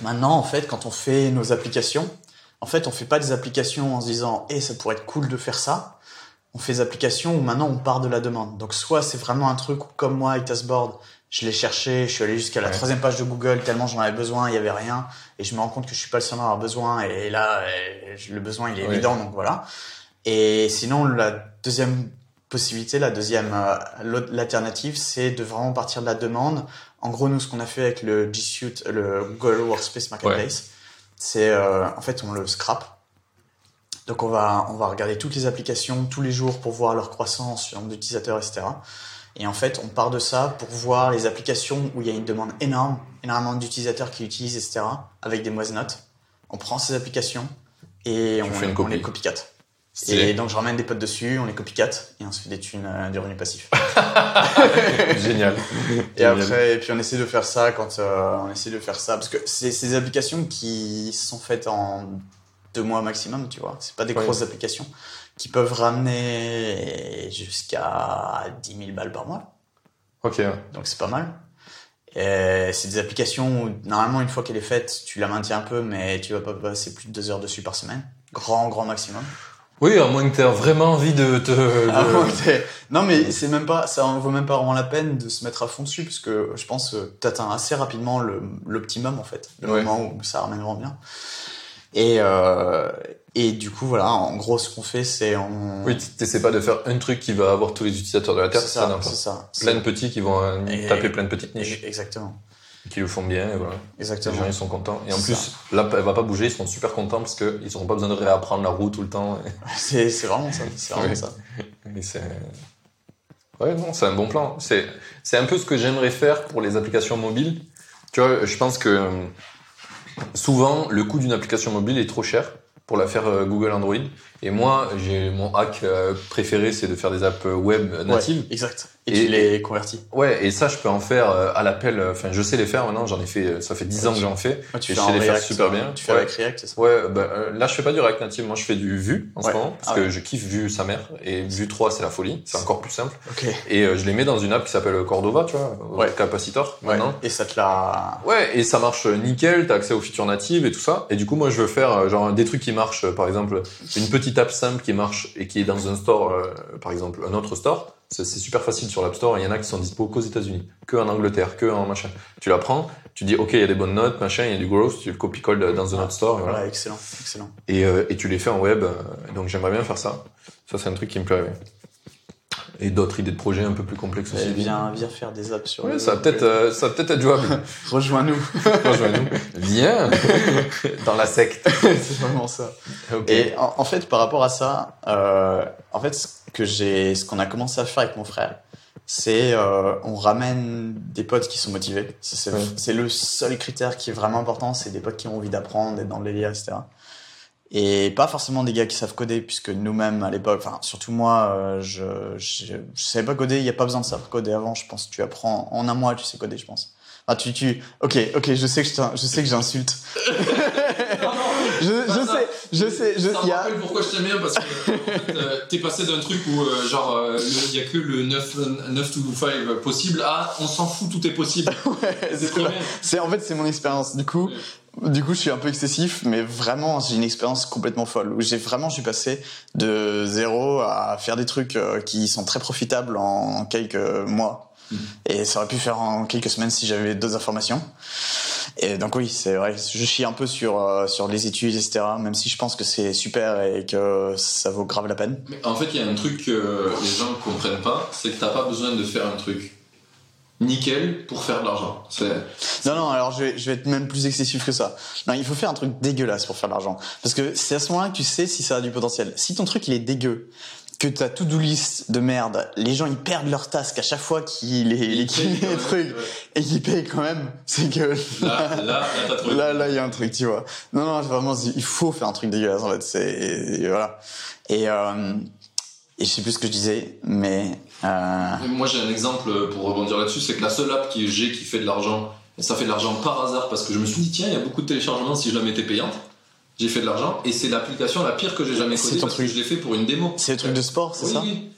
maintenant en fait, quand on fait nos applications, en fait, on fait pas des applications en se disant, eh, ça pourrait être cool de faire ça on fait des applications où maintenant on part de la demande. Donc soit c'est vraiment un truc où, comme moi avec Taskboard, je l'ai cherché, je suis allé jusqu'à la Ouais. troisième page de Google tellement j'en avais besoin, il y avait rien, et je me rends compte que je suis pas le seul à avoir besoin, et là euh, le besoin il est Ouais. évident, donc voilà. Et sinon la deuxième possibilité, la deuxième euh, l'alternative, c'est de vraiment partir de la demande. En gros, nous ce qu'on a fait avec le G Suite, le Google Workspace Marketplace, c'est euh, en fait on le scrape. Donc on va, on va regarder toutes les applications tous les jours pour voir leur croissance, leur nombre d'utilisateurs, etc. Et en fait, on part de ça pour voir les applications où il y a une demande énorme, énormément d'utilisateurs qui utilisent, etc. avec des mauvaises notes. On prend ces applications et on, fais une on copie. les copycat. Et donc je ramène des potes dessus, on les copycat et on se fait des thunes, euh, du revenu passif. Génial. Et après, et puis on essaie de faire ça quand euh, on essaie de faire ça parce que c'est des applications qui sont faites en deux mois maximum, tu vois. C'est pas des Ouais. grosses applications qui peuvent ramener jusqu'à 10 000 balles par mois, Ok. ouais. donc c'est pas mal. C'est des applications où normalement une fois qu'elle est faite, tu la maintiens un peu, mais tu vas pas passer plus de deux heures dessus par semaine, grand grand maximum. Oui, à moins que tu aies vraiment envie de te. Ah, non mais c'est même pas, ça en vaut même pas vraiment la peine de se mettre à fond dessus parce que je pense que t'atteins assez rapidement l'optimum en fait, le Ouais. moment où ça ramène vraiment bien. Et euh, et du coup voilà, en gros ce qu'on fait c'est on Oui, t'essaies pas de faire un truc qui va avoir tous les utilisateurs de la Terre, c'est ça, c'est ça. Plein de petits qui vont euh, Et- taper plein de petites niches, Exactement, qui le font bien, et voilà. Les exactement. gens, ils sont contents. Et en plus, ça. l'app, elle va pas bouger, ils seront super contents parce qu'ils n'auront pas besoin de réapprendre la roue tout le temps. C'est c'est vraiment ça, c'est vraiment Ouais. ça. Et c'est... Ouais, non, c'est un bon plan. C'est, c'est un peu ce que j'aimerais faire pour les applications mobiles. Tu vois, je pense que euh, souvent, le coût d'une application mobile est trop cher pour la faire euh, Google Android. Et moi, j'ai mon hack euh, préféré, c'est de faire des apps web natives. Ouais, exact. Et, Et- tu les convertis. Ouais, et ça, je peux en faire euh, à l'appel. euh, Enfin, je sais les faire maintenant. J'en ai fait. Ça fait 10 ans que j'en fais. Ouais, tu Et fais je sais les faire React, super bien. Tu fais Ouais. avec React, c'est ça. Ouais, bah, là, je fais pas du React Native. Moi, je fais du Vue en ce moment parce Ah que je kiffe Vue sa mère et Vue 3, c'est la folie. C'est encore plus simple. Ok. Et euh, je les mets dans une app qui s'appelle Cordova, tu vois. Capacitor Ouais. maintenant. Et ça te l'a. Ouais, et ça marche nickel, t'as accès aux features natives et tout ça. Et du coup, moi, je veux faire genre des trucs qui marchent, par exemple, une petite petite app simple qui marche et qui est dans un store, euh, par exemple, un autre store, c'est super facile sur l'App Store. Il y en a qui sont dispo qu'aux États-Unis, que en Angleterre, que en machin. Tu la prends, tu dis ok, il y a des bonnes notes, machin, il y a du growth, tu le copie-colles dans un autre store, et voilà. Excellent, excellent. Et, euh, et tu les fais en web. euh, donc j'aimerais bien faire ça. Ça c'est un truc qui me plairait. Et d'autres idées de projets un peu plus complexes aussi. Eh, viens, viens faire des apps sur. Ouais, le- ça va peut-être, euh, ça peut-être être jouable. Rejoins-nous. Rejoins-nous. Viens dans la secte. c'est vraiment ça. Et en, en fait, par rapport à ça, euh, en fait, ce que j'ai, ce qu'on a commencé à faire avec mon frère, c'est euh, on ramène des potes qui sont motivés. Ça, C'est Ouais. c'est le seul critère qui est vraiment important. C'est des potes qui ont envie d'apprendre, d'être dans le délire, etc. Et pas forcément des gars qui savent coder, puisque nous-mêmes à l'époque, enfin surtout moi, euh, je, je je savais pas coder. Il y a pas besoin de savoir coder avant. Je pense tu apprends en un mois, tu sais coder, je pense. Enfin, tu, tu, ok, ok, je sais que je, je sais que j'insulte. je, je sais, je sais, je, Ça il me y a, pourquoi je t'aime bien parce que en fait, euh, t'es passé d'un truc où euh, genre il y a que le 9, 9 to 5 possible à on s'en fout tout est possible. c'est bien. C'est en fait c'est mon expérience. Du coup, du coup, je suis un peu excessif, mais vraiment j'ai une expérience complètement folle où j'ai vraiment je suis passé de zéro à faire des trucs euh, qui sont très profitables en quelques mois. Mhm. Et ça aurait pu faire en quelques semaines si j'avais d'autres informations. Et donc oui, c'est vrai, je chie un peu sur euh, sur les études, etc. Même si je pense que c'est super et que ça vaut grave la peine. Mais en fait, il y a un truc que les gens comprennent pas, c'est que t'as pas besoin de faire un truc nickel pour faire de l'argent. Non, non, alors je vais, je vais être même plus excessif que ça. Non, il faut faire un truc dégueulasse pour faire de l'argent. Parce que c'est à ce moment-là que tu sais si ça a du potentiel. Si ton truc il est dégueu, que ta to-do list de merde, les gens ils perdent leur task à chaque fois qu'ils les, les, quand les trucs ouais. et qu'ils payent quand même, c'est que Là, là, là, t'as trouvé. là, là, il y a un truc, tu vois. Non, non, vraiment, il faut faire un truc dégueulasse en fait. C'est et voilà. Et euh, et je sais plus ce que je disais, mais euh, Et Moi, j'ai un exemple pour rebondir là-dessus, c'est que la seule app que j'ai qui fait de l'argent, et ça fait de l'argent par hasard parce que je me suis dit, tiens, il y a beaucoup de téléchargements si je la mettais payante. J'ai fait de l'argent et c'est l'application la pire que j'ai jamais ton parce que truc. je l'ai fait pour une démo. c'est le truc de sport, c'est Oui, ça oui.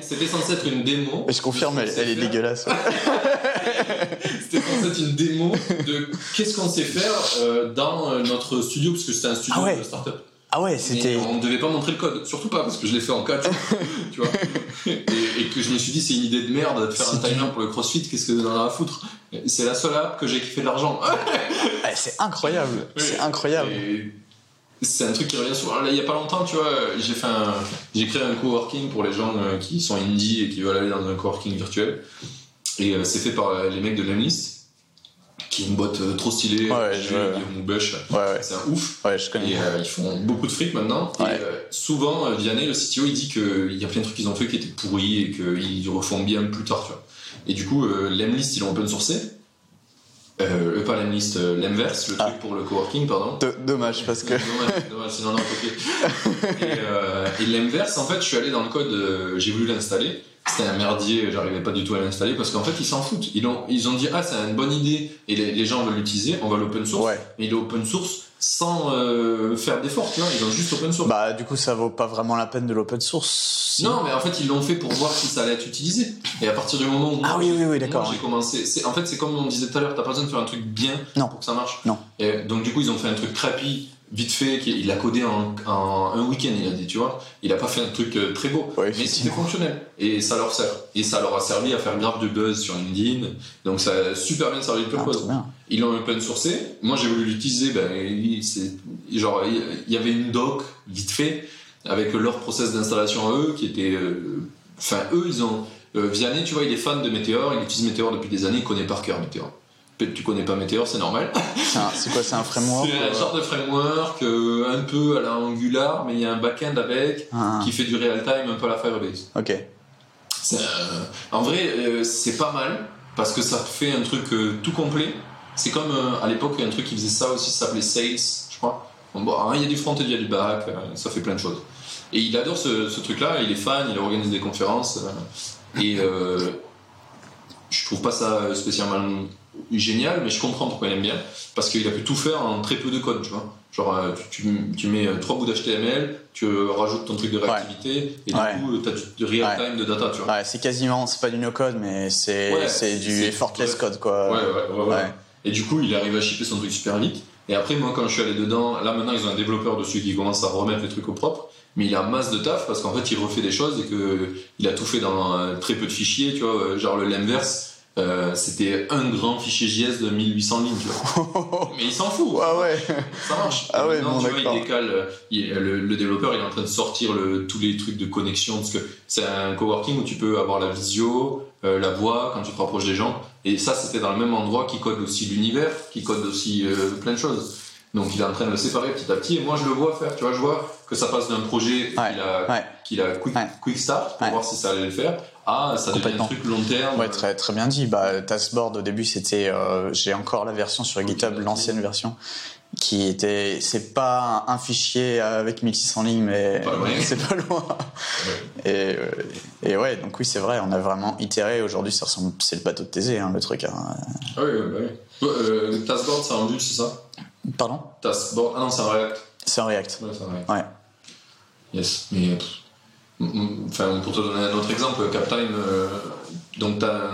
C'était- censé être une démo. Je confirme, elle, est dégueulasse. ouais. C'était censé être une démo de qu'est-ce qu'on sait faire euh, dans euh, notre studio, parce que c'était un studio Ah ouais. de start-up. Ah ouais, c'était. on ne devait pas montrer le code, surtout pas parce que je l'ai fait en 4 tu vois. Et, et que je me suis dit, c'est une idée de merde de faire un timer pour le crossfit, qu'est-ce que t'en as à foutre? C'est la seule app que j'ai qui fait de l'argent. Ah, c'est incroyable, Oui. c'est incroyable. Et C'est un truc qui revient souvent. Là, il y a pas longtemps, tu vois, j'ai fait un, j'ai créé un coworking pour les gens euh, qui sont indie et qui veulent aller dans un coworking virtuel. Et euh, c'est fait par euh, les mecs de Lemlist, qui est une boîte euh, trop stylée. Ouais, je- Guillaume Bush, Ouais, ouais, c'est un ouf. ouais, je connais. Et euh, ils font beaucoup de fric maintenant. Et euh, souvent, euh, Vianney, le CTO, il dit qu'il y a plein de trucs qu'ils ont fait qui étaient pourris et qu'ils refont bien plus tard, tu vois. Et du coup, Lemlist, ils l'ont open sourcé. Euh, pas Lemlist, Lemverse, le Ah. truc pour le coworking, pardon. Do- dommage parce que. Dommage, dommage, sinon on a copié. Et, et l'inverse, en fait, je suis allé dans le code, j'ai voulu l'installer. C'était un merdier, j'arrivais pas du tout à l'installer parce qu'en fait, ils s'en foutent. Ils ont, ils ont dit, ah, c'est une bonne idée et les, les gens veulent l'utiliser, on va l'open source. Ouais. Mais il est open source sans euh, faire d'efforts, tu vois. Ils ont juste open source. Bah, du coup, ça vaut pas vraiment la peine de l'open source. si. Non, mais en fait, ils l'ont fait pour voir si ça allait être utilisé. Et à partir du moment où. Ah oui, oui, oui, d'accord. J'ai commencé. En fait, c'est comme on disait tout à l'heure, t'as pas besoin de faire un truc bien Non. pour que ça marche. Non. Et donc, du coup, ils ont fait un truc crappy, vite fait, qu'il- il l'a codé en, en un week-end, il a dit, tu vois. Il a pas fait un truc euh, très beau. Ouais, mais c'était fonctionnel. Et ça leur sert. Et ça leur a servi à faire grave de buzz sur LinkedIn. Donc, ça a super bien servi le Ah, purpose. bien. Ils l'ont open sourcé. Moi, j'ai voulu l'utiliser. Ben, genre il y avait une doc vite fait avec leur process d'installation à eux qui était. euh, Enfin, eux, ils ont. euh, Vianney, tu vois, il est fan de Meteor. Il utilise Meteor depuis des années. Il connaît par cœur Meteor. Peut-être tu connais pas Meteor, c'est normal. C'est quoi C'est un framework C'est un euh, genre de framework euh, un peu à la Angular, mais il y a un backend avec ah, qui fait du real time un peu à la Firebase. Ok. Euh, en vrai, euh, c'est pas mal parce que ça fait un truc tout complet. C'est comme à l'époque, il y a un truc qui faisait ça aussi, ça s'appelait Sales, je crois. Bon, bon, hein, il y a du front et il y a du back, ça fait plein de choses. Et il adore ce, ce truc-là, il est fan, il organise des conférences. et je trouve pas ça spécialement génial, mais je comprends pourquoi il aime bien. Parce qu'il a pu tout faire en très peu de code, tu vois. Genre, euh, tu, mets euh, trois bouts d'HTML, tu euh, rajoutes ton truc de réactivité, et Ouais. du coup, tu as du, du real time de data, tu vois. Ouais, c'est quasiment, c'est pas du no-code, mais c'est du effortless code, quoi. Ouais, ouais, ouais. Et du coup, il arrive à shipper son truc super vite. Et après, moi, quand je suis allé dedans, là maintenant, ils ont un développeur dessus qui commence à remettre les trucs au propre. Mais il a masse de taf parce qu'en fait, il refait des choses et que il a tout fait dans euh, très peu de fichiers, tu vois. euh, Genre le Lemverse, euh, c'était un grand fichier JS de 1800 lignes, tu vois. Mais il s'en fout. Ouais, ouais. Ça marche. Ah ouais, bon, tu vois, il décale. euh, il- le, le développeur, il est en train de sortir le, tous les trucs de connexion parce que c'est un coworking où tu peux avoir la visio, euh, la voix quand tu te rapproches des gens. Et ça, c'était dans le même endroit qui code aussi l'univers, qui code aussi euh, plein de choses. Donc, il est en train de le séparer petit à petit. Et moi, je le vois faire. Tu vois, je vois que ça passe d'un projet Ouais, qu'il a, ouais. qu'il a quick, Ouais. quick start pour voir si ça allait le faire. Ah, ça devient un Complètement. truc long terme. Ouais, très, très bien dit. Bah, Taskboard, au début, c'était, euh, j'ai encore la version sur GitHub, l'ancienne version, qui était, c'est pas un, un fichier avec 1600 lignes, mais c'est pas loin. Et, euh, et ouais, donc oui, c'est vrai, on a vraiment itéré. Aujourd'hui, ça ressemble, c'est le bateau de Thésée, hein, le truc. hein. Ah oui, oui, bah oui. Ouais, euh, Taskboard, c'est en Vue, c'est ça? Pardon? Taskboard. Ah non, c'est en React. C'est en React. Ouais, c'est en React. Ouais. Yes, mais mm, enfin, pour te donner un autre exemple, CapTime, euh, donc t'as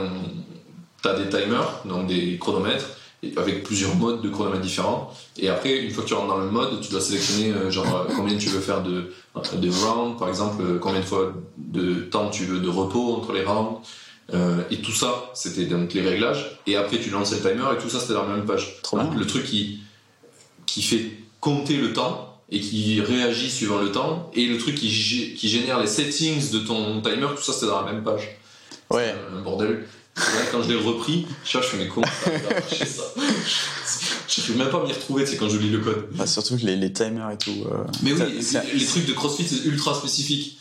as des timers, donc des chronomètres, avec plusieurs modes de chronomètres différents. Et après, une fois que tu rentres dans le mode, tu dois sélectionner euh, genre euh, combien tu veux faire de, de rounds, par exemple, combien de fois de temps tu veux de repos entre les rounds. Euh, et tout ça, c'était donc les réglages. Et après, tu lançais le timer et tout ça, c'était dans la même page. Trop bien. Le truc qui, qui fait compter le temps et qui réagit suivant le temps. Et le truc qui, gé- qui génère les settings de ton timer, tout ça, c'était dans la même page. Ouais. Un bordel. Là, quand je l'ai repris, je fais mais comment ça Je ne même pas m'y retrouver, c'est quand je lis le code. Bah, surtout les, les timers et tout. euh, Mais oui, les trucs de CrossFit, c'est ultra spécifique.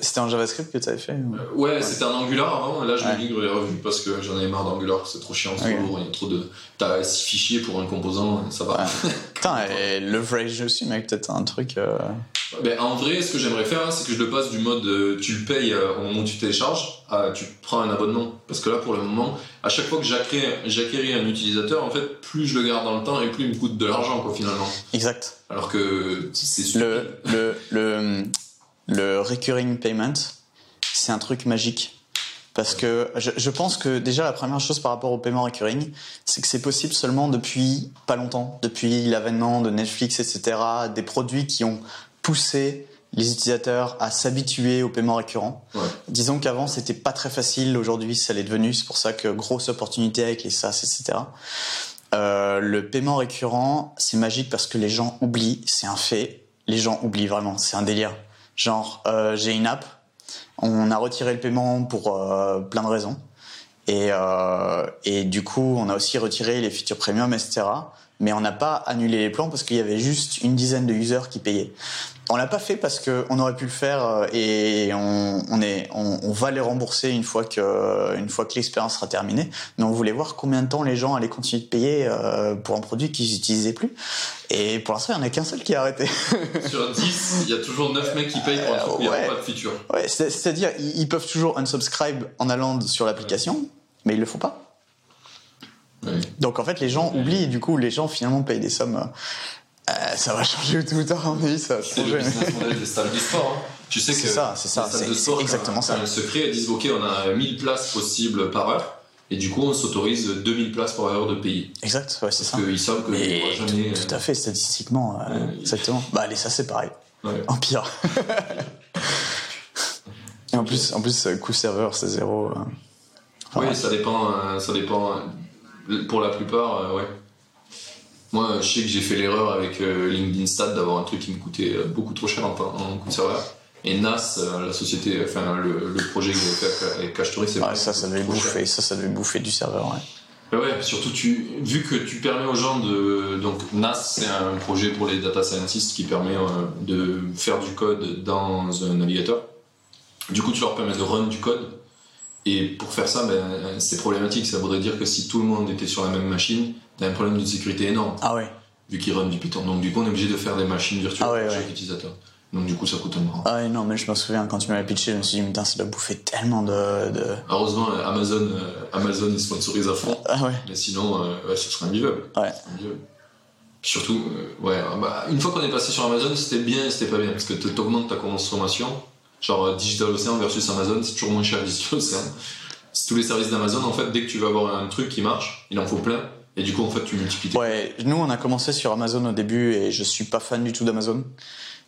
C'était en JavaScript que tu avais fait ou- Ouais, c'était un Angular avant, et là je Ouais. migre les revues parce que j'en avais marre d'Angular, c'est trop chiant, c'est Ok. trop lourd, il y a trop de. T'as 6 fichiers pour un composant, ça va. Ouais. Putain, et leverage aussi, mec, peut-être un truc. euh, Ben, en vrai, ce que j'aimerais faire, c'est que je le passe du mode euh, tu le payes euh, au moment où tu télécharges à tu prends un abonnement. Parce que là, pour le moment, à chaque fois que j'acquéris un utilisateur, en fait, plus je le garde dans le temps et plus il me coûte de l'argent, quoi, finalement. Exact. Alors que c'est. Le, le, le, le recurring payment, c'est un truc magique. Parce que je, je pense que déjà la première chose par rapport au paiement recurring, c'est que c'est possible seulement depuis pas longtemps, depuis l'avènement de Netflix, etc., des produits qui ont poussé les utilisateurs à s'habituer au paiement récurrent. Ouais. Disons qu'avant c'était pas très facile, aujourd'hui ça l'est devenu, c'est pour ça que grosse opportunité avec les SaaS, etc. Euh, le paiement récurrent, c'est magique parce que les gens oublient, c'est un fait. Les gens oublient vraiment, c'est un délire. Genre, euh, j'ai une app, on a retiré le paiement pour euh, plein de raisons. Et, euh, et du coup, on a aussi retiré les features premium, etc. Mais on n'a pas annulé les plans parce qu'il y avait juste une dizaine de users qui payaient. On l'a pas fait parce que on aurait pu le faire euh, et on, on est, on, on va les rembourser une fois que, une fois que l'expérience sera terminée. Mais on voulait voir combien de temps les gens allaient continuer de payer euh, pour un produit qu'ils n'utilisaient plus. Et pour l'instant, il n'y en a qu'un seul qui a arrêté. Sur 10, il y a toujours 9 mecs qui payent pour un truc où il n'y Ouais. a pas de feature. Ouais, c'est- c'est-à-dire, ils, ils peuvent toujours unsubscribe en allant sur l'application, mais ils le font pas. Donc en fait, les gens oublient et du coup, les gens finalement payent des sommes. euh, ça va changer tout le temps, à mon avis, ça va C'est le changer. model des salles de sport. hein. Tu sais que C'est ça, c'est ça, c'est- c'est exactement quand- ça. elles se créent, elles disent ok, on a 1000 places possibles par heure, et du coup on s'autorise 2000 places par heure de payer. Exact, ouais, c'est ça. Parce qu'ils savent que jamais. tout à fait, statistiquement, euh, Ouais. exactement. Bah allez, ça c'est pareil. Ouais. En pire. et en plus, en plus, euh, coût serveur, c'est zéro. euh. Enfin, Oui, ça dépend. euh, ça dépend. Pour la plupart, euh, ouais. Moi, je sais que j'ai fait l'erreur avec euh, LinkedIn Stat d'avoir un truc qui me coûtait euh, beaucoup trop cher en, en coût de serveur. Et NAS, la société, enfin le, le projet que j'avais fait avec Cachetori, c'est ouais, ça, ça devait bouffer, ça, ça devait bouffer du serveur, ouais. Ouais, surtout tu, vu que tu permets aux gens de. Donc NAS, c'est un projet pour les data scientists qui permet de faire du code dans un navigateur. Du coup, tu leur permets de run du code. Et pour faire ça, ben, c'est problématique. Ça voudrait dire que si tout le monde était sur la même machine, t'as un problème de sécurité énorme, Ah ouais. vu qu'ils run du Python. Donc du coup, on est obligé de faire des machines virtuelles Ah ouais, pour ouais. chaque utilisateur. Donc du coup, ça coûte un bras. Ah ouais, non, mais je me souviens, quand tu m'avais pitché, je me suis dit, putain, ça doit bouffer tellement de... de... Heureusement, euh, Amazon, euh, Amazon, ils sponsorisent à fond. Ah ouais. Mais sinon, euh, ouais, ce serait invivable. Ouais. Invivable. Surtout, euh, ouais, bah, une fois qu'on est passé sur Amazon, c'était bien et c'était pas bien. Parce que t'augmentes ta consommation. Genre euh, Digital Ocean versus Amazon, c'est toujours moins cher Digital Ocean. C'est tous les services d'Amazon, en fait, dès que tu veux avoir un truc qui marche, il en faut plein. Et du coup, en fait, tu multiplies Ouais, nous on a commencé sur Amazon au début et je suis pas fan du tout d'Amazon.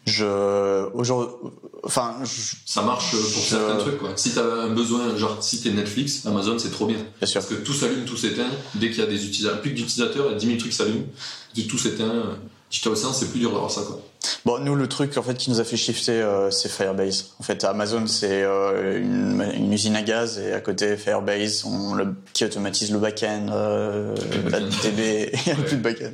Je aujourd'hui, enfin, je- Ça marche pour Je- certains trucs, quoi. Si t'as un besoin, genre, si t'es Netflix, Amazon, c'est trop bien. bien sûr. Parce que tout s'allume, tout s'éteint. Dès qu'il y a des utilisateurs, plus que d'utilisateurs, il y a 10 000 trucs s'allument. Tout s'éteint. Digital Ocean, c'est plus dur d'avoir ça, quoi. Bon, nous le truc en fait qui nous a fait shifter, euh, c'est Firebase. En fait, Amazon c'est euh, une, une usine à gaz et à côté Firebase, on le, qui automatise le back-end, euh, la. DB, il n'y a Ouais. plus de back-end.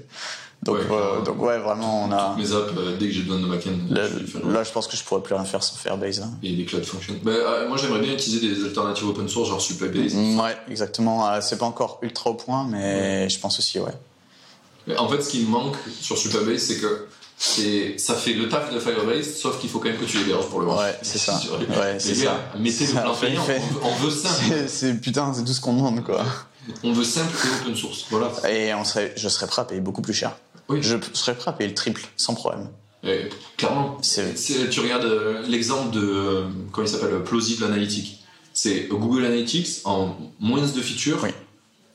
Donc, Ouais, euh, enfin, donc ouais, vraiment on a. Mes apps, euh, dès que j'ai besoin de backend, Là, je là, je pense que je pourrais plus rien faire sans Firebase. hein. Et les cloud functions. Bah, euh, moi, j'aimerais bien utiliser des alternatives open source, genre Supabase. Ouais, exactement. C'est pas encore ultra au point, mais je pense aussi, ouais. Mais En fait, ce qui me manque sur Supabase, c'est que c'est, ça fait le taf de Firebase, sauf qu'il faut quand même que tu l'héberges pour le voir. Ouais, c'est ça. Ouais, c'est Les ça. gars, mettez le Ça fait- payant. fait- On veut, on veut simple. C'est- putain, c'est tout ce qu'on demande quoi. On veut simple et open source. Voilà. Et on serait, je serais prêt à payer beaucoup plus cher. Oui. Je serais prêt à payer le triple, sans problème. Et, clairement. Tu regardes euh, l'exemple de, euh, comment il s'appelle, Plausible Analytics. C'est Google Analytics en moins de features Oui.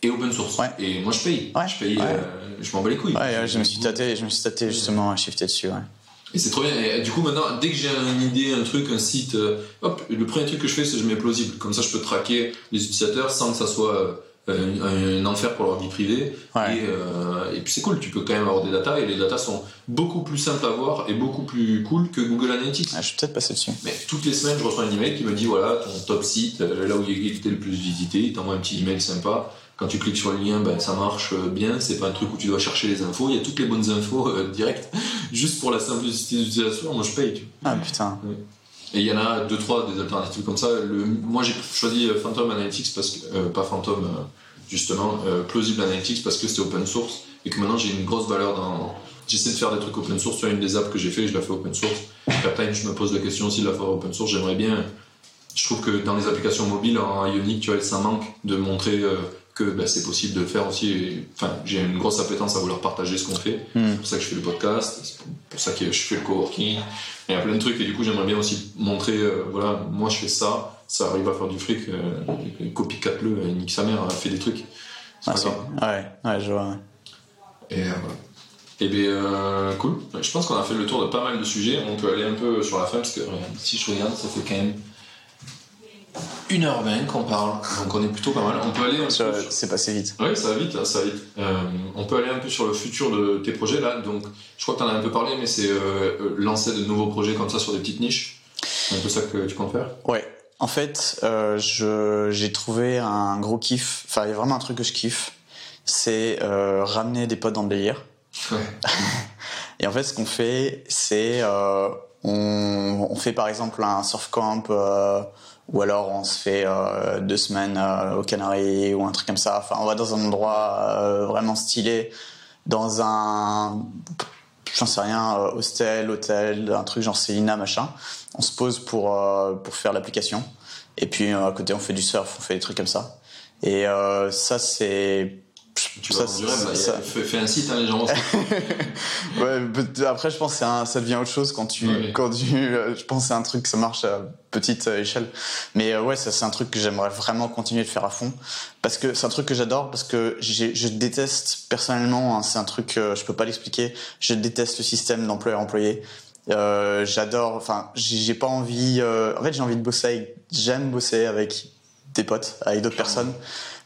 Et open source. Ouais. Et moi, je paye. Ouais, Je paye, ouais. euh, je m'en bats les couilles. Je me suis tâté, je me suis tâté justement à shifter dessus. Et c'est trop bien. Et du coup, maintenant, dès que j'ai une idée, un truc, un site, euh, hop, le premier truc que je fais, c'est que je mets plausible. Comme ça, je peux traquer les utilisateurs sans que ça soit euh, un, un enfer pour leur vie privée. Ouais. Et, euh, et puis c'est cool, tu peux quand même avoir des datas et les datas sont beaucoup plus simples à voir et beaucoup plus cool que Google Analytics. Ouais, je vais peut-être passer dessus. Mais toutes les semaines, je reçois un email qui me dit voilà, ton top site, là où il était le plus visité, il t'envoie un petit email sympa. Quand tu cliques sur le lien, ben, ça marche euh, bien. C'est pas un truc où tu dois chercher les infos. Il y a toutes les bonnes infos euh, directes, juste pour la simplicité d'utilisation. Moi, je paye. Ah putain. Et il y en a deux, trois des alternatives comme ça. Le, moi, j'ai choisi euh, Phantom Analytics parce que, euh, pas Phantom, euh, justement, Plausible Analytics parce que c'était open source et que maintenant j'ai une grosse valeur dans. J'essaie de faire des trucs open source. Tu vois, une des apps que j'ai fait, je la fais open source. Après, je me pose la question aussi de la faire open source. J'aimerais bien. Je trouve que dans les applications mobiles en Ionic, tu vois, ça manque de montrer euh, que bah, c'est possible de le faire aussi. Enfin, j'ai une grosse appétence à vouloir partager ce qu'on fait. Hmm. C'est pour ça que je fais le podcast, c'est pour ça que je fais le coworking. Il y a plein de trucs et du coup j'aimerais bien aussi montrer, euh, voilà, moi je fais ça, ça arrive à faire du fric, euh, copycat-le, euh, nique sa mère, elle fait des trucs. C'est Ah, pas c'est- grave. ouais, ouais, je vois. Et euh, voilà. Et bien, euh, cool. Je pense qu'on a fait le tour de pas mal de sujets. On peut aller un peu sur la fin parce que si je regarde, ça fait quand même 1h20 qu'on parle. Donc on est plutôt pas mal. On peut aller un peu Ça- C'est passé vite. oui, ça va vite, là, ça va vite. Euh, on peut aller un peu sur le futur de tes projets là. Donc, je crois que tu en as un peu parlé, mais c'est euh, euh, lancer de nouveaux projets comme ça sur des petites niches. C'est un peu ça que tu comptes faire? Ouais. En fait, euh, je j'ai trouvé un gros kiff. Enfin, il y a vraiment un truc que je kiffe. C'est ramener des potes dans le délire. Ouais. Et en fait, ce qu'on fait, c'est on, on fait par exemple un surf camp ou alors on se fait euh, deux semaines euh, aux Canaries ou un truc comme ça. Enfin, on va dans un endroit euh, vraiment stylé, dans un j'en sais rien, euh, hostel, hôtel, un truc genre Célina, machin. On se pose pour euh, pour faire l'application. Et puis euh, à côté, on fait du surf, on fait des trucs comme ça. Et ça, c'est Tu ça, là. ça- Il y a- Fais, fais un site, hein, les gens. Ouais, après je pense que un- ça devient autre chose quand tu Ouais. quand tu euh, je pense c'est un truc ça marche à petite euh, échelle. Mais euh, ouais, ça c'est un truc que j'aimerais vraiment continuer de faire à fond parce que c'est un truc que j'adore parce que je déteste personnellement, hein, c'est un truc euh, je peux pas l'expliquer, je déteste le système d'employeur employé. Euh, j'adore enfin j'ai j'ai pas envie euh, en fait j'ai envie de bosser avec j'aime bosser avec des potes, avec d'autres personnes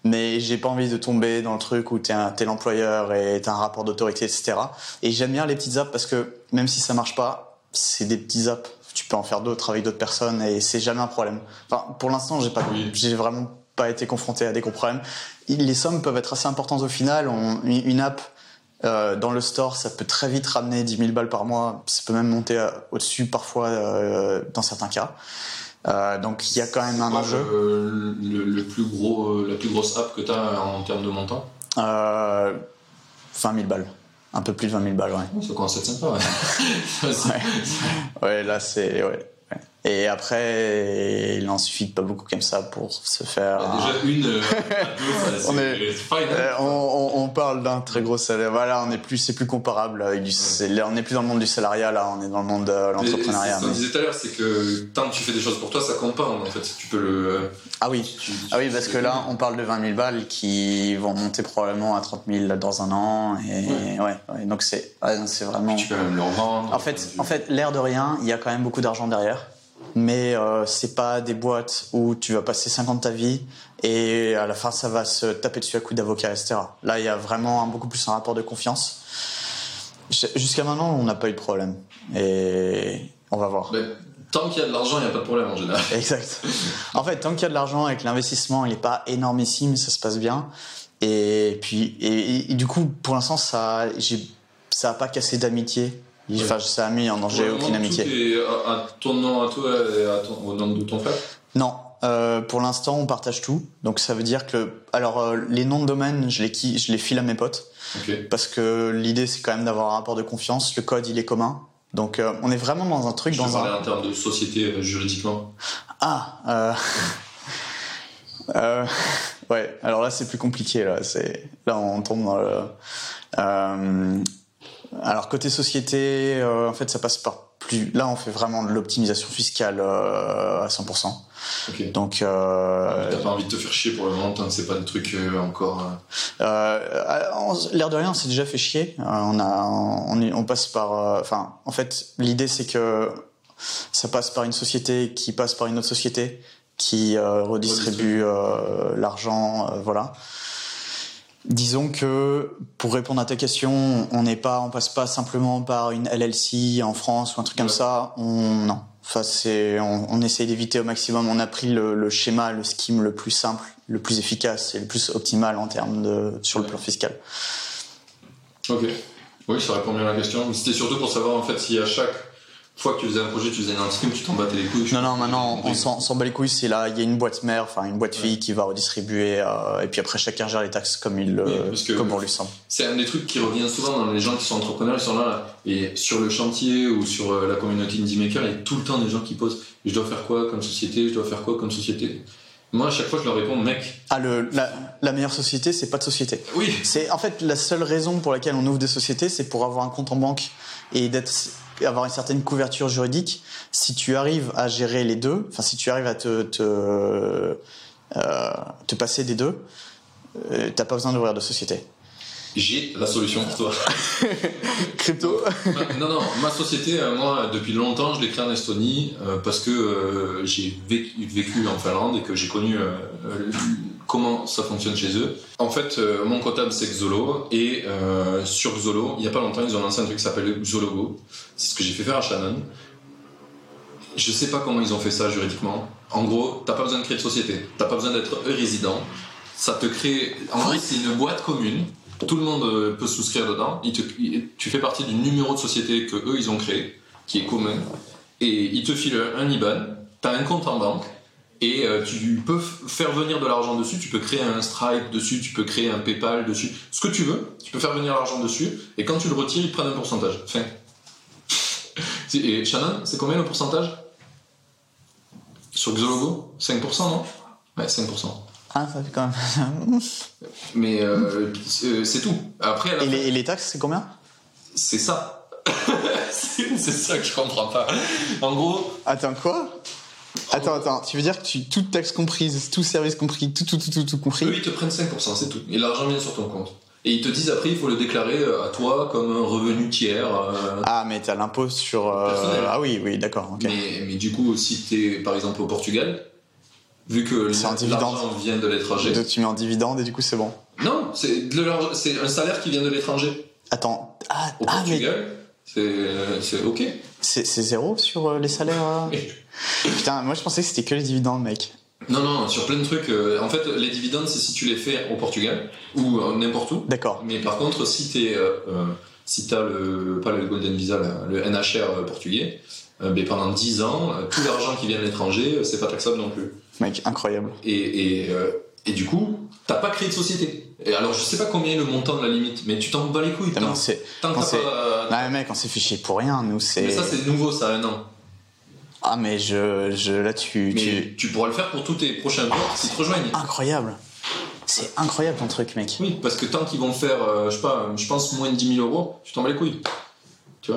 mais j'ai pas envie de tomber dans le truc où t'es un- t'es l'employeur et t'as un rapport d'autorité, etc. Et j'aime bien les petites apps parce que même si ça marche pas, c'est des petites apps. Tu peux en faire d'autres avec d'autres personnes et c'est jamais un problème. Enfin, pour l'instant, j'ai pas, j'ai vraiment pas été confronté à des gros problèmes. Les sommes peuvent être assez importantes au final. On- une une app euh, dans le store, ça peut très vite ramener 10 000 balles par mois. Ça peut même monter à- au-dessus parfois euh, dans certains cas. Euh, donc il y a quand même un enjeu. euh, le, le plus gros, euh, la plus grosse app que tu as en termes de montant? Euh, 20 000 balles. Un peu plus de 20 000 balles, ouais. Ça commence à être sympa, ouais. Ouais, ouais là c'est. Ouais. Et après, il en suffit pas beaucoup comme ça pour se faire. Bah, déjà une euh, à deux, ça, On c'est est- c'est fine. hein. Euh, on, parle d'un très gros salaire. Voilà, on est plus, c'est plus comparable. Avec du, c'est- là, on n'est plus dans le monde du salariat, là, on est dans le monde de l'entrepreneuriat. Ce qu'on mais- disait tout à l'heure, c'est que tant que tu fais des choses pour toi, ça compound en fait. Tu peux le. Ah oui. tu- Ah oui, parce que là, on parle de 20 000 balles qui vont monter probablement à 30 000 dans un an. Et ouais, ouais, donc c'est, c'est vraiment. Tu peux même le revendre. En fait, en fait, l'air de rien, il y a quand même beaucoup d'argent derrière. Mais euh, c'est pas des boîtes où tu vas passer 50 de ta vie et à la fin ça va se taper dessus à coups d'avocat, etc. Là, il y a vraiment un- beaucoup plus un rapport de confiance. Jusqu'à maintenant, on n'a pas eu de problème. Et on va voir. Tant qu'il y a de l'argent, il n'y a pas de problème en général. Exact. En fait, tant qu'il y a de l'argent et que l'investissement il est pas énormissime, ça se passe bien. Et puis, et, et- et du coup, pour l'instant, ça, j'ai, ça a pas cassé d'amitié. Enfin, ça a mis en danger aucune amitié. Tout est à, à ton nom, à toi et à ton- au nom de ton frère. Non, euh, pour l'instant, on partage tout. Donc ça veut dire que, alors euh, les noms de domaine, je les, je les file à mes potes Ok. parce que l'idée c'est quand même d'avoir un rapport de confiance. Le code, il est commun. Donc euh, on est vraiment dans un truc, Je dans un. parlais en termes de société euh, juridiquement. Ah. Euh... euh, Ouais. Alors là, c'est plus compliqué. Là, c'est là, on tombe dans le. Alors côté société, euh, en fait, ça passe par plus. Là, on fait vraiment de l'optimisation fiscale euh, à 100%. Ok. Donc. Euh... T'as pas envie de te faire chier pour le moment tant que c'est pas des trucs euh, encore. euh, Euh, L'air de rien, on s'est déjà fait chier. On a, on, on passe par, enfin, en fait, l'idée c'est que ça passe par une société qui passe par une autre société qui redistribue l'argent, voilà. Disons que pour répondre à ta question, on n'est pas, on passe pas simplement par une LLC en France ou un truc comme ça. On non. Enfin, c'est, on, on essaye d'éviter au maximum. On a pris le, le schéma, le scheme le plus simple, le plus efficace et le plus optimal en termes de sur le plan fiscal. Ok. Oui, ça répond bien à la question. C'était surtout pour savoir en fait si à chaque fois que tu faisais un projet, tu faisais une anticipation, tu t'en battais les couilles. Non, non, maintenant, on s'en bat les couilles. C'est là, il y a une boîte mère, enfin une boîte fille qui va redistribuer, euh, et puis après chacun gère les taxes comme il, euh, comme bon lui semble. C'est un des trucs qui revient souvent dans les gens qui sont entrepreneurs, ils sont là, là. et sur le chantier ou sur euh, la communauté Indie Maker, il y a tout le temps des gens qui posent je dois faire quoi comme société, je dois faire quoi comme société? Moi, à chaque fois, je leur réponds mec, Ah, le, la, la meilleure société, c'est pas de société. oui, C'est en fait la seule raison pour laquelle on ouvre des sociétés, c'est pour avoir un compte en banque et d'être avoir une certaine couverture juridique. Si tu arrives à gérer les deux, enfin si tu arrives à te euh, passer des deux, euh, t'as pas besoin d'ouvrir de société. J'ai la solution pour toi. Crypto. Non, non, ma société, euh, moi, depuis longtemps, je l'ai créée en Estonie euh, parce que euh, j'ai vécu, en Finlande et que j'ai connu euh, comment ça fonctionne chez eux. En fait, mon comptable, c'est Xolo et sur Xolo, il y a pas longtemps, ils ont lancé un truc qui s'appelle Xologo. C'est ce que j'ai fait faire à Shannon. Je sais pas comment ils ont fait ça juridiquement. En gros, t'as pas besoin de créer de société, t'as pas besoin d'être résident. Ça te crée. En gros, c'est une boîte commune. Tout le monde euh, peut souscrire dedans. Tu fais partie du numéro de société que eux ils ont créé, qui est commun, et ils te filent un IBAN. T'as un compte en banque et euh, tu peux faire venir de l'argent dessus. Tu peux créer un Stripe dessus, tu peux créer un PayPal dessus, ce que tu veux. Tu peux faire venir l'argent dessus et quand tu le retires, ils prennent un pourcentage. Fin. Et Shannon, c'est combien le pourcentage? Sur Xologo? 5%, non? Ouais, 5%. Ah, ça fait quand même. Mais euh, c'est c'est tout. Après, et, fin, les, et les taxes, c'est combien? C'est ça. c'est ça que je comprends pas. En gros, Attends, quoi? Attends, attends, tu veux dire que tu, toute taxe comprise, tout service compris, tout, tout, tout, tout, tout compris eux, ils te prennent 5%, c'est tout. Et l'argent vient sur ton compte. Et ils te disent après, il faut le déclarer euh, à toi comme un revenu tiers. euh, Ah, mais t'as l'impôt sur. euh. Ah oui, oui, d'accord, mais, mais du coup, si t'es par exemple au Portugal, vu que l'argent vient de l'étranger. Donc tu mets en dividende et du coup c'est bon. Non, c'est un salaire qui vient de l'étranger. Attends, ah, Au ah, Portugal, c'est c'est ok. c'est zéro sur euh, les salaires euh Putain, moi je pensais que c'était que les dividendes, mec. Non, non, sur plein de trucs. euh, en fait, les dividendes, c'est si tu les fais au Portugal ou euh, n'importe où. D'accord. Mais par contre, si t'es, euh, euh, si t'as le, pas le Golden Visa, là, le NHR portugais, euh, ben pendant 10 ans, euh, tout l'argent qui vient de l'étranger, euh, c'est pas taxable non plus. Mec, incroyable. Et, et, et du coup, t'as pas créé de société. Et alors, je sais pas combien est le montant de la limite, mais tu t'en bats les couilles. Putain, Tant, mais c'est- tant que pas. Non, mais mec, on s'est fait chier pour rien, nous c'est. mais ça, c'est nouveau, ça, un an. Ah, mais je, je là, tu, Mais tu... tu pourras le faire pour tous tes prochains potes qui te rejoignent. Incroyable. C'est incroyable ton truc, mec. Oui, parce que tant qu'ils vont faire, euh, je sais pas, je pense moins de 10 000 euros, tu t'en bats les couilles.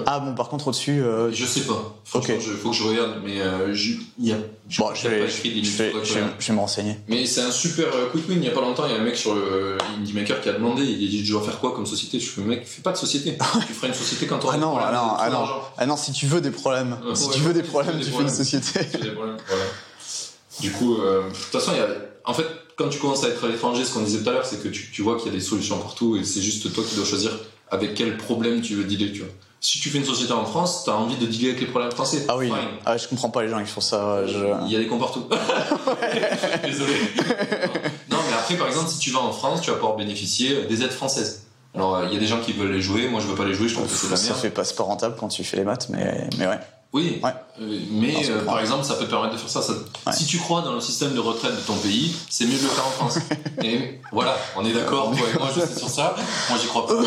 Ah bon, par contre, au-dessus, euh, Je sais pas. Franchement, Ok. je, faut que je regarde, mais euh, je, il y a. je bon, je vais, je, vais, je, me renseigner. Mais c'est un super euh, quick win. Il y a pas longtemps, il y a un mec sur le Indie Maker qui a demandé il a dit Je dois faire quoi comme société? Je fais Mec, fais pas de société. tu feras une société quand on Ah non, ah non, ah non. Ah non, si tu veux des problèmes, Ouais, si ouais, tu veux des tu problèmes, tu fais une société. C'est des problèmes, voilà. Du coup, euh, de toute façon, il y a, en fait, quand tu commences à être à l'étranger, ce qu'on disait tout à l'heure, c'est que tu, tu vois qu'il y a des solutions partout et c'est juste toi qui dois choisir avec quel problème tu veux dealer, tu vois. Si tu fais une société en France, t'as envie de dealer avec les problèmes français. Ah oui, Fine. ah, je comprends pas les gens qui font ça. Je... Il y a des cons partout. Désolé. non, mais après, par exemple, si tu vas en France, tu vas pouvoir bénéficier des aides françaises. Alors, euh, il y a des gens qui veulent les jouer. Moi, je veux pas les jouer. Je trouve que c'est la Ça merde. fait pas super rentable quand tu fais les maths, mais, mais ouais. Oui, Ouais. Euh, mais euh, par exemple, ça peut te permettre de faire ça. ça- Ouais. Si tu crois dans le système de retraite de ton pays, c'est mieux de le faire en France. et voilà, on est d'accord, et moi, je suis sur ça. Moi, j'y crois pas.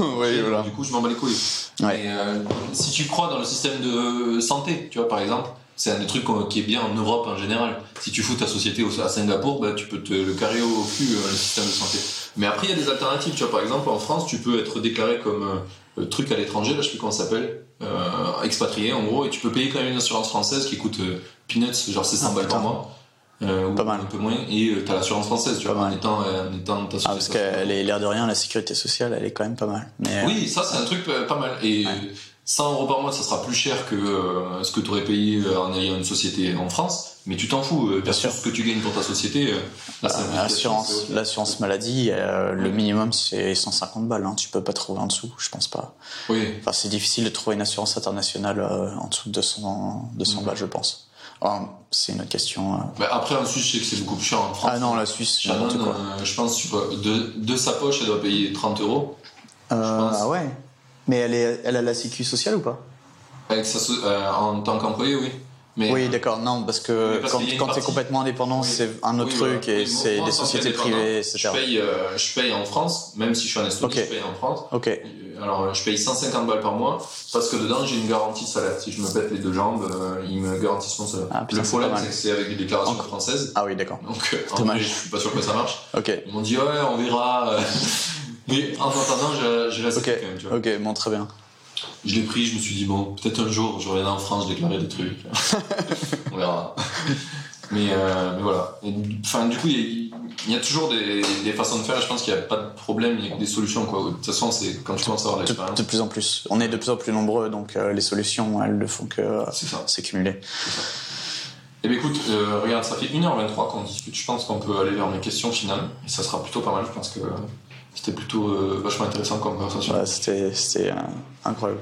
Oui, voilà. Du coup, je m'en bats les couilles. Euh, si tu crois dans le système de santé, tu vois, par exemple, c'est un des trucs qui est bien en Europe en général. Si tu fous ta société à Singapour, bah, tu peux te le carrer au cul, euh, le système de santé. Mais après, il y a des alternatives. Tu vois, par exemple, en France, tu peux être déclaré comme euh, truc à l'étranger, là, je sais plus comment ça s'appelle, euh, expatrié en gros, et tu peux payer quand même une assurance française qui coûte euh, peanuts, genre c'est 100 Ah, balles par mois. Euh, ou Pas mal. un peu moins, et euh, t'as l'assurance française, tu Pas vois, en mal. étant, euh, en étant ta Ah, parce qu'elle est l'air de rien, la sécurité sociale, elle est quand même pas mal. Mais, Oui, ça c'est un truc euh, pas mal. Et Ouais. 100 euros par mois, ça sera plus cher que euh, ce que tu aurais payé euh, en ayant une société en France. Mais tu t'en fous. euh, Bien sûr, ce que tu gagnes pour ta société, euh, la simplification, l'assurance, c'est- l'assurance maladie, euh, le minimum c'est 150 balles. Hein. Tu peux pas trouver en dessous, je pense pas. Oui. Enfin, c'est difficile de trouver une assurance internationale euh, en dessous de 200, 200 Mhm. balles, je pense. Alors, c'est une autre question. euh. Bah, après, en Suisse, je sais que c'est beaucoup plus cher en France. Ah non, la Suisse, Shannon, quoi. je pense, pas, de, de sa poche, elle doit payer 30 euros. Pense. ah ouais. Mais elle, est, elle a la sécu sociale ou pas? Avec sa, so- en tant qu'employé, oui. Mais, Oui, d'accord, non, parce que parce quand, une quand t'es partie- complètement indépendant, Oui. c'est un autre Oui, truc voilà. et c'est des sociétés privées, etc. Je paye, euh, je paye en France, même si je suis en Estonie, Ok. je paye en France. Euh, Alors, je paye 150 balles par mois parce que dedans, j'ai une garantie de salaire. Si je me pète les deux jambes, euh, ils me garantissent mon salaire. Ah, putain, le problème, c'est que c'est avec des déclarations françaises. ah oui, d'accord. Donc, euh, Dommage. je suis pas sûr que ça marche. Ok, Ils m'ont dit, ouais, on verra. Mais en attendant, j'ai j'ai la ok, sécu quand même, tu vois. ok, bon, très bien. Je l'ai pris, je me suis dit, bon, peut-être un jour, je reviendrai en France, je déclarerai des trucs. on verra. Mais, euh, mais voilà. Enfin, du coup, il y, a- il y a toujours des, des façons de faire. Je pense qu'il n'y a pas de problème, il y a que des solutions. Quoi. De toute façon, c'est quand tu commences à avoir De, l'expérience. de plus en plus. On est de plus en plus nombreux, donc euh, les solutions, elles ne font que euh, s'accumuler. Eh bien écoute, euh, regarde, ça fait 1h23 qu'on discute. Je pense qu'on peut aller vers mes questions finales. Et ça sera plutôt pas mal. Je pense que c'était plutôt euh, vachement intéressant comme conversation. Ouais, c'était c'était, euh, incroyable.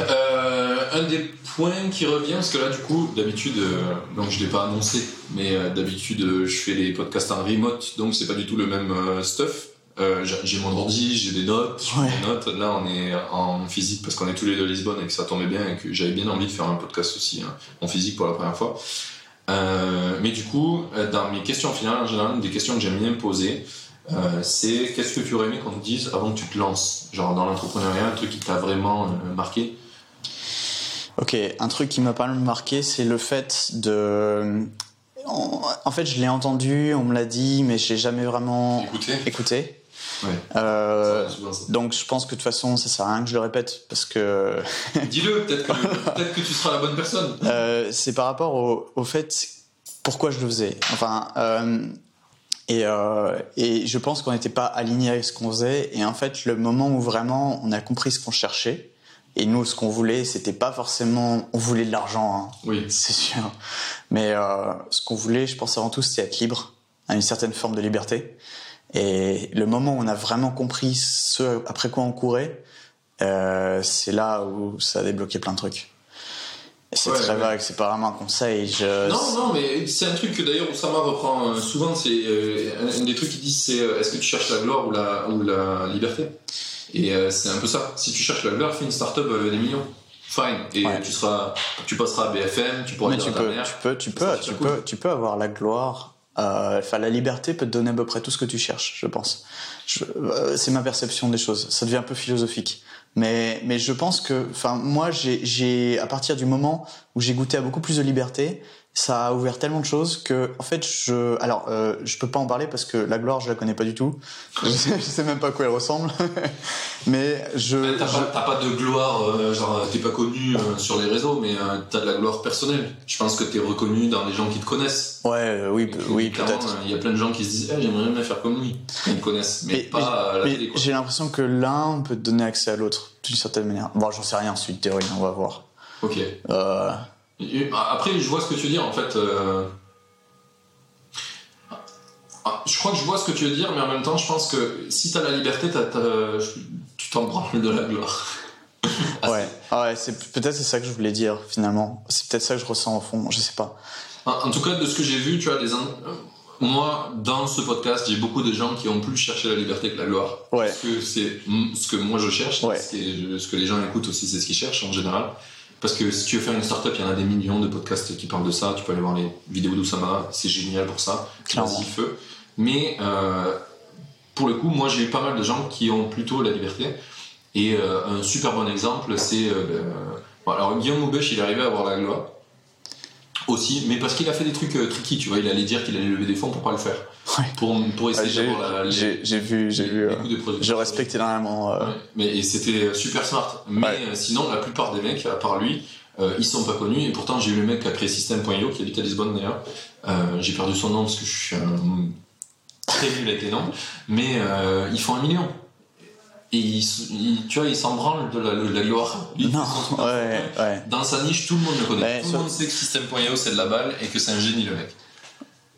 Euh, un des points qui revient, parce que là, du coup, d'habitude, euh, donc je l'ai pas annoncé, mais euh, d'habitude, je fais les podcasts en remote, donc c'est pas du tout le même stuff. Euh, j'ai- mon ordi, j'ai des notes, Ouais. des notes. Là, on est en physique parce qu'on est tous les deux à Lisbonne et que ça tombait bien et que j'avais bien envie de faire un podcast aussi hein, en physique pour la première fois. Euh, mais du coup, dans mes questions finales, en général, des questions que j'aime bien poser, euh, c'est qu'est-ce que tu aurais aimé qu'on te dise avant que tu te lances? Genre dans l'entrepreneuriat, un truc qui t'a vraiment euh, marqué? Ok, un truc qui m'a pas marqué, c'est le fait de. En, fait, je l'ai entendu, on me l'a dit, mais j'ai jamais vraiment Écoutez. écouté. Ouais. Euh, donc, je pense que de toute façon, ça sert à rien que je le répète parce que Dis-le, peut-être que, peut-être que tu seras la bonne personne. C'est par rapport au, au fait pourquoi je le faisais. Enfin, et, euh, et je pense qu'on n'était pas aligné avec ce qu'on faisait. Et en fait, le moment où vraiment on a compris ce qu'on cherchait, et nous, ce qu'on voulait, c'était pas forcément. On voulait de l'argent, hein, Oui. c'est sûr. Mais euh, ce qu'on voulait, je pense avant tout, c'était être libre, à une certaine forme de liberté. Et le moment où on a vraiment compris ce après quoi on courait, euh, c'est là où ça a débloqué plein de trucs. C'est Ouais, très ouais. vague, c'est pas vraiment un conseil. Je... Non, non, mais c'est un truc que d'ailleurs Oussama reprend euh, souvent. C'est euh, un, des trucs qu'il dit, c'est euh, est-ce que tu cherches la gloire ou la, ou la liberté? Et c'est un peu ça. Si tu cherches la gloire, fais une start-up euh, des millions. Fine. Et Ouais. tu seras, tu passeras à BFM, tu pourras Mais dire tu à ta peux, mère. tu peux, tu peux, tu peux, tu peux avoir la gloire. euh, Enfin, la liberté peut te donner à peu près tout ce que tu cherches, je pense. Euh, c'est ma perception des choses. Ça devient un peu philosophique. Mais, mais je pense que, enfin, moi, j'ai, à partir du moment où j'ai goûté à beaucoup plus de liberté, ça a ouvert tellement de choses que, en fait, je, alors, euh, je peux pas en parler parce que la gloire, je la connais pas du tout. Je sais, je sais même pas à quoi elle ressemble. mais je, T'as je- pas, pas de gloire, euh, genre t'es pas connu euh, sur les réseaux, mais euh, t'as de la gloire personnelle. Je pense que t'es reconnu dans les gens qui te connaissent. ouais, euh, oui, oui, peut-être. Il y a plein de gens qui se disent eh, j'aimerais bien faire comme lui. Ils me connaissent, mais, Mais- pas à la télé. J'ai l'impression que l'un peut te donner accès à l'autre d'une certaine manière. Bon, j'en sais rien, c'est une théorie, on va voir. Ok. Euh, Après, je vois ce que tu veux dire, en fait. euh, ah, Je crois que je vois ce que tu veux dire, mais en même temps, je pense que si t'as la liberté, t'as- t'as- tu t'en branles de la gloire. Ah, ouais, Ah ouais, c'est peut-être c'est ça que je voulais dire finalement. C'est peut-être ça que je ressens au fond, je sais pas. En, en tout cas, de ce que j'ai vu, tu vois, moi, dans ce podcast, j'ai beaucoup de gens qui ont plus cherché la liberté que la gloire. Ouais. Parce que c'est ce que moi je cherche, Ouais. ce que les gens écoutent aussi, c'est ce qu'ils cherchent en général. Parce que si tu veux faire une startup, il y en a des millions de podcasts qui parlent de ça. Tu peux aller voir les vidéos d'Oussama, c'est génial pour ça. Vas-y, feu. Mais euh, pour le coup, moi j'ai eu pas mal de gens qui ont plutôt la liberté. Et euh, un super bon exemple, c'est. euh, bon, alors Guillaume Moubèche, il est arrivé à avoir la gloire aussi, mais parce qu'il a fait des trucs euh, tricky, tu vois, il allait dire qu'il allait lever des fonds pour pas le faire. Ouais. Pour, pour essayer Ouais, j'ai- d'avoir la- J'ai j'ai vu, j'ai les- vu. les euh, coups de production. je respecte énormément. euh, Ouais, mais et c'était super smart. Mais Ouais. euh, sinon, la plupart des mecs, à part lui, euh, ils sont pas connus. Et pourtant, j'ai eu le mec qui a créé System.io, qui habite à Lisbonne d'ailleurs. Euh, j'ai perdu son nom parce que je suis un très nul avec les noms. Mais euh, ils font un million. Et ils, s- ils- tu vois, ils s'en de la, de la gloire. Non, ouais, ouais. Dans sa niche, tout le monde le connaît. Ouais, tout le monde sait que System.io c'est de la balle et que c'est un génie le mec.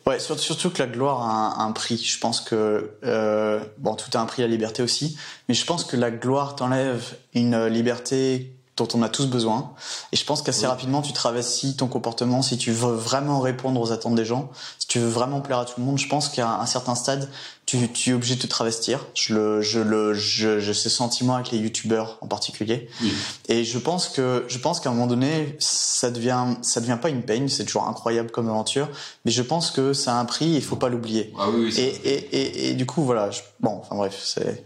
Ouais, sur- surtout que la gloire a un, un prix. Je pense que euh, bon, tout a un prix, la liberté aussi, mais je pense que la gloire t'enlève une liberté dont on a tous besoin. Et je pense qu'assez Oui. rapidement, tu travestis ton comportement si tu veux vraiment répondre aux attentes des gens, si tu veux vraiment plaire à tout le monde. Je pense qu'à un certain stade, tu, tu es obligé de te travestir. Je le, je le, je, je ce sentiment avec les youtubeurs en particulier. Oui. Et je pense que, je pense qu'à un moment donné, ça devient, ça devient pas une peine. C'est toujours incroyable comme aventure, mais je pense que ça a un prix. Il faut pas l'oublier. Ah oui. Et, et, et, et du coup, voilà. je- bon, enfin bref, c'est.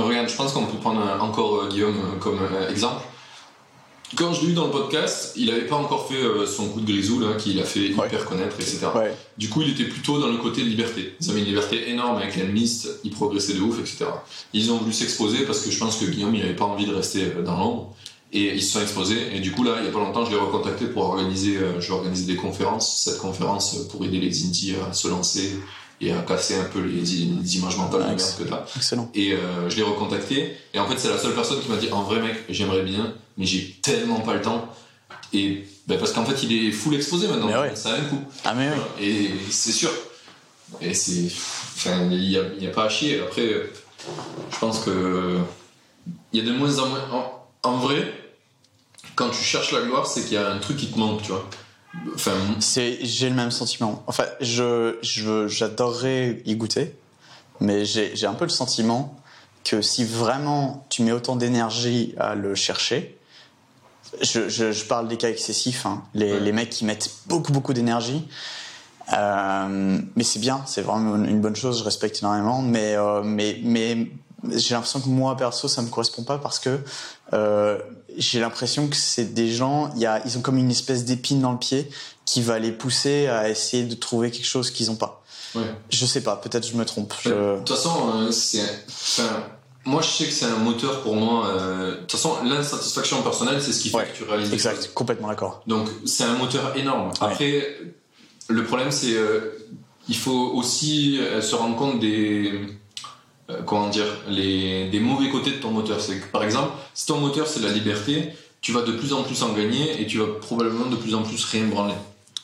Euh, regarde, je pense qu'on peut prendre un- encore euh, Guillaume euh, comme exemple. Quand je l'ai eu dans le podcast, il n'avait pas encore fait son coup de grisou là, qu'il a fait Ouais. hyper connaître, etc. Ouais. Du coup, il était plutôt dans le côté de liberté. Ils avaient une liberté énorme avec l'Enlist, ils progressaient de ouf, etc. Ils ont voulu s'exposer parce que je pense que Guillaume, il n'avait pas envie de rester dans l'ombre. Et ils se sont exposés. Et du coup, là, il n'y a pas longtemps, je l'ai recontacté pour organiser, je vais organiser des conférences. Cette conférence pour aider les indies à se lancer et à casser un peu les, les images mentales de Ouais, merde que t'as. Excellent. Et euh, je l'ai recontacté. Et en fait, c'est la seule personne qui m'a dit En vrai, mec, j'aimerais bien, mais j'ai tellement pas le temps. Et ben, parce qu'en fait, il est full exposé maintenant. Mais ouais. Ça a un coup. Ah mais oui. Et c'est sûr. Et c'est. Enfin, il n'y a, a pas à chier. Après, je pense que. Il y a de moins en moins. En, en vrai, quand tu cherches la gloire, c'est qu'il y a un truc qui te manque, tu vois. Enfin, C'est, j'ai le même sentiment. Enfin, je, je, j'adorerais y goûter, mais j'ai, j'ai un peu le sentiment que si vraiment tu mets autant d'énergie à le chercher, je, je, je parle des cas excessifs, hein, les, Ouais. les mecs qui mettent beaucoup beaucoup d'énergie. Euh, mais c'est bien, c'est vraiment une une bonne chose, je respecte énormément, mais euh, mais mais j'ai l'impression que moi perso ça me correspond pas parce que euh, j'ai l'impression que c'est des gens, y a, ils ont comme une espèce d'épine dans le pied qui va les pousser à essayer de trouver quelque chose qu'ils ont pas. ouais. Je sais pas, peut-être je me trompe. De Je... toute façon, euh, c'est. Enfin, moi, je sais que c'est un moteur pour moi. euh, De toute façon, l'insatisfaction personnelle, c'est ce qui fait Ouais, que tu réalises. choses. Exact, complètement d'accord. Donc, c'est un moteur énorme. Après, le problème, c'est. euh, il faut aussi euh, se rendre compte des. Euh, comment dire les, Des mauvais côtés de ton moteur. C'est que, par exemple, si ton moteur, c'est la liberté, tu vas de plus en plus en gagner et tu vas probablement de plus en plus rien branler.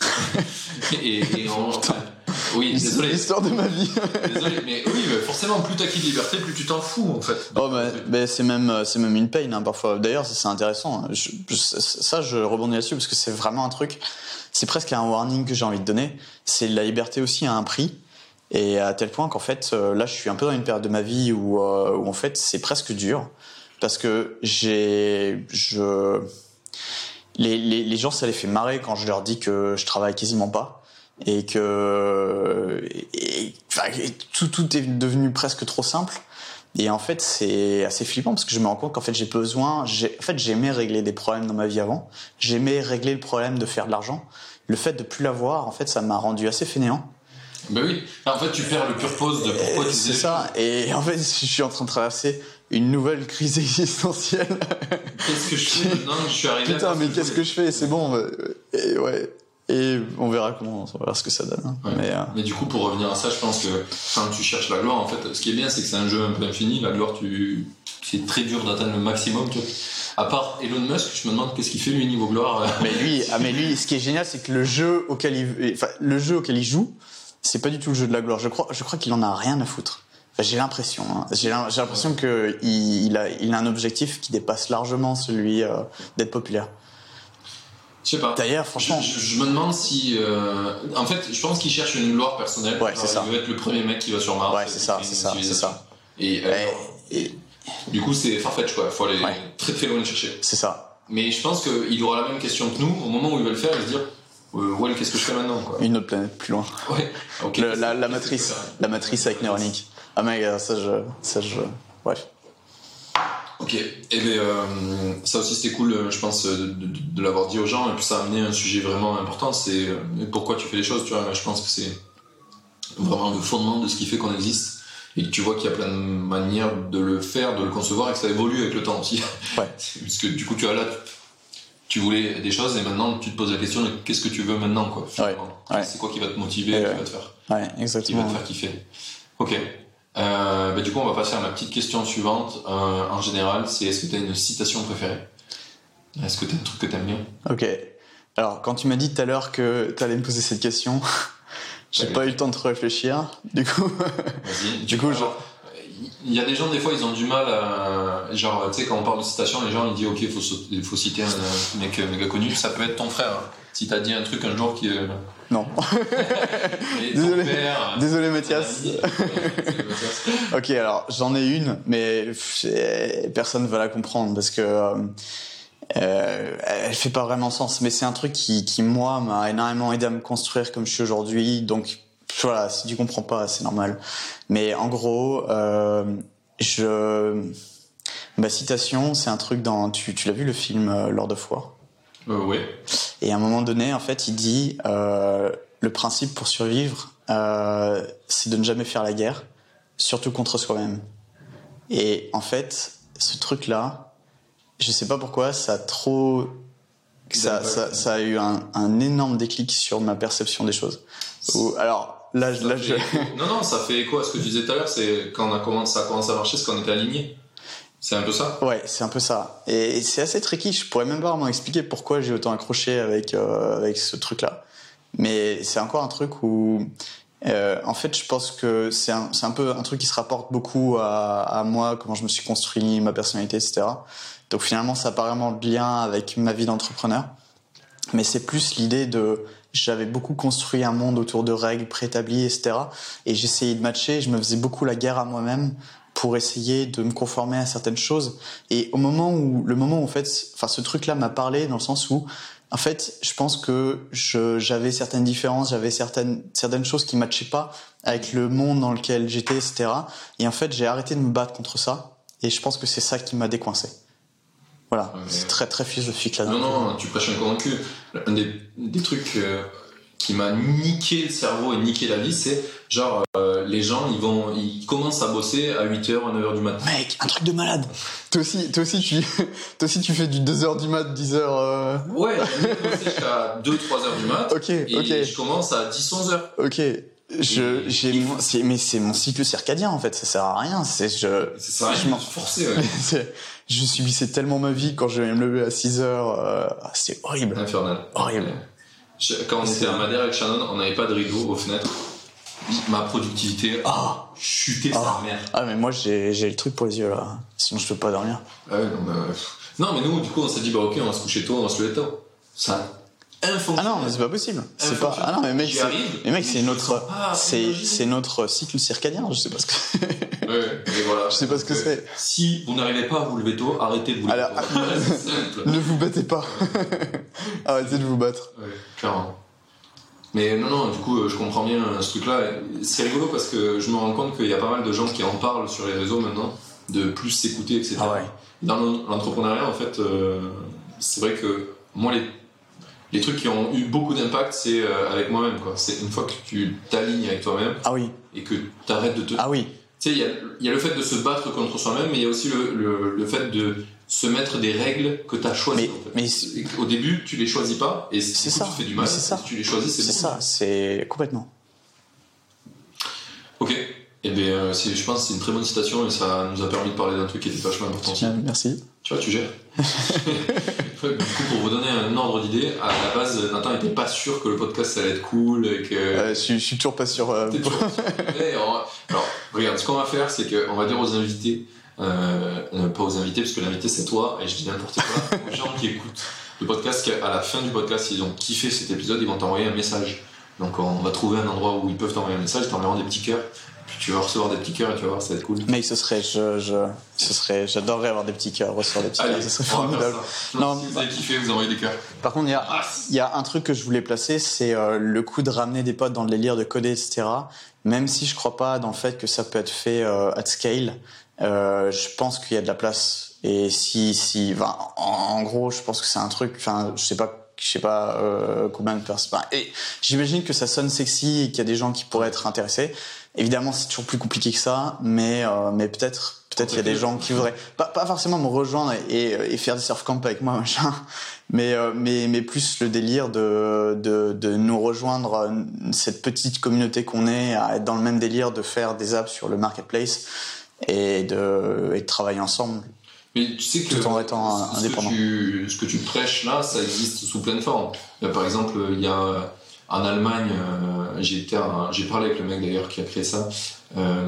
et, et on- Oui, désolé. L'histoire de ma vie. Désolé, mais oui, mais forcément, plus t'as acquis de liberté, plus tu t'en fous, en fait. Oh, mais, mais c'est même, c'est même une peine hein, parfois. D'ailleurs, c'est intéressant. Je- ça, je rebondis là-dessus parce que c'est vraiment un truc. C'est presque un warning que j'ai envie de donner. C'est la liberté aussi à un prix. Et à tel point qu'en fait, euh, là, je suis un peu dans une période de ma vie où, euh, où en fait, c'est presque dur parce que j'ai, je, les, les, les gens, ça les fait marrer quand je leur dis que je travaille quasiment pas et que et- et- tout, tout est devenu presque trop simple. Et en fait, c'est assez flippant parce que je me rends compte qu'en fait, j'ai besoin, en fait, j'aimais régler des problèmes dans ma vie avant. J'aimais régler le problème de faire de l'argent. Le fait de plus l'avoir, en fait, ça m'a rendu assez fainéant. Ben oui. En fait, tu perds le pur pose de pourquoi tu C'est ça. Et en fait, je suis en train de traverser une nouvelle crise existentielle. Qu'est-ce que je fais maintenant? Je suis arrivé Putain, mais ce qu'est-ce que je fais? C'est bon. euh, Et ouais. Et on verra comment, on verra ce que ça donne. hein. Ouais. Mais euh, Mais du coup, pour revenir à ça, je pense que quand tu cherches la gloire, en fait, ce qui est bien, c'est que c'est un jeu un peu infini. La gloire, tu... c'est très dur d'atteindre le maximum. Tu vois. À part Elon Musk, je me demande qu'est-ce qu'il fait lui niveau gloire. mais lui, ah mais lui, ce qui est génial, c'est que le jeu auquel il, enfin, le jeu auquel il joue, c'est pas du tout le jeu de la gloire. Je crois, je crois qu'il en a rien à foutre. Enfin, j'ai l'impression. hein. J'ai l'im- j'ai l'impression que il, il a, il a un objectif qui dépasse largement celui euh, d'être populaire. Je sais pas. D'ailleurs, franchement, je- je me demande si. euh, En fait, je pense qu'il cherche une gloire personnelle. Ouais, c'est ça. Il veut être le premier mec qui va sur Mars. ouais, c'est ça, c'est ça, c'est ça. Et, euh, et- du coup, c'est farfetch quoi. Faut aller Ouais. très très loin le chercher. c'est ça. Mais je pense qu'il aura la même question que nous au moment où il va le faire. Il va se dire euh, Ouais, qu'est-ce que je fais maintenant quoi. Une autre planète plus loin. Ouais. Ok. Le- la, matrice, la matrice avec Neuralink. Ah mec, euh, ça je, ça je, bref. Ok, et bien euh, ça aussi c'était cool, je pense, de, de- de l'avoir dit aux gens, et puis ça a amené un sujet vraiment important, c'est pourquoi tu fais les choses, tu vois, je pense que c'est vraiment le fondement de ce qui fait qu'on existe, et que tu vois qu'il y a plein de manières de le faire, de le concevoir, et que ça évolue avec le temps aussi. Ouais. Parce que du coup, tu vois là, tu voulais des choses, et maintenant tu te poses la question de qu'est-ce que tu veux maintenant, quoi. ouais. C'est quoi qui va te motiver, Et qui va te faire qui va te faire kiffer. Ok. Euh, bah, du coup, on va passer à ma petite question suivante. Euh, en général, c'est est-ce que tu as une citation préférée? Est-ce que tu as un truc que tu aimes bien? Ok. Alors, quand tu m'as dit tout à l'heure que tu allais me poser cette question, j'ai pas eu le temps de trop réfléchir. Du coup. Du coup, Alors, il y a des gens, des fois, ils ont du mal à. Genre, tu sais, quand on parle de citation, les gens ils disent Ok, il faut, citer un, mec méga connu. Ça peut être ton frère. hein. Si t'as dit un truc un jour qui. euh, non. Désolé. père, Désolé ton Mathias. Mathias. Ok, alors j'en ai une, mais personne va la comprendre parce que euh, euh, elle fait pas vraiment sens. Mais c'est un truc qui, qui moi, m'a énormément aidé à me construire comme je suis aujourd'hui. Donc voilà, si tu comprends pas, c'est normal. Mais en gros, euh, je ma citation, c'est un truc dans. Tu, tu l'as vu le film euh, Lord of War Euh, ouais. Et à un moment donné, en fait, il dit euh, le principe pour survivre, euh, c'est de ne jamais faire la guerre, surtout contre soi-même. Et en fait, ce truc-là, je sais pas pourquoi, ça a trop, ça, ça, ça a eu un, un énorme déclic sur ma perception des choses. Ou- alors là, je- Ça là, fait je, écho. Non, non, ça fait écho à ce que tu disais tout à l'heure, c'est quand on a commencé, ça a commencé à marcher, c'est qu'on était alignés. C'est un peu ça Ouais, c'est un peu ça. Et c'est assez tricky. Je pourrais même pas vraiment expliquer pourquoi j'ai autant accroché avec euh, avec ce truc-là. Mais c'est encore un truc où, euh, en fait, je pense que c'est un c'est un peu un truc qui se rapporte beaucoup à, à moi, comment je me suis construit, ma personnalité, etc. Donc finalement, ça n'a pas vraiment de lien avec ma vie d'entrepreneur. Mais c'est plus l'idée de j'avais beaucoup construit un monde autour de règles préétablies, etc. Et j'essayais de matcher. Je me faisais beaucoup la guerre à moi-même pour essayer de me conformer à certaines choses. Et au moment où, le moment où, en fait, enfin, ce truc-là m'a parlé dans le sens où, en fait, je pense que j'avais certaines différences, j'avais certaines, certaines choses qui matchaient pas avec le monde dans lequel j'étais, etc. Et en fait, j'ai arrêté de me battre contre ça. Et je pense que c'est ça qui m'a décoincé. Voilà. Ouais, C'est très, très philosophique là. Non, non, tu prêches un convaincu. Un des, des trucs euh, qui m'a niqué le cerveau et niqué la vie, c'est genre, euh, les gens, ils vont, ils commencent à bosser à 8h, 9h du matin. Mec, un truc de malade. Toi aussi, toi aussi, tu, toi aussi, tu fais du 2h du mat, 10h, euh... Ouais, j'ai bossé jusqu'à 2-3 heures du mat. Ok, Et ok. je commence à 10-11 heures. Ok. Je, j'ai, mon- c'est, mais c'est mon cycle circadien, en fait. Ça sert à rien. C'est, je, C'est ça, Je je m'en- m'en forcé, ouais. je subissais tellement ma vie quand je vais me lever à 6 heures. Euh, ah, c'est horrible. Infernal. Horrible. Je- Quand on était à Madère avec Shannon, on n'avait pas de rideau aux fenêtres. Ma productivité a Ah, chuté Ah. sa mère. ah, mais moi, j'ai, le truc pour les yeux, là. Sinon, je peux pas dormir. Ah ouais, non, bah, pff. non, mais nous, du coup, on s'est dit, bah ok, on va se coucher tôt, on va se lever tôt. Ça Ah non, mais c'est pas possible. C'est pas, ah non, mais mec, c'est, mec, notre, pas c'est, c'est notre cycle circadien. Je sais pas ce que, Ouais, et voilà. je sais pas ce que c'est. Si vous n'arrivez pas à vous lever tôt, arrêtez de vous lever Alors, tôt. Ne vous battez pas. Arrêtez de vous battre. Ouais, clairement. Mais non, non, du coup, euh, je comprends bien euh, ce truc-là. C'est rigolo parce que je me rends compte qu'il y a pas mal de gens qui en parlent sur les réseaux maintenant, de plus s'écouter, etc. Ah ouais. Dans l'en- l'entrepreneuriat, en fait, euh, c'est vrai que moi, les, les trucs qui ont eu beaucoup d'impact, c'est euh, avec moi-même. quoi. C'est une fois que tu t'alignes avec toi-même Ah oui, et que tu arrêtes de te. ah oui. Tu sais, il y a, il y a le fait de se battre contre soi-même, mais il y a aussi le, le, le fait de se mettre des règles que tu as choisies. Mais- en fait. mais c'est- Et Au début, tu les choisis pas, et C'est ça, tu fais du mal. c'est ça. Si tu les choisis, c'est C'est ça, c'est complètement. Ok. Eh bien, euh, c'est- je pense que c'est une très bonne citation et ça nous a permis de parler d'un truc qui était vachement important. Bien, Merci. Tu vois, tu gères. du coup, pour vous donner un ordre d'idée, à la base, Nathan était pas sûr que le podcast ça allait être cool et que. Euh, je, suis- je suis toujours pas sûr. euh, T'es toujours sûr. Ouais, on va- Alors, regarde, ce qu'on va faire, c'est qu'on va dire aux invités, euh, euh, pas aux invités, parce que l'invité c'est toi, et je dis n'importe quoi, aux gens qui écoutent le podcast, qu'à la fin du podcast, ils ont kiffé cet épisode, ils vont t'envoyer un message. Donc, on va trouver un endroit où ils peuvent t'envoyer un message, ils t'enverront des petits cœurs, tu vas recevoir des petits cœurs et tu vas voir, ça va être cool. Mec, ce serait, je, je, ce serait, j'adorerais avoir des petits cœurs, recevoir des petits cœurs, Allez, ce serait formidable. Non, si vous avez kiffé, vous envoyez des cœurs. Par contre, il y a, Ah, il y a un truc que je voulais placer, c'est euh, le coup de ramener des potes dans le délire de coder, etc. Même si je crois pas dans le fait que ça peut être fait euh, at scale, euh, je pense qu'il y a de la place. Et si, si, enfin, en, en gros, je pense que c'est un truc. Enfin, je sais pas, je sais pas euh, combien de personnes. et j'imagine que ça sonne sexy et qu'il y a des gens qui pourraient être intéressés. Évidemment, c'est toujours plus compliqué que ça, mais euh, mais peut-être peut-être il y a des gens qui voudraient pas, pas forcément me rejoindre et, et faire des surf camp avec moi machin mais euh, mais mais plus le délire de de, de nous rejoindre euh, cette petite communauté qu'on est à être dans le même délire de faire des apps sur le marketplace et de et de travailler ensemble Mais tu sais que Tout en étant ce- indépendant. Que tu, ce que tu prêches là, ça existe sous plein de formes. Là, par exemple, il y a en Allemagne, euh, j'ai parlé avec le mec d'ailleurs qui a créé ça. Euh,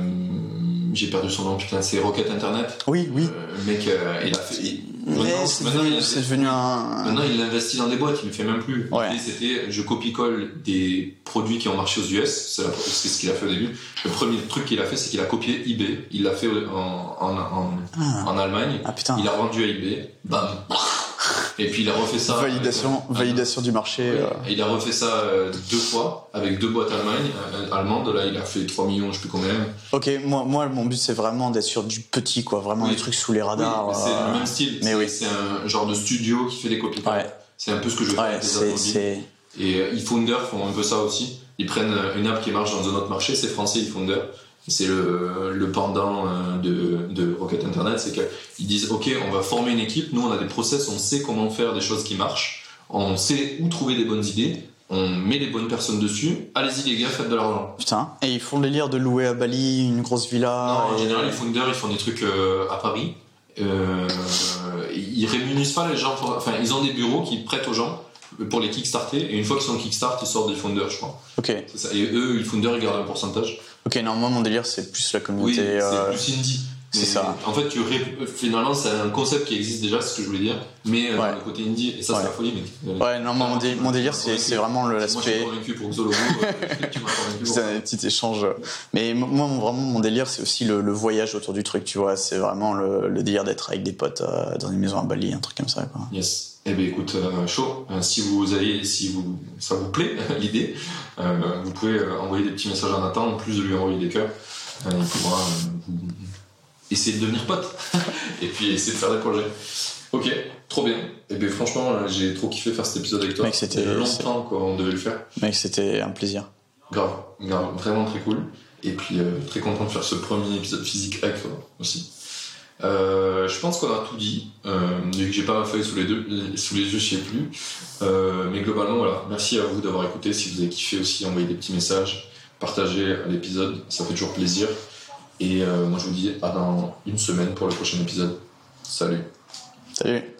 j'ai perdu son nom, putain, c'est Rocket Internet. oui oui Euh, le mec, il a fait. il- mais maintenant, c'est devenu devenu un Maintenant, il investit dans des boîtes, il le fait même plus. Ouais. C'était, je copie-colle des produits qui ont marché aux US. C'est ce qu'il a fait au début. Le premier truc qu'il a fait, c'est qu'il a copié eBay. Il l'a fait en, en, en, ah, en Allemagne. ah, putain Il a vendu à eBay. Bam. Et puis il a refait ça. validation avec- validation du marché Ouais. euh, il a refait ça euh, deux fois avec deux boîtes Allemagne, euh, allemandes. Là, il a fait 3 millions, je sais plus combien. ok moi moi mon but c'est vraiment d'être sur du petit quoi vraiment Oui. des trucs sous les radars c'est euh, le même style. mais C'est- oui. C'est un genre de studio qui fait des copies. ouais C'est un peu ce que je fais ouais Et euh, eFounder font un peu ça aussi. Ils prennent euh, une app qui marche dans un autre marché, c'est français eFounder. C'est le, le pendant euh, de, de Rocket Internet, c'est qu'ils disent ok, on va former une équipe, nous on a des process, on sait comment faire des choses qui marchent, on sait où trouver des bonnes idées, on met les bonnes personnes dessus, allez-y les gars, faites de l'argent. putain et ils font le délire de louer à Bali une grosse villa Non, en et- général, les founders, ils font des trucs euh, à Paris. Euh, ils rémunissent pas les gens. pour- Enfin, ils ont des bureaux qui prêtent aux gens pour les kickstarter. Et une fois qu'ils sont kickstart, ils sortent des founders, je crois. ok ça. Et eux, les founders, ils gardent un pourcentage. Ok, non, moi mon délire c'est plus la Oui, communauté. c'est euh, plus indie. c'est ça. En fait, tu ré- finalement, c'est un concept qui existe déjà, c'est ce que je voulais dire. Mais euh, Ouais. le côté indie, et ça, Ouais. c'est la folie, mec. Ouais, non, moi, mon, dé- mon délire c'est vraiment le- Moi, je suis l'aspect. convaincu pour Xologo. euh, tu m'as convaincu pour C'est un petit échange. Mais moi, vraiment, mon délire, c'est aussi le, le voyage autour du truc, tu vois. C'est vraiment le, le délire d'être avec des potes euh, dans une maison à Bali, un truc comme ça, quoi. Yes. Eh bien, écoute, euh, chaud. Euh, si vous avez, si vous, ça vous plaît l'idée, euh, vous pouvez envoyer des petits messages à Nathan, en plus de lui envoyer des cœurs. Il pourra essayer de devenir pote et puis essayer de faire des projets. Ok, trop bien. Eh bien, franchement, j'ai trop kiffé faire cet épisode avec toi. Mec, c'était- Ça fait longtemps qu'on devait le faire. Mec, c'était un plaisir. Grave, grave, vraiment très cool. Et puis euh, très content de faire ce premier épisode physique avec toi aussi. Euh, je pense qu'on a tout dit. Euh, vu que j'ai pas ma feuille sous les, yeux, je sais plus. Euh, mais globalement, voilà. Merci à vous d'avoir écouté. Si vous avez kiffé aussi, envoyez des petits messages, partagez l'épisode, ça fait toujours plaisir. Et euh, moi, je vous dis à dans une semaine pour le prochain épisode. Salut. Salut.